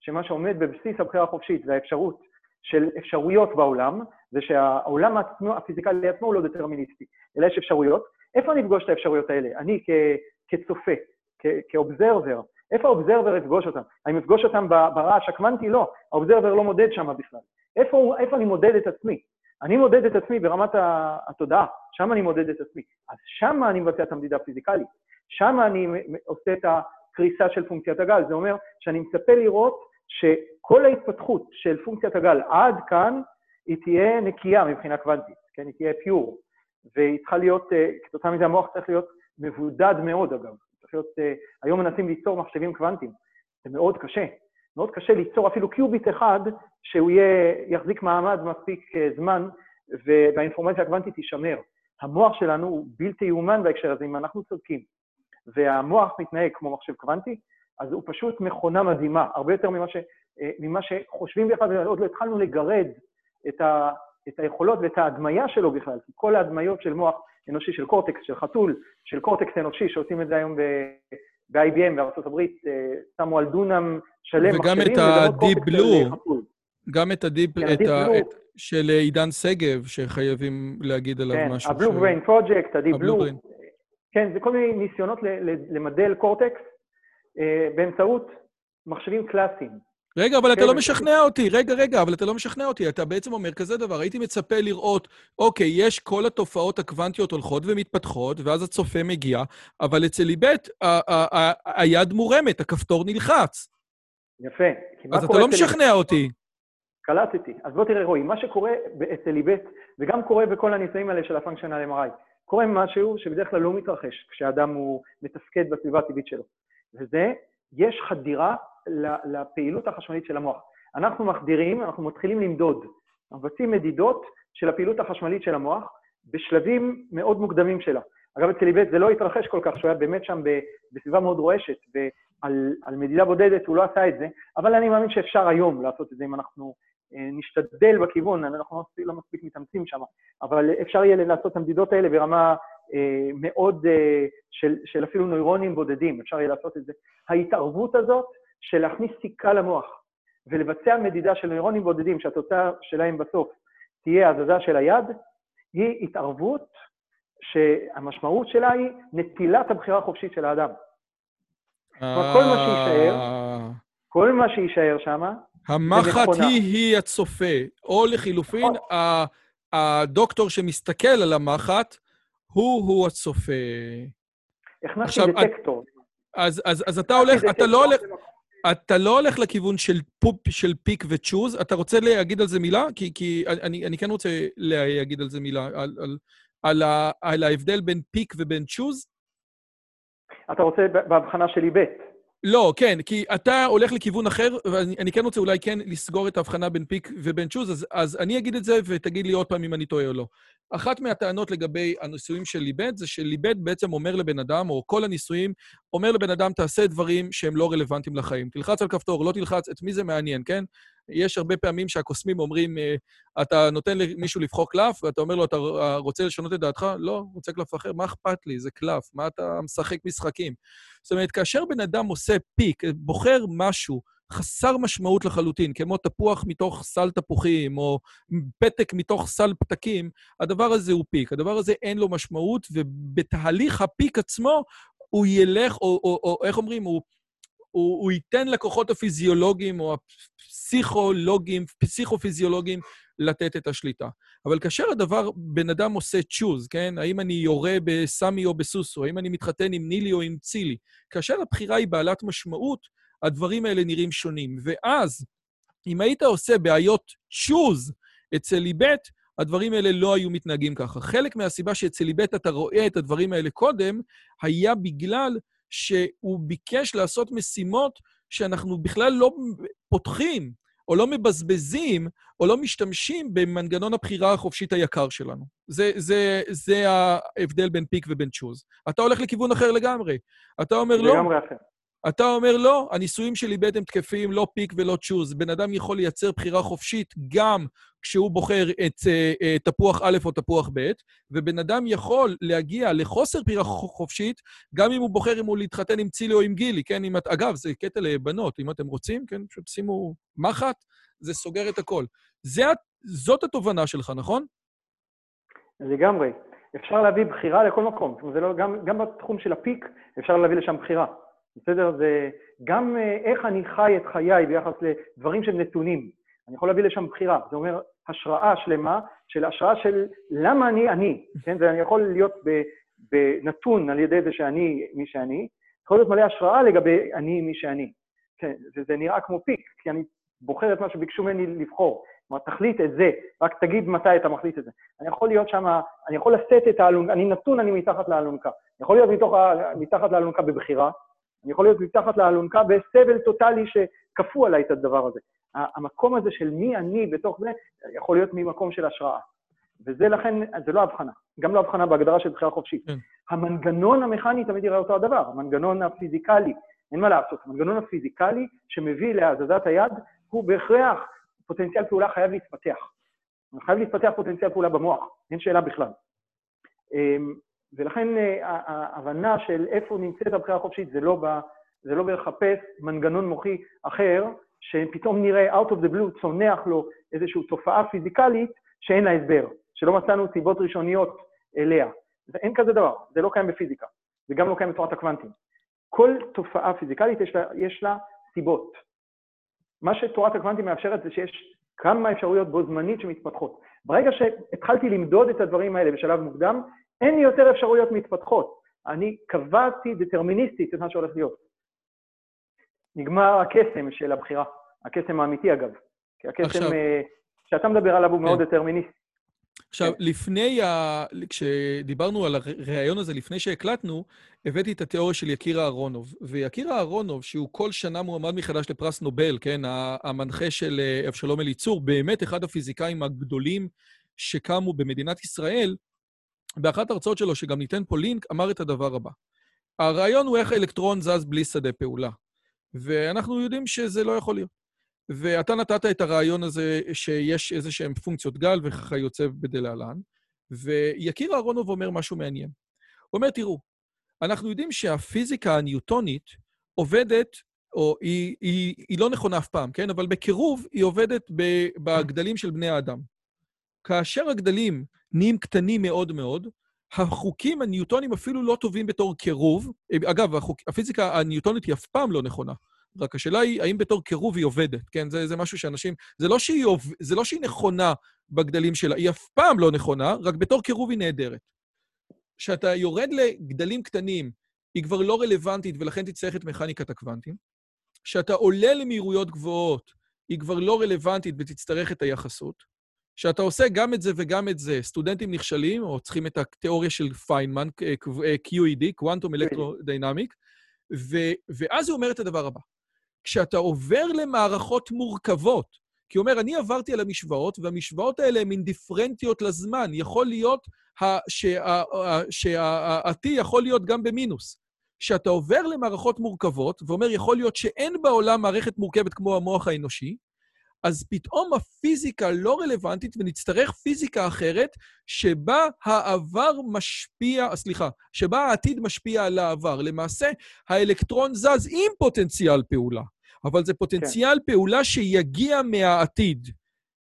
שמה שעומד בבסיס הבחירה החופשית והאפשרות של אפשרויות בעולם, זה שהעולם עצמו, הפיזיקלי עצמו הוא לא דטרמיניסטי, אלא יש אפשרויות. איפה אני אפגוש את האפשרויות האלה? אני כ, כצופה, כאובזרבר, איפה האובזרבר יפגוש אותם? האם יפגוש אותם ברעש הקוונטי? לא, האובזרבר לא מודד שם בכלל. איפה, איפה אני מודד את עצמי? אני מודד את עצמי ברמת התודעה, שם אני מודד את עצמי. אז שם אני מבצע את המדידה הפיזיקלית, שם אני עושה את הקריסה של פונקציית הגל. זה אומר שאני מצפה לראות שכל ההתפתחות של פונקציית הגל עד כאן, היא תהיה נקייה מבחינה קוונטית, כן? היא תהיה פיור. והיא צריכה להיות, אה, כתוצאה מזה המוח צריך להיות מבודד מאוד, אגב. צריך להיות, אה, היום מנסים ליצור מחשבים קוונטיים. זה מאוד קשה. מאוד קשה ליצור אפילו קיוביט אחד שהוא יהיה, יחזיק מעמד מספיק אה, זמן והאינפורמציה הקוונטית תישמר. המוח שלנו הוא בלתי יאומן בהקשר הזה, אם אנחנו צודקים, והמוח מתנהג כמו מחשב קוונטי, אז הוא פשוט מכונה מדהימה, הרבה יותר ממה, ש, אה, ממה שחושבים בכלל, ועוד לא התחלנו לגרד את, ה, את היכולות ואת ההדמיה שלו בכלל, כי כל ההדמיות של מוח אנושי, של קורטקס, של חתול, של קורטקס אנושי, שעושים את זה היום ב... ב-IBM הברית, אה, שמו על דונם שלם וגם את ה-Deep Blue, גם את ה-Deep, כן, את ה... של עידן שגב, שחייבים להגיד עליו כן, משהו. כן, ה-Blue Brain Project, ה-Deep Blue. כן, זה כל מיני ניסיונות למדל קורטקס אה, באמצעות מחשבים קלאסיים. רגע, אבל אתה כן, לא משכנע אותי. רגע, רגע, אבל אתה לא משכנע אותי. אתה בעצם אומר כזה דבר. הייתי מצפה לראות, אוקיי, יש כל התופעות הקוונטיות הולכות ומתפתחות, ואז הצופה מגיע, אבל אצל איבט היד מורמת, הכפתור נלחץ. יפה. אז אתה לא משכנע אותי. קלטתי. אז בוא תראה, רועי, מה שקורה אצל איבט, וגם קורה בכל הניסויים האלה של הפונקשיונל MRI, קורה משהו שבדרך כלל לא מתרחש כשאדם הוא מתפקד בסביבה הטבעית שלו, וזה, יש חדירה לפעילות החשמלית של המוח. אנחנו מחדירים, אנחנו מתחילים למדוד, אנחנו מבצעים מדידות של הפעילות החשמלית של המוח בשלבים מאוד מוקדמים שלה. אגב, אצל איבט זה לא התרחש כל כך, שהוא היה באמת שם בסביבה מאוד רועשת, ועל מדידה בודדת הוא לא עשה את זה, אבל אני מאמין שאפשר היום לעשות את זה אם אנחנו אה, נשתדל בכיוון, אנחנו לא מספיק מתאמצים שם, אבל אפשר יהיה לעשות את המדידות האלה ברמה אה, מאוד אה, של, של אפילו נוירונים בודדים, אפשר יהיה לעשות את זה. ההתערבות הזאת של להכניס סיכה למוח ולבצע מדידה של נוירונים בודדים, שהתוצאה שלהם בסוף תהיה הזזה של היד, היא התערבות שהמשמעות שלה היא נטילת הבחירה החופשית של האדם. כלומר, כל מה שיישאר, כל מה שיישאר שם, המחט היא-היא הצופה, או לחילופין, נכון. הדוקטור שמסתכל על המחט, הוא-הוא הצופה. הכנסתי דטקטור. אז אתה הולך, אתה לא הולך... אתה לא הולך לכיוון של פופ, של פיק וצ'וז, אתה רוצה להגיד על זה מילה? כי, כי אני, אני כן רוצה להגיד על זה מילה, על, על, על, ה, על ההבדל בין פיק ובין צ'וז. אתה רוצה בהבחנה של איבט. לא, כן, כי אתה הולך לכיוון אחר, ואני כן רוצה אולי כן לסגור את ההבחנה בין פיק ובין צ'וז, אז, אז אני אגיד את זה ותגיד לי עוד פעם אם אני טועה או לא. אחת מהטענות לגבי הניסויים של ליבד, זה שליבד בעצם אומר לבן אדם, או כל הניסויים, אומר לבן אדם, תעשה דברים שהם לא רלוונטיים לחיים. תלחץ על כפתור, לא תלחץ, את מי זה מעניין, כן? יש הרבה פעמים שהקוסמים אומרים, אה, אתה נותן למישהו לבחור קלף, ואתה אומר לו, אתה רוצה לשנות את דעתך? לא, רוצה קלף אחר, מה אכפת לי? זה קלף, מה אתה משחק משחקים? זאת אומרת, כאשר בן אדם עושה פיק, בוחר משהו חסר משמעות לחלוטין, כמו תפוח מתוך סל תפוחים, או פתק מתוך סל פתקים, הדבר הזה הוא פיק. הדבר הזה אין לו משמעות, ובתהליך הפיק עצמו הוא ילך, או, או, או איך אומרים, הוא, הוא, הוא ייתן לכוחות הפיזיולוגיים או הפסיכולוגיים, פסיכופיזיולוגיים, לתת את השליטה. אבל כאשר הדבר, בן אדם עושה צ'וז, כן? האם אני יורה בסמי או בסוסו, האם אני מתחתן עם נילי או עם צילי, כאשר הבחירה היא בעלת משמעות, הדברים האלה נראים שונים. ואז, אם היית עושה בעיות צ'וז אצל ליבט, הדברים האלה לא היו מתנהגים ככה. חלק מהסיבה שאצל ליבט אתה רואה את הדברים האלה קודם, היה בגלל שהוא ביקש לעשות משימות שאנחנו בכלל לא פותחים או לא מבזבזים או לא משתמשים במנגנון הבחירה החופשית היקר שלנו. זה, זה, זה ההבדל בין פיק ובין צ'וז. אתה הולך לכיוון אחר לגמרי. אתה אומר לא. לגמרי אחר. אתה אומר לא, הניסויים שלי בעצם תקפים, לא פיק ולא צ'וז. בן אדם יכול לייצר בחירה חופשית גם כשהוא בוחר את uh, uh, תפוח א' או תפוח ב', ובן אדם יכול להגיע לחוסר בחירה חופשית, גם אם הוא בוחר אם הוא להתחתן עם צילי או עם גילי, כן? אם את, אגב, זה קטע לבנות, אם אתם רוצים, כן? פשוט שימו מחט, זה סוגר את הכל. זה, זאת התובנה שלך, נכון? לגמרי. אפשר להביא בחירה לכל מקום. זה לא, גם, גם בתחום של הפיק אפשר להביא לשם בחירה. בסדר? זה גם אה, איך אני חי את חיי ביחס לדברים של נתונים. אני יכול להביא לשם בחירה. זה אומר השראה שלמה, של השראה של למה אני אני, כן? ואני יכול להיות בנתון על ידי זה שאני מי שאני, יכול להיות מלא השראה לגבי אני מי שאני. כן, וזה נראה כמו פיק, כי אני בוחר את מה שביקשו ממני לבחור. כלומר, תחליט את זה, רק תגיד מתי אתה מחליט את זה. אני יכול להיות שם, אני יכול לשאת את האלונקה, אני נתון, אני מתחת לאלונקה. אני יכול להיות מתוך, מתחת לאלונקה בבחירה, אני יכול להיות מתחת לאלונקה בסבל טוטאלי שכפו עליי את הדבר הזה. המקום הזה של מי אני בתוך זה, יכול להיות ממקום של השראה. וזה לכן, זה לא הבחנה, גם לא הבחנה בהגדרה של בחירה חופשית. כן. המנגנון המכני תמיד יראה אותו הדבר, המנגנון הפיזיקלי, אין מה לעשות, המנגנון הפיזיקלי שמביא להזזת היד, הוא בהכרח, פוטנציאל פעולה חייב להתפתח. חייב להתפתח פוטנציאל פעולה במוח, אין שאלה בכלל. ולכן אה, ההבנה של איפה נמצאת הבחירה החופשית זה לא, ב, זה לא בלחפש מנגנון מוחי אחר, שפתאום נראה out of the blue צונח לו איזושהי תופעה פיזיקלית שאין לה הסבר, שלא מצאנו סיבות ראשוניות אליה. אין כזה דבר, זה לא קיים בפיזיקה, זה גם לא קיים בתורת הקוונטים. כל תופעה פיזיקלית יש לה, יש לה סיבות. מה שתורת הקוונטים מאפשרת זה שיש כמה אפשרויות בו זמנית שמתפתחות. ברגע שהתחלתי למדוד את הדברים האלה בשלב מוקדם, אין לי יותר אפשרויות מתפתחות. אני קבעתי דטרמיניסטית את מה שהולך להיות. נגמר הקסם של הבחירה, הקסם האמיתי אגב. כי הקסם עכשיו... אה, שאתה מדבר עליו הוא מאוד כן. דטרמיניסטי. עכשיו, כן. לפני ה... כשדיברנו על הריאיון הזה, לפני שהקלטנו, הבאתי את התיאוריה של יקירה אהרונוב. ויקירה אהרונוב, שהוא כל שנה מועמד מחדש לפרס נובל, כן, המנחה של אה, אבשלום אליצור, באמת אחד הפיזיקאים הגדולים שקמו במדינת ישראל, באחת ההרצאות שלו, שגם ניתן פה לינק, אמר את הדבר הבא. הרעיון הוא איך האלקטרון זז בלי שדה פעולה. ואנחנו יודעים שזה לא יכול להיות. ואתה נתת את הרעיון הזה שיש איזה שהן פונקציות גל וכיוצא בדלהלן, ויקיר אהרונוב אומר משהו מעניין. הוא אומר, תראו, אנחנו יודעים שהפיזיקה הניוטונית עובדת, או היא, היא, היא לא נכונה אף פעם, כן? אבל בקירוב היא עובדת בגדלים של בני האדם. כאשר הגדלים נהיים קטנים מאוד מאוד, החוקים הניוטונים אפילו לא טובים בתור קירוב. אגב, החוק, הפיזיקה הניוטונית היא אף פעם לא נכונה. רק השאלה היא, האם בתור קירוב היא עובדת, כן? זה, זה משהו שאנשים... זה לא, שהיא, זה לא שהיא נכונה בגדלים שלה, היא אף פעם לא נכונה, רק בתור קירוב היא נהדרת. כשאתה יורד לגדלים קטנים, היא כבר לא רלוונטית ולכן תצטרך את מכניקת הקוונטים. כשאתה עולה למהירויות גבוהות, היא כבר לא רלוונטית ותצטרך את היחסות. שאתה עושה גם את זה וגם את זה, סטודנטים נכשלים, או צריכים את התיאוריה של פיינמן, QED, Quantum Electrodynamic, ו- ואז הוא אומר את הדבר הבא. כשאתה עובר למערכות מורכבות, כי הוא אומר, אני עברתי על המשוואות, והמשוואות האלה הן אינדיפרנטיות לזמן. יכול להיות שה-T יכול להיות גם במינוס. כשאתה עובר למערכות מורכבות, ואומר, יכול להיות שאין בעולם מערכת מורכבת כמו המוח האנושי, אז פתאום הפיזיקה לא רלוונטית ונצטרך פיזיקה אחרת, שבה העבר משפיע, סליחה, שבה העתיד משפיע על העבר. למעשה, האלקטרון זז עם פוטנציאל פעולה, אבל זה פוטנציאל כן. פעולה שיגיע מהעתיד.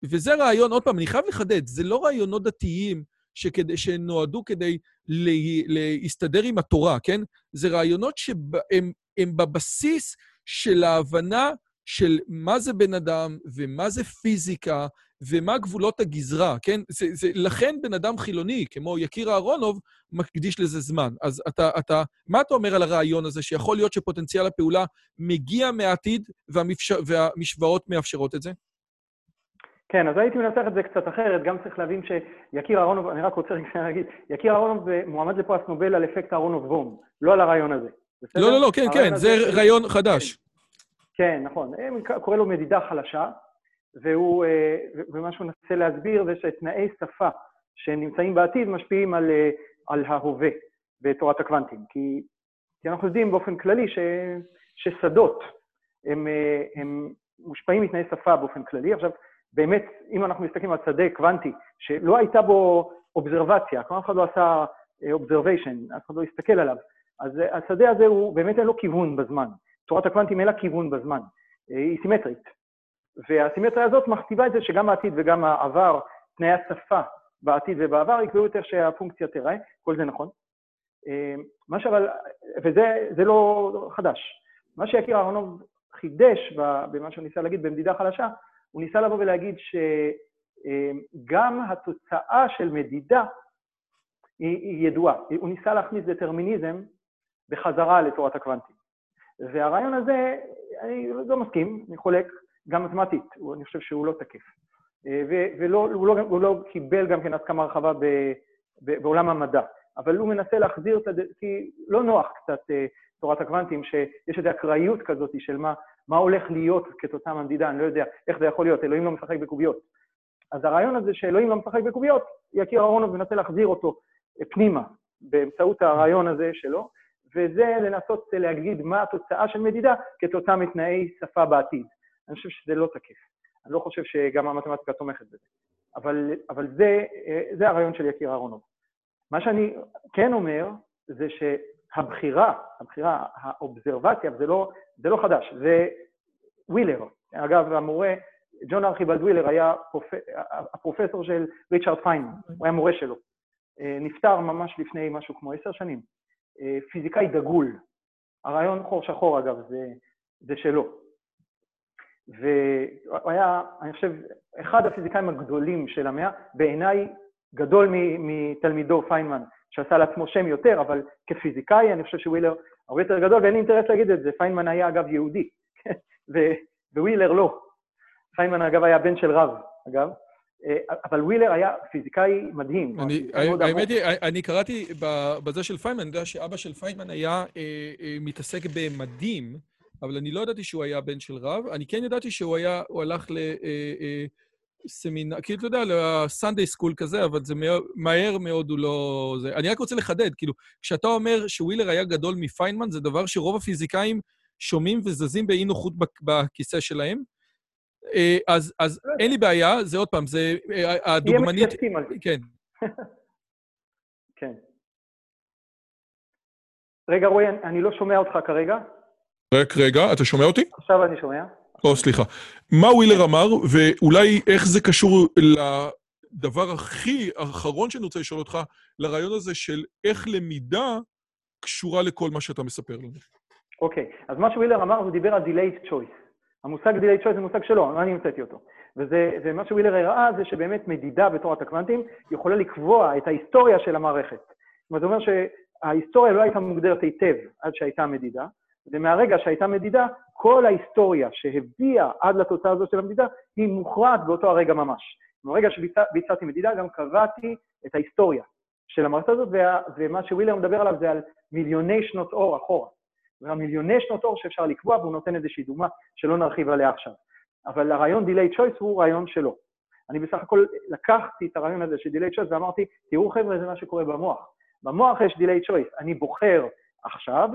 וזה רעיון, עוד פעם, אני חייב לחדד, זה לא רעיונות דתיים שכדי, שנועדו כדי לה, להסתדר עם התורה, כן? זה רעיונות שהם בבסיס של ההבנה של מה זה בן אדם ומה זה פיזיקה ומה גבולות הגזרה, כן? זה, זה, לכן בן אדם חילוני, כמו יקיר אהרונוב, מקדיש לזה זמן. אז אתה, אתה, מה אתה אומר על הרעיון הזה, שיכול להיות שפוטנציאל הפעולה מגיע מהעתיד והמפש... והמשוואות מאפשרות את זה? כן, אז הייתי מנצח את זה קצת אחרת, גם צריך להבין שיקיר אהרונוב, אני רק רוצה רגע להגיד, יקיר אהרונוב מועמד לפרס נובל על אפקט אהרונוב בום, לא על הרעיון הזה. בסדר? לא, לא, לא, כן, כן, זה רעיון חדש. כן, נכון. קורא לו מדידה חלשה, והוא, אה, ומה שהוא מנסה להסביר זה שתנאי שפה שנמצאים בעתיד משפיעים על, אה, על ההווה בתורת הקוונטים. כי, כי אנחנו יודעים באופן כללי ש, ששדות הם, אה, הם מושפעים מתנאי שפה באופן כללי. עכשיו, באמת, אם אנחנו מסתכלים על שדה קוונטי, שלא הייתה בו אובזרבציה, כלומר אף אחד לא עשה observation, אף אחד לא הסתכל עליו, אז השדה הזה הוא, באמת אין לו כיוון בזמן. תורת הקוונטים אין לה כיוון בזמן, היא סימטרית. והסימטריה הזאת מכתיבה את זה שגם העתיד וגם העבר, תנאי השפה בעתיד ובעבר יקבעו יותר שהפונקציה תראה, כל זה נכון. מה שאבל, וזה לא חדש. מה שיקיר אהרונוב חידש במה שהוא ניסה להגיד במדידה חלשה, הוא ניסה לבוא ולהגיד שגם התוצאה של מדידה היא ידועה. הוא ניסה להכניס דטרמיניזם בחזרה לתורת הקוונטים. והרעיון הזה, אני לא מסכים, אני חולק, גם מתמטית, אני חושב שהוא לא תקף. והוא לא, הוא לא קיבל גם כן הסכמה רחבה ב, ב, בעולם המדע, אבל הוא מנסה להחזיר את הד... כי לא נוח קצת אה, תורת הקוונטים, שיש איזו אקראיות כזאת של מה, מה הולך להיות כתוצאה מהמדידה, אני לא יודע איך זה יכול להיות, אלוהים לא משחק בקוביות. אז הרעיון הזה שאלוהים לא משחק בקוביות, יקיר אהרונוב מנסה להחזיר אותו פנימה, באמצעות הרעיון הזה שלו, וזה לנסות להגיד מה התוצאה של מדידה כתוצאה מתנאי שפה בעתיד. אני חושב שזה לא תקף. אני לא חושב שגם המתמטיקה תומכת בזה. אבל, אבל זה, זה הרעיון של יקיר אהרונוב. מה שאני כן אומר, זה שהבחירה, הבחירה, האובזרבציה, וזה לא, זה לא חדש, זה ווילר. אגב, המורה, ג'ון ארכיבלד ווילר היה פרופ... הפרופסור של ריצ'רד פיינמן, הוא היה מורה שלו. נפטר ממש לפני משהו כמו עשר שנים. פיזיקאי דגול. הרעיון חור שחור, אגב, זה, זה שלו. והוא היה, אני חושב, אחד הפיזיקאים הגדולים של המאה, בעיניי גדול מתלמידו פיינמן, שעשה לעצמו שם יותר, אבל כפיזיקאי אני חושב שווילר הרבה יותר גדול, ואין לי אינטרס להגיד את זה. פיינמן היה אגב יהודי, <laughs> ווילר לא. פיינמן אגב היה בן של רב, אגב. אה, אבל ווילר היה פיזיקאי מדהים. האמת היא, אני קראתי בזה של פיינמן, אני יודע שאבא של פיינמן היה אה, אה, מתעסק במדים, אבל אני לא ידעתי שהוא היה בן של רב. אני כן ידעתי שהוא היה, הוא הלך לסמינר, כאילו, אתה יודע, ל Sunday school כזה, אבל זה מהר מאוד הוא לא... אני רק רוצה לחדד, כאילו, כשאתה אומר שווילר היה גדול מפיינמן, זה דבר שרוב הפיזיקאים שומעים וזזים באי נוחות בכיסא שלהם. אה, אז, אז אין לי בעיה, זה עוד פעם, זה אה, הדוגמנית... יהיה על זה. כן. <laughs> כן. רגע, רועי, אני לא שומע אותך כרגע. רק רגע, אתה שומע אותי? עכשיו אני שומע. או, סליחה. מה ווילר אמר, ואולי איך זה קשור לדבר הכי אחרון שאני רוצה לשאול אותך, לרעיון הזה של איך למידה קשורה לכל מה שאתה מספר לנו. אוקיי, אז מה שווילר אמר, הוא דיבר על delayed choice. המושג delayed choice זה מושג שלו, לא אני המצאתי אותו. וזה, ומה שווילר הראה זה שבאמת מדידה בתורת הקוונטים יכולה לקבוע את ההיסטוריה של המערכת. זאת אומרת, זה אומר שההיסטוריה לא הייתה מוגדרת היטב עד שהייתה מדידה, ומהרגע שהייתה מדידה, כל ההיסטוריה שהביאה עד לתוצאה הזאת של המדידה, היא מוכרעת באותו הרגע ממש. ברגע שביצעתי מדידה, גם קבעתי את ההיסטוריה של המערכת הזאת, ומה שווילר מדבר עליו זה על מיליוני שנות אור אחורה. והמיליוני שנות אור שאפשר לקבוע, והוא נותן איזושהי דוגמה שלא נרחיב עליה עכשיו. אבל הרעיון delay choice הוא רעיון שלו. אני בסך הכל לקחתי את הרעיון הזה של delay choice ואמרתי, תראו חבר'ה, זה מה שקורה במוח. במוח יש delay choice, אני בוחר עכשיו,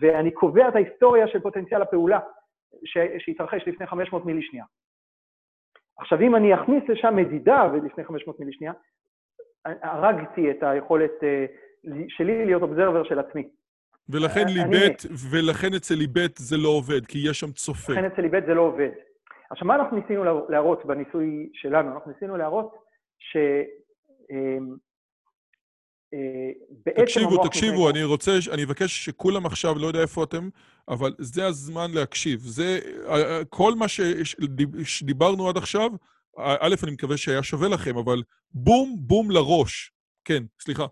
ואני קובע את ההיסטוריה של פוטנציאל הפעולה שהתרחש לפני 500 מילי שנייה. עכשיו, אם אני אכניס לשם מדידה לפני 500 מילי שנייה, הרגתי את היכולת אה, שלי להיות אובזרבר של עצמי. ולכן אה, ליבט, ולכן אצל ליבט זה לא עובד, כי יש שם צופה. לכן אצל ליבט זה לא עובד. עכשיו, מה אנחנו ניסינו להראות בניסוי שלנו? אנחנו ניסינו להראות ש... אמ, אה, תקשיבו, תקשיבו, אני רוצה, אני אבקש שכולם עכשיו, לא יודע איפה אתם, אבל זה הזמן להקשיב. זה, כל מה שדיברנו עד עכשיו, א', אני מקווה שהיה שווה לכם, אבל בום, בום לראש. כן, סליחה.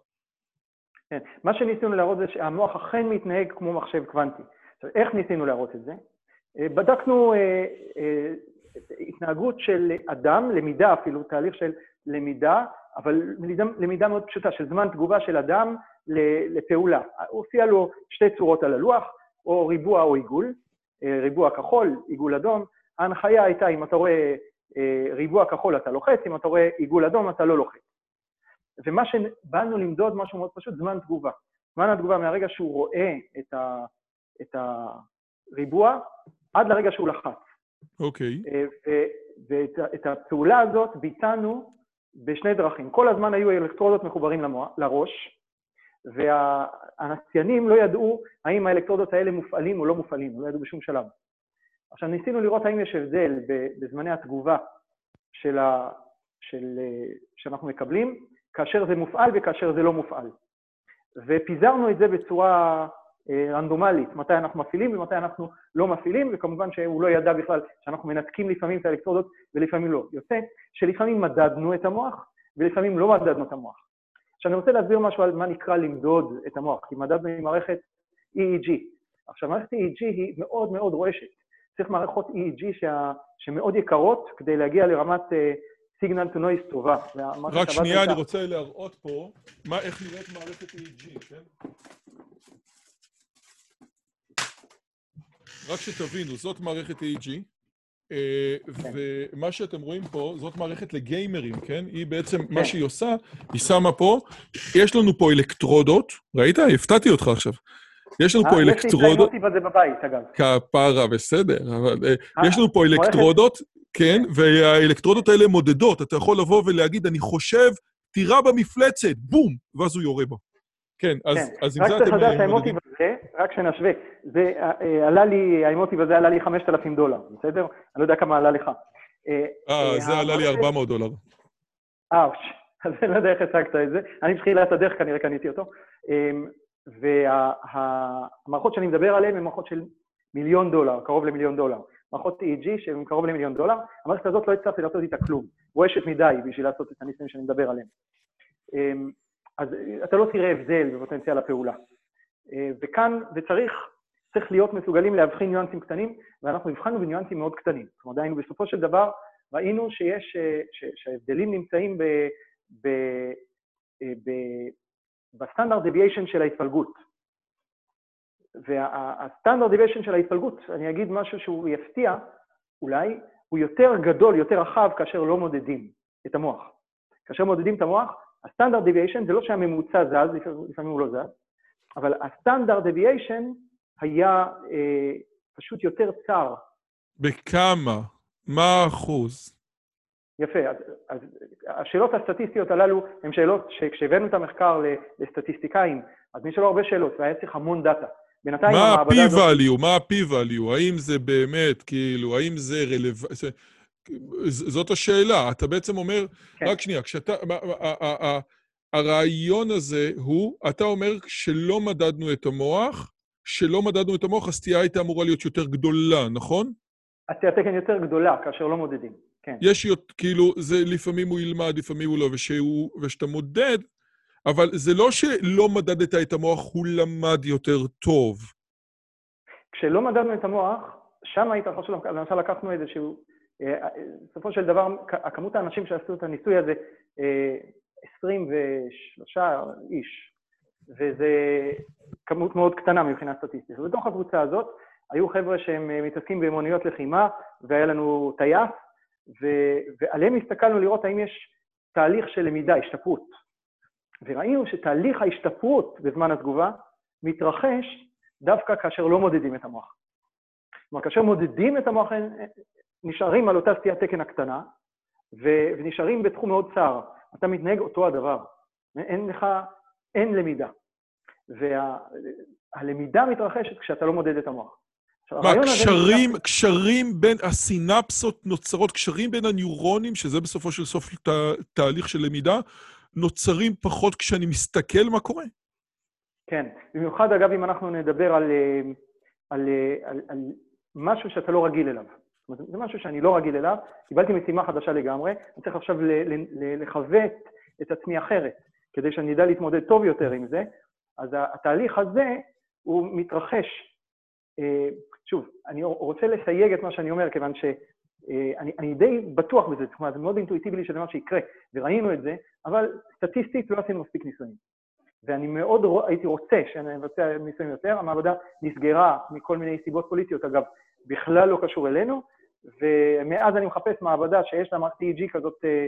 כן, מה שניסינו להראות זה שהמוח אכן מתנהג כמו מחשב קוונטי. עכשיו, איך ניסינו להראות את זה? אה, בדקנו אה, אה, התנהגות של אדם, למידה אפילו, תהליך של למידה, אבל למידה, למידה מאוד פשוטה, של זמן תגובה של אדם לפעולה. הופיע לו שתי צורות על הלוח, או ריבוע או עיגול, אה, ריבוע כחול, עיגול אדום. ההנחיה הייתה, אם אתה רואה אה, ריבוע כחול אתה לוחץ, אם אתה רואה עיגול אדום אתה לא לוחץ. ומה שבאנו למדוד, משהו מאוד פשוט, זמן תגובה. זמן התגובה מהרגע שהוא רואה את, ה, את הריבוע עד לרגע שהוא לחץ. אוקיי. Okay. אה, ואת הפעולה הזאת ביצענו בשני דרכים. כל הזמן היו אלקטרודות מחוברים למוח, לראש, והנסיינים לא ידעו האם האלקטרודות האלה מופעלים או לא מופעלים, לא ידעו בשום שלב. עכשיו, ניסינו לראות האם יש הבדל בזמני התגובה של ה... של... שאנחנו מקבלים, כאשר זה מופעל וכאשר זה לא מופעל. ופיזרנו את זה בצורה אה, רנדומלית, מתי אנחנו מפעילים ומתי אנחנו לא מפעילים, וכמובן שהוא לא ידע בכלל שאנחנו מנתקים לפעמים את האלקטרודות ולפעמים לא. יוצא שלפעמים מדדנו את המוח ולפעמים לא מדדנו את המוח. עכשיו אני רוצה להסביר משהו על מה נקרא למדוד את המוח, כי מדדנו עם מערכת EEG. עכשיו מערכת EEG היא מאוד מאוד רועשת. צריך מערכות EEG שה, שמאוד יקרות כדי להגיע לרמת סיגנל טו נויס טובה. רק שנייה, אני רוצה להראות פה מה, איך נראית מערכת EEG, כן? רק שתבינו, זאת מערכת EEG, אה, כן. ומה שאתם רואים פה, זאת מערכת לגיימרים, כן? היא בעצם, מה כן. שהיא עושה, היא שמה פה, יש לנו פה אלקטרודות, ראית? הפתעתי אותך עכשיו. יש לנו פה אה, אלקטרודות... יש לי את זה בבית, אגב. כפרה, בסדר, אבל אה, יש לנו פה אלקטרודות, כן, והאלקטרודות האלה מודדות. אתה יכול לבוא ולהגיד, אני חושב, תירה במפלצת, בום, ואז הוא יורה בו. כן, אז, כן. אז עם זה אתם... רק צריך לדעת שהאמוטיב הזה, רק שנשווה, זה עלה לי, האמוטיב הזה עלה לי 5,000 דולר, בסדר? אני לא יודע כמה עלה לך. אה, זה עלה לי 400 דולר. אאוץ', <laughs> אז אני לא יודע איך הצגת את זה. אני בתחילת הדרך כנראה קניתי אותו. והמערכות שאני מדבר עליהן הן מערכות של מיליון דולר, קרוב למיליון דולר. מערכות EEG שהן קרוב למיליון דולר, המערכת הזאת לא הצלחתי לעשות איתה כלום. רועשת מדי בשביל לעשות את הניסויים שאני מדבר עליהם. אמ, אז אתה לא תראה הבדל בפוטנציאל הפעולה. אה, וכאן, וצריך, צריך להיות מסוגלים להבחין ניואנסים קטנים, ואנחנו הבחנו בניואנסים מאוד קטנים. זאת אומרת, היינו בסופו של דבר, ראינו שיש, אה, שההבדלים נמצאים ב, ב, אה, ב, ב standard deviation של ההתפלגות. וה standard deviation של ההתפלגות, אני אגיד משהו שהוא יפתיע, אולי, הוא יותר גדול, יותר רחב, כאשר לא מודדים את המוח. כאשר מודדים את המוח, ה standard deviation זה לא שהממוצע זז, לפעמים הוא לא זז, אבל ה standard deviation היה אה, פשוט יותר צר. בכמה? מה האחוז? יפה, אז, אז השאלות הסטטיסטיות הללו הן שאלות שכשהבאנו את המחקר לסטטיסטיקאים, אז נשאלו הרבה שאלות והיה צריך המון דאטה. בינתיים מה ה-p-value? מה ה-p-value? האם זה באמת, כאילו, האם זה רלוונטי? זאת השאלה. אתה בעצם אומר, כן. רק שנייה, כשאתה... הרעיון הזה הוא, אתה אומר שלא מדדנו את המוח, שלא מדדנו את המוח, הסטייה הייתה אמורה להיות יותר גדולה, נכון? הסטייה תקן יותר גדולה כאשר לא מודדים, כן. יש, כאילו, זה לפעמים הוא ילמד, לפעמים הוא לא, ושהוא, ושאתה מודד, אבל זה לא שלא מדדת את המוח, הוא למד יותר טוב. כשלא מדדנו את המוח, שם ההתרחשות שלנו, למשל לקחנו איזשהו, אה, בסופו של דבר, כמות האנשים שעשו את הניסוי הזה, 23 אה, איש, וזה כמות מאוד קטנה מבחינה סטטיסטית. ובתוך הקבוצה הזאת היו חבר'ה שהם אה, מתעסקים במוניות לחימה, והיה לנו טייס, ו- ועליהם הסתכלנו לראות האם יש תהליך של למידה, השתפרות. וראינו שתהליך ההשתפרות בזמן התגובה מתרחש דווקא כאשר לא מודדים את המוח. כלומר, כאשר מודדים את המוח, נשארים על אותה סטיית תקן הקטנה, ונשארים בתחום מאוד צר. אתה מתנהג אותו הדבר. אין לך, אין למידה. והלמידה וה, מתרחשת כשאתה לא מודד את המוח. מה, קשרים, הזה... קשרים בין, הסינפסות נוצרות, קשרים בין הניורונים, שזה בסופו של סוף תה, תהליך של למידה, נוצרים פחות כשאני מסתכל מה קורה? כן, במיוחד אגב אם אנחנו נדבר על, אה, על, אה, על, על משהו שאתה לא רגיל אליו. זאת אומרת, זה משהו שאני לא רגיל אליו, קיבלתי משימה חדשה לגמרי, אני צריך עכשיו לכוות את עצמי אחרת, כדי שאני אדע להתמודד טוב יותר עם זה, אז התהליך הזה הוא מתרחש. אה, שוב, אני רוצה לסייג את מה שאני אומר, כיוון שאני די בטוח בזה, זאת אומרת, זה מאוד אינטואיטיבי לי שזה מה שיקרה, וראינו את זה, אבל סטטיסטית לא עשינו מספיק ניסויים. ואני מאוד הייתי רוצה שאני אבצע ניסויים יותר, המעבדה נסגרה מכל מיני סיבות פוליטיות, אגב, בכלל לא קשור אלינו, ומאז אני מחפש מעבדה שיש לה מערכת EEG כזאת אה,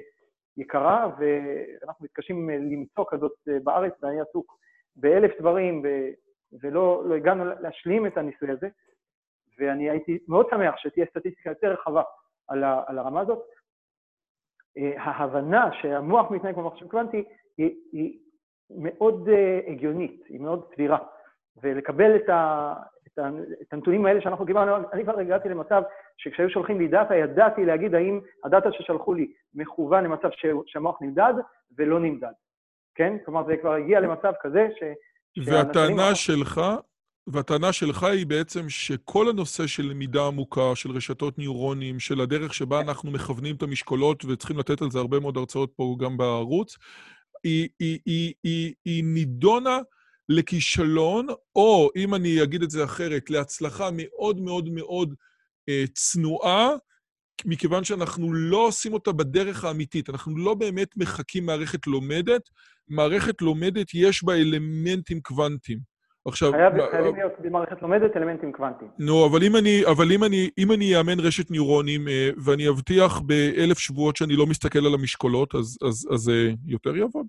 יקרה, ואנחנו מתקשים למצוא כזאת אה, בארץ, ואני עסוק באלף דברים, ו... ולא לא הגענו להשלים את הניסוי הזה, ואני הייתי מאוד שמח שתהיה סטטיסטיקה יותר רחבה על, ה... על הרמה הזאת. אה, ההבנה שהמוח מתנהג כמו מחשב קוונטי היא, היא מאוד הגיונית, היא מאוד סבירה, ולקבל את, ה... את, ה... את הנתונים האלה שאנחנו קיבלנו, אני כבר הגעתי למצב שכשהיו שולחים לי דאטה, ידעתי להגיד האם הדאטה ששלחו לי מכוון למצב שהמוח נמדד ולא נמדד, כן? כלומר, זה כבר הגיע למצב כזה ש... והטענה שלך, והטענה שלך היא בעצם שכל הנושא של למידה עמוקה, של רשתות ניורונים, של הדרך שבה אנחנו מכוונים את המשקולות, וצריכים לתת על זה הרבה מאוד הרצאות פה גם בערוץ, היא, היא, היא, היא, היא נידונה לכישלון, או אם אני אגיד את זה אחרת, להצלחה מאוד מאוד מאוד אה, צנועה, מכיוון שאנחנו לא עושים אותה בדרך האמיתית. אנחנו לא באמת מחקים מערכת לומדת. מערכת לומדת, יש בה אלמנטים קוונטיים. עכשיו... חייב, מה, חייבים להיות במערכת לומדת אלמנטים קוונטיים. נו, אבל אם אני, אבל אם אני, אם אני אאמן רשת ניורונים, אה, ואני אבטיח באלף שבועות שאני לא מסתכל על המשקולות, אז, אז, אז זה יותר יעבוד?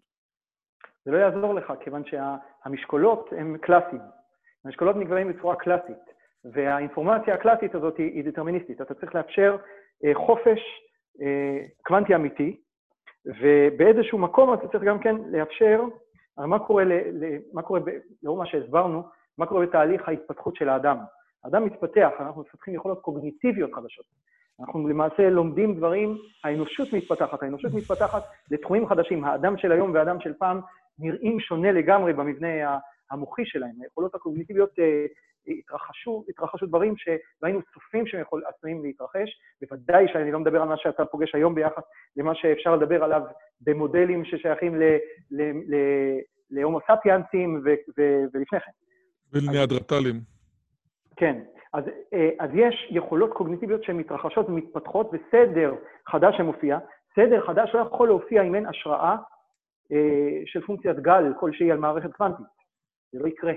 זה לא יעזור לך, כיוון שהמשקולות שה, הם קלאסיים. המשקולות נקבעים בצורה קלאסית. והאינפורמציה הקלאסית הזאת היא, היא דטרמיניסטית. אתה צריך לאפשר אה, חופש אה, קוונטי אמיתי, ובאיזשהו מקום אתה צריך גם כן לאפשר, מה קורה, ל, ל, מה קורה, לאור מה שהסברנו, מה קורה בתהליך ההתפתחות של האדם. האדם מתפתח, אנחנו מפתחים יכולות קוגניטיביות חדשות. אנחנו למעשה לומדים דברים, האנושות מתפתחת, האנושות מתפתחת לתחומים חדשים. האדם של היום והאדם של פעם נראים שונה לגמרי במבנה המוחי שלהם. היכולות הקוגניטיביות אה, התרחשו, התרחשו דברים שהיינו צופים שהם יכול, עשויים להתרחש, בוודאי שאני לא מדבר על מה שאתה פוגש היום ביחס למה שאפשר לדבר עליו במודלים ששייכים להומו ספיאנסים ולפני כן. ולניאדרטלים. כן, אז, אה, אז יש יכולות קוגניטיביות שהן מתרחשות ומתפתחות בסדר חדש שמופיע. סדר חדש לא יכול להופיע אם אין השראה אה, של פונקציית גל כלשהי על מערכת קוונטית. זה לא יקרה.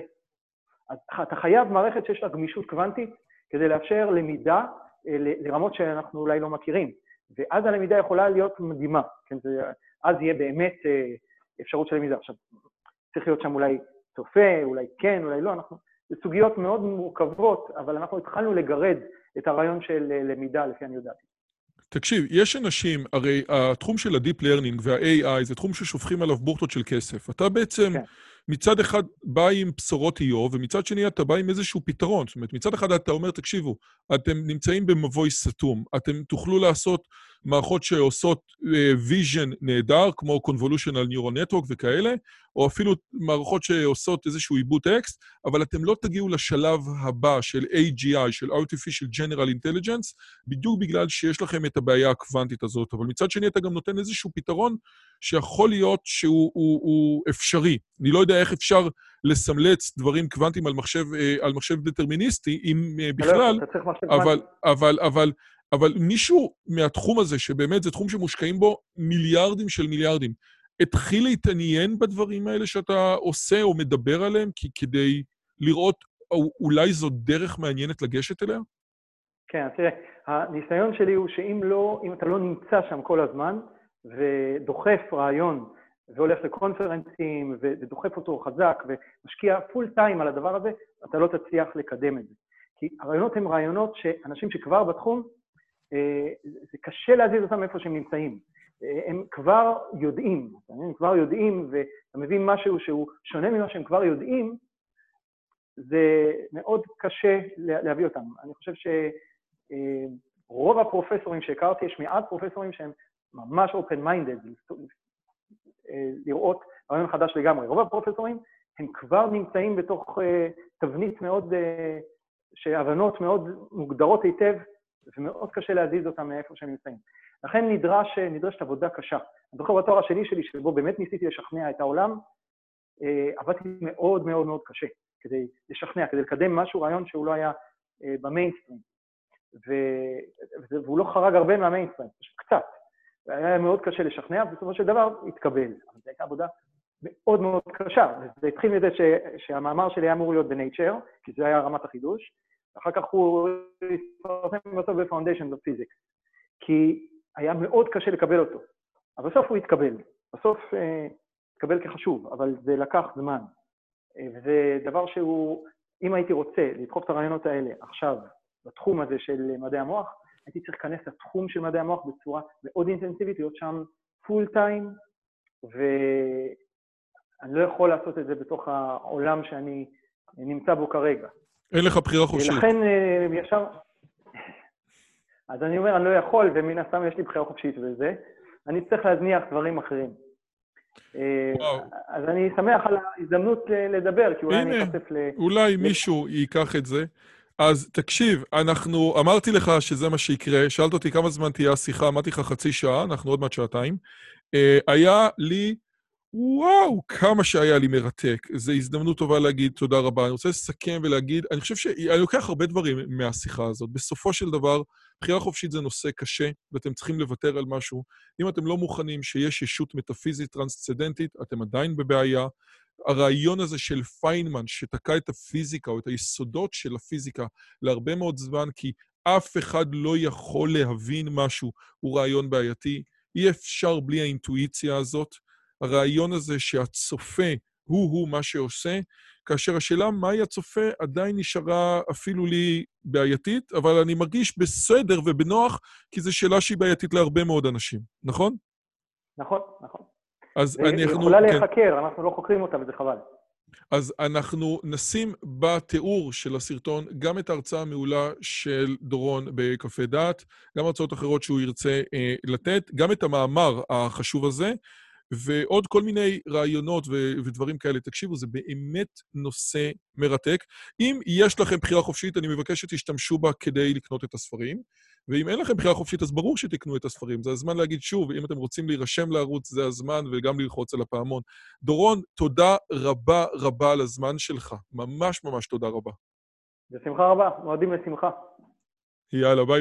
אתה חייב מערכת שיש לה גמישות קוונטית כדי לאפשר למידה אה, לרמות שאנחנו אולי לא מכירים. ואז הלמידה יכולה להיות מדהימה, כן? זה, אז יהיה באמת אה, אפשרות של למידה. עכשיו, צריך להיות שם אולי צופה, אולי כן, אולי לא, אנחנו... זה סוגיות מאוד מורכבות, אבל אנחנו התחלנו לגרד את הרעיון של אה, למידה, לפי אני יודעת. תקשיב, יש אנשים, הרי התחום של ה deep learning וה-AI זה תחום ששופכים עליו בוכטות של כסף. אתה בעצם... כן. מצד אחד בא עם בשורות איוב, ומצד שני אתה בא עם איזשהו פתרון. זאת אומרת, מצד אחד אתה אומר, תקשיבו, אתם נמצאים במבוי סתום, אתם תוכלו לעשות מערכות שעושות vision אה, נהדר, כמו Convolutional Neural Network וכאלה, או אפילו מערכות שעושות איזשהו עיבוד טקסט, אבל אתם לא תגיעו לשלב הבא של AGI, של Artificial General Intelligence, בדיוק בגלל שיש לכם את הבעיה הקוונטית הזאת. אבל מצד שני אתה גם נותן איזשהו פתרון שיכול להיות שהוא הוא, הוא אפשרי. אני לא יודע איך אפשר לסמלץ דברים קוונטיים על מחשב, אה, על מחשב דטרמיניסטי, אם אה, לא, בכלל, אבל, אבל, אבל, אבל מישהו מהתחום הזה, שבאמת זה תחום שמושקעים בו מיליארדים של מיליארדים, התחיל להתעניין בדברים האלה שאתה עושה או מדבר עליהם כי כדי לראות אולי זו דרך מעניינת לגשת אליה? כן, תראה, הניסיון שלי הוא שאם לא, אם אתה לא נמצא שם כל הזמן ודוחף רעיון והולך לקונפרנסים ודוחף אותו חזק ומשקיע פול טיים על הדבר הזה, אתה לא תצליח לקדם את זה. כי הרעיונות הם רעיונות שאנשים שכבר בתחום, זה קשה להזיז אותם איפה שהם נמצאים. אה, הם כבר יודעים, הם כבר יודעים, ואתה מבין משהו שהוא שונה ממה שהם כבר יודעים, זה מאוד קשה להביא אותם. אני חושב שרוב אה, הפרופסורים שהכרתי, יש מעט פרופסורים שהם ממש open-minded, לראות רעיון חדש לגמרי. רוב הפרופסורים הם כבר נמצאים בתוך תבנית מאוד, שהבנות מאוד מוגדרות היטב, ומאוד קשה להזיז אותם מאיפה שהם נמצאים. לכן נדרש, נדרשת עבודה קשה. אני זוכר בתואר השני שלי, שבו באמת ניסיתי לשכנע את העולם, אה, עבדתי מאוד מאוד מאוד קשה כדי לשכנע, כדי לקדם משהו, רעיון שהוא לא היה אה, במיינסטרים. והוא לא חרג הרבה מהמיינסטרים, פשוט קצת. היה מאוד קשה לשכנע, ובסופו של דבר התקבל. אבל זו הייתה עבודה מאוד מאוד קשה. זה התחיל מזה ש, שהמאמר שלי היה אמור להיות ב-Nature, כי זה היה רמת החידוש, אחר כך הוא התפרסם בסוף ב-Foundations of Physics, כי היה מאוד קשה לקבל אותו. אבל בסוף הוא התקבל. בסוף אה, התקבל כחשוב, אבל זה לקח זמן. אה, וזה דבר שהוא, אם הייתי רוצה לדחוף את הרעיונות האלה עכשיו, בתחום הזה של מדעי המוח, הייתי צריך להיכנס לתחום של מדעי המוח בצורה מאוד אינטנסיבית, להיות שם פול טיים, ואני לא יכול לעשות את זה בתוך העולם שאני נמצא בו כרגע. אין לך בחירה חופשית. לכן אה, ישר... אז אני אומר, אני לא יכול, ומן הסתם יש לי בחירה חופשית וזה. אני צריך להזניח דברים אחרים. אה, וואו. אז אני שמח על ההזדמנות לדבר, כי אולי הנה, אני אחשף ל... אולי מישהו ייקח את זה. אז תקשיב, אנחנו, אמרתי לך שזה מה שיקרה, שאלת אותי כמה זמן תהיה השיחה, אמרתי לך חצי שעה, אנחנו עוד מעט שעתיים. היה לי וואו, כמה שהיה לי מרתק. זו הזדמנות טובה להגיד תודה רבה. אני רוצה לסכם ולהגיד, אני חושב שאני לוקח הרבה דברים מהשיחה הזאת. בסופו של דבר, בחירה חופשית זה נושא קשה, ואתם צריכים לוותר על משהו. אם אתם לא מוכנים שיש ישות מטאפיזית טרנסצדנטית, אתם עדיין בבעיה. הרעיון הזה של פיינמן, שתקע את הפיזיקה או את היסודות של הפיזיקה להרבה מאוד זמן, כי אף אחד לא יכול להבין משהו, הוא רעיון בעייתי. אי אפשר בלי האינטואיציה הזאת. הרעיון הזה שהצופה הוא-הוא מה שעושה, כאשר השאלה מהי הצופה עדיין נשארה אפילו לי בעייתית, אבל אני מרגיש בסדר ובנוח, כי זו שאלה שהיא בעייתית להרבה מאוד אנשים, נכון? נכון, נכון. אז אנחנו... היא יכולה כן. להיחקר, אנחנו לא חוקרים אותה וזה חבל. אז אנחנו נשים בתיאור של הסרטון גם את ההרצאה המעולה של דורון בקפה דעת, גם הרצאות אחרות שהוא ירצה אה, לתת, גם את המאמר החשוב הזה, ועוד כל מיני רעיונות ו- ודברים כאלה. תקשיבו, זה באמת נושא מרתק. אם יש לכם בחירה חופשית, אני מבקש שתשתמשו בה כדי לקנות את הספרים. ואם אין לכם בחירה חופשית, אז ברור שתקנו את הספרים. זה הזמן להגיד שוב, אם אתם רוצים להירשם לערוץ, זה הזמן, וגם ללחוץ על הפעמון. דורון, תודה רבה רבה על הזמן שלך. ממש ממש תודה רבה. בשמחה רבה, מועדים לשמחה. יאללה, ביי.